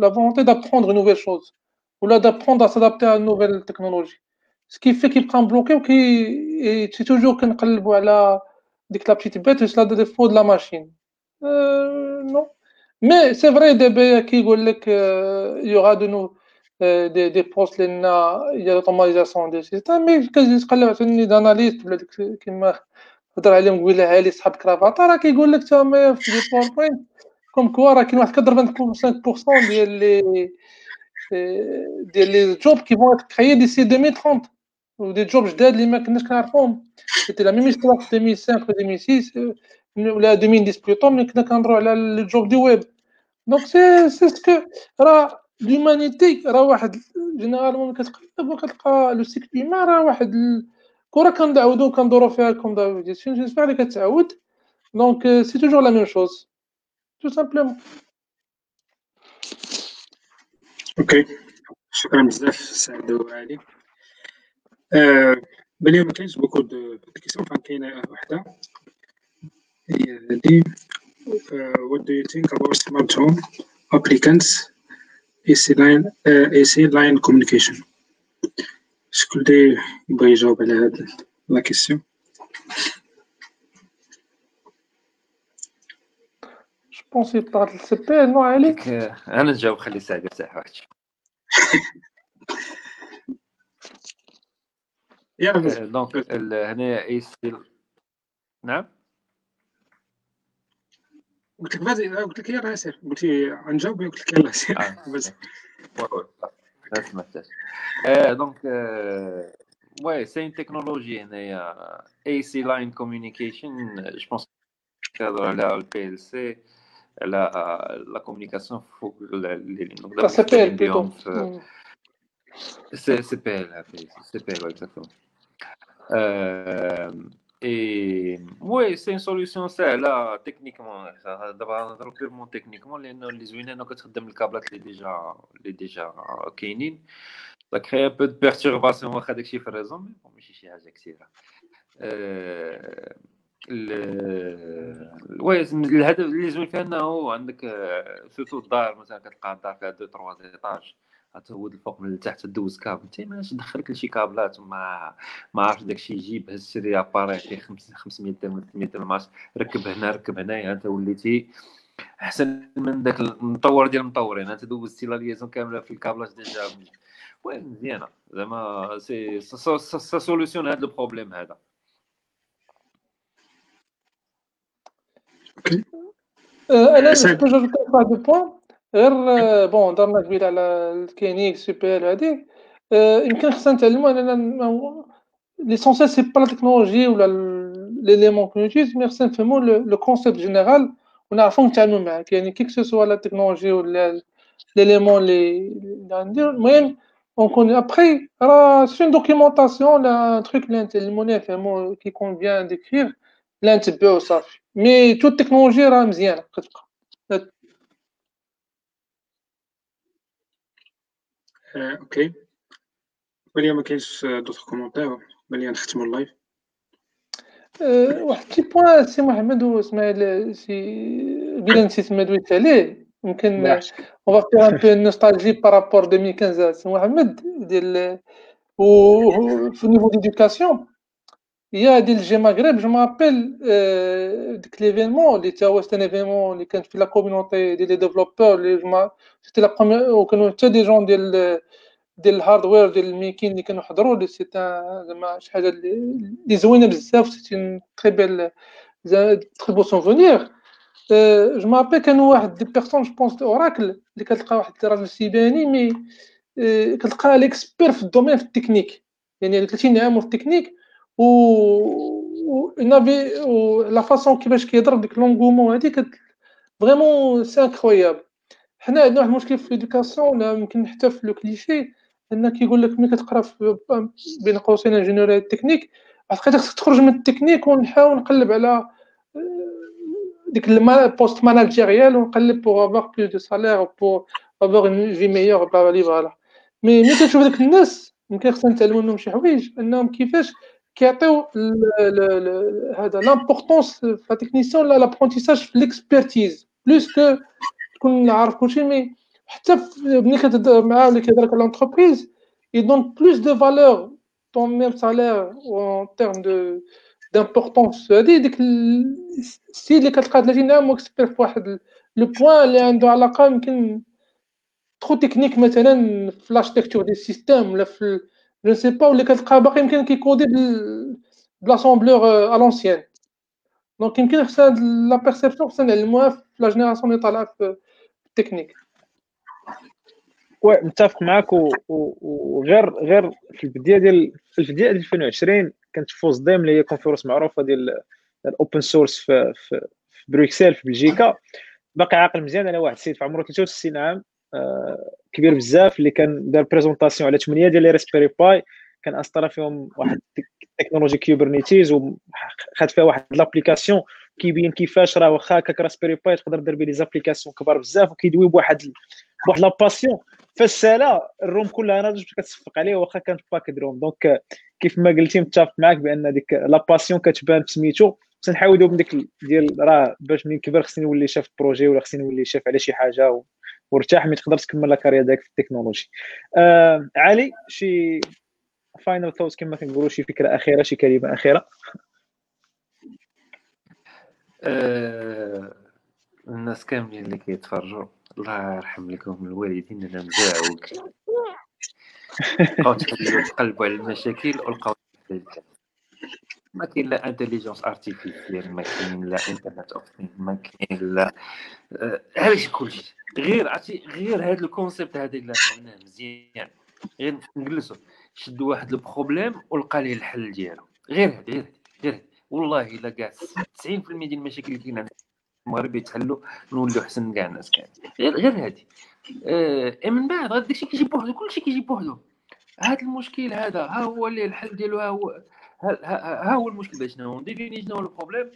لا فولونتي دابروندر نوفيل شوز ولا دابروندر سادابتي على نوفيل تكنولوجي سكي في كيبقى مبلوكي وكي سي توجور كنقلبوا على ديك لا بتيت بيت واش لا ديفو د لا ماشين non mais c'est vrai دابا كيقول لك y aura de nos des des postes لنا ديال automatisation des systèmes mais كتقلب عاوتاني d'analystes ولا ديك كيما هضر عليهم قبيله علي صحاب كرافاطه راه كيقول لك t'as fait des PowerPoint comme quoi راه كاين واحد 85% ديال لي ديال les jobs qui vont créer d'ici 2030 و des jobs جداد اللي ما كناش كنعرفوهم c'était la même في 2005 و 2006 ولا 2010 plutôt ملي كنا كنهضروا على les jobs de web donc c'est c'est ce que راه l'humanité راه واحد généralement كتقلب وكتلقى le cycle humain راه واحد كره كنعاودو كندورو فيها comme دافيد جيسبر اللي كتعاود donc c'est toujours la même chose tout simplement okay شكرا بزاف سعد وعلي بلي ما كاينش beaucoup de questions كاينة وحده هي هادي uh, what do you think about smart home applicants AC line uh, AC line communication. شكون اللي يبغي يجاوب على هاد la question؟ je pense يطلع السي بي نو عليك أنا نجاوب خلي سعد يرتاح واحد يا donc هنا AC نعم؟ قلت لك vas-y قلت لك يلا سير قلت لي غنجاوب قلت لك يلا سير بس ما سمعتهاش آه، donc ouais c'est une technologie هنايا AC line communication. Je pense كهضر على ال PLC على la communication فوق لا سي بي ال بلوتو سي سي بي ال سي بي ال exactement. اي وي سي سوليسيون ساهله techniquement دابا نهضرو purement techniquement لأنه اللي زوين انه كتخدم الكابلات اللي déjà اللي déjà كاينين crée un peu de perturbation واخا داكشي في ال réseau mais ماشي شي حاجة كثيره oui الهدف اللي زوين فيها انه عندك surtout الدار مثلا كتلقى الدار فيها deux trois étages تهود الفوق من التحت دوز كابل. انت ما دخلك لشي كابلات ما ما عرفت داكشي يجيب. هز شري appareil فيه 500 درهم 300 درهم ركب هنا ركب هنايا أنت وليتي أحسن من داك المطور ديال المطورين. أنت دوزتي la liaison كاملة في الكابلات déjà. oui مزيانة. زعما سي سا سوليسيون هذا. ال problème هذا أنا واحد ال point. غير bon درنا قبيله على الكينيك سوبر هادي. يمكن خصنا نتعلموا أننا l'essentiel c'est pas la technologie ولا l'élément qu'on utilise mais خصنا نفهموا le concept général ونعرفوا نتعاملوا معاه. يعني quel que ce soit la technologie ولا l'élément اللي عندي المهم on connaît. Après c'est une documentation là, un truc là vraiment qui convient d'écrire là un peu صافي. Mais toute technologie راه مزيانة كتبقى OK. بلي ما كاينش d'autres commentaires. بلي نختموا ال live. واحد كي point سي محمد واسماعيل سي بلا نسيت ما دويت عليه. يمكن on va faire un peu nostalgie par rapport 2015 سي محمد ديال و في نيفو ديدوكاسيون يا ديال الجي مغرب جو مابيل ديك ليفينمون اللي تا هو سيت ان ايفينمون اللي كانت في لا كوميونيتي ديال لي ديفلوبور اللي جما سيتي لا بروميير وكانوا حتى دي جون ديال ديال الهاردوير ديال الميكين اللي كانوا حضروا اللي سيت زعما شي حاجة اللي زوينه بزاف سيتي تري بيل تري بو سونفونير جو مابيل كانوا واحد دي بيرسون جو بونس اوراكل اللي كتلقى واحد الراجل سيباني مي كتلقى l'expert في ال domaine في التكنيك يعني 30 عام في التكنيك و on a vu la façon كيفاش كيهضر ديك l'engouement هادي vraiment c'est incroyable حنا عندنا واحد المشكل في l'éducation ولا يمكن حتى في le cliché إن كيقول لك ملي كتقرأ بين قوسين ingénierie technique عاد خصك تخرج من التكنيك ونحاول نقلب على ديك ال poste managérial ونقلب pour avoir plus de salaire pour avoir une vie meilleure بلا voilà mais ملي كتشوف داك الناس يمكن خصنا نتعلموا منهم شي حوايج إنهم كيفاش كيعطيو هذا l'importance في la technicien لا l'apprentissage في l'expertise plus que تكون عارف كلشي mais حتى ملي كتهضر مع اللي كيهضر لك l'entreprise il donne plus de valeur ton même salaire en termes de d'importance هادي ديك السيد اللي كتلقى 30 عام و expert في واحد le point اللي عنده علاقه يمكن trop technique مثلا في l'architecture des systèmes ولا في je sais pas ولا كتلقاه باقي يمكن كيكودي ب l'assembleur à l'ancienne donc يمكن خصنا la perception خصنا نعلموها في la génération اللي طالعه في ال technique oui متفق معاك. وغير غير في البداية ديال في البداية ديال 2020 كانت FOSDEM اللي هي conférence معروفة ديال ال open source في, في, في بروكسل في بلجيكا باقي عاقل مزيان أنا واحد السيد في عمره 63 عام. آه، كبير بزاف اللي كان دار présentation على 8 ديال Raspberry Pi كان installé فيهم واحد technologie Kubernetes وخد فيها واحد l'application كيبين كيفاش راه واخا هكاك Raspberry Pi تقدر دير به les applications كبار بزاف وكيدوي بواحد بواحد la passion فالسالا ال room كلها أنا كتصفق عليه واخا كانت back room donc كيف ما قلتي متفق معك بأن ديك la passion كتبان في سميتو تنحاولوا من ديك ديال راه باش ملي كبر خصني نولي chef projet ولا خصني نولي شاف على شي حاجة وارتاح ملي تقدر تكمل la carrière ديالك في التكنولوجي. آه علي شي final thought كما كنقولوا شي فكرة أخيرة شي كلمة أخيرة؟ آه الناس كاملين اللي كيتفرجوا الله يرحم لكم الوالدين أنا مزاعوك بقاو تقلبوا على المشاكل ولقاو ما كاين لا intelligence artificielle ما كاين لا internet of ما كاين لا علاش كلشي. غير عرفتي غير هذا ال concept هذا اللي فهمناه مزيان. غير نجلسوا شدوا واحد ال problème ولقى ليه الحل ديالو. غير هذا غير غير والله إلا كاع 90% ديال المشاكل اللي كاين المغرب يتحلوا نولوا احسن كاع الناس كامل غير غير هذه آه من بعد غادي داكشي كيجي بوحدو كلشي كيجي بوحدو هذا المشكل هذا ها هو اللي الحل ديالو ها هو ها, هو المشكل شنو ن définit شنو هو ال problème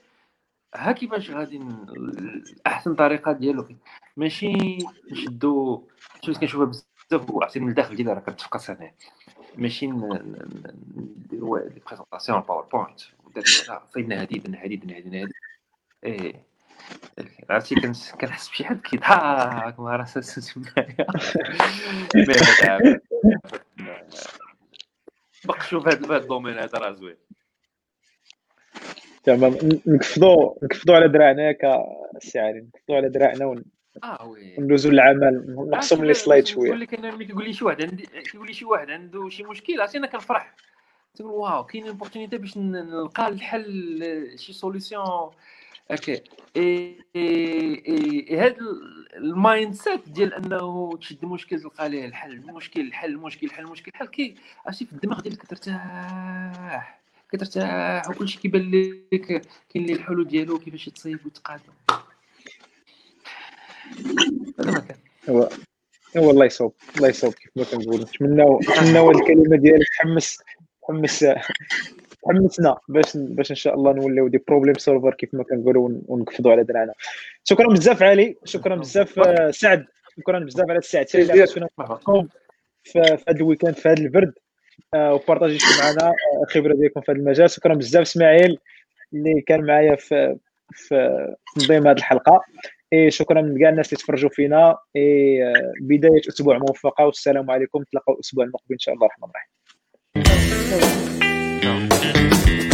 ها كيفاش غادي احسن طريقه ديالو ماشي نشدو شوف كنشوفها بزاف وعرفتي من الداخل ديالها راه كتفقس هنا ماشي نديرو les présentations PowerPoint فايدنا هادي درنا هادي درنا هادي هادي إيه عرفتي كنحس بشي حد كيضحك ما راه معايا باقي شوف هذا domaine هذا راه زوين. تمام نكفضوا نكفضوا على دراعنا ياك السي علي نكفضوا على دراعنا آه oui. وندوزو للعمل. نقصوا من لي slides شوية. نقول لك أنا ملي كيقول لي شي واحد عندي كيقول لي شي واحد عنده شي مشكل عرفتي أنا كنفرح. تقول waouh كاين opportunité باش نلقى الحل شي solution OK. هذا ال mindset ديال أنه تشد مشكل تلقى ليه الحل المشكل الحل المشكل الحل المشكل الحل كي عرفتي في الدماغ ديالك كترتاح كترتاح وكلشي كيبان لك كاين اللي الحلول ديالو كيفاش يتصيب ويتقادم. هذا ما كان. هو هو الله يصوب الله يصوب كيف ما كنقولوا. نتمناو نتمناو الكلمة ديالك تحمس تحمس حمسنا باش باش إن شاء الله نوليو des problem solvers كيف ما كنقولوا ونكفضوا على دراعنا شكرا بزاف علي شكرا بزاف آه، سعد. شكرا بزاف على الساعتين اللي عطيتونا في هذا ال weekend في هذا البرد؟ آه، وبارطاجيتوا معنا الخبره ديالكم في هذا المجال. شكرا بزاف إسماعيل اللي كان معايا في في تنظيم هذه الحلقة. إي شكرا لكاع الناس اللي تفرجوا فينا. إي آه، بداية أسبوع موفقة والسلام عليكم. نتلاقاو الأسبوع المقبل إن شاء الله الرحمن الرحيم come.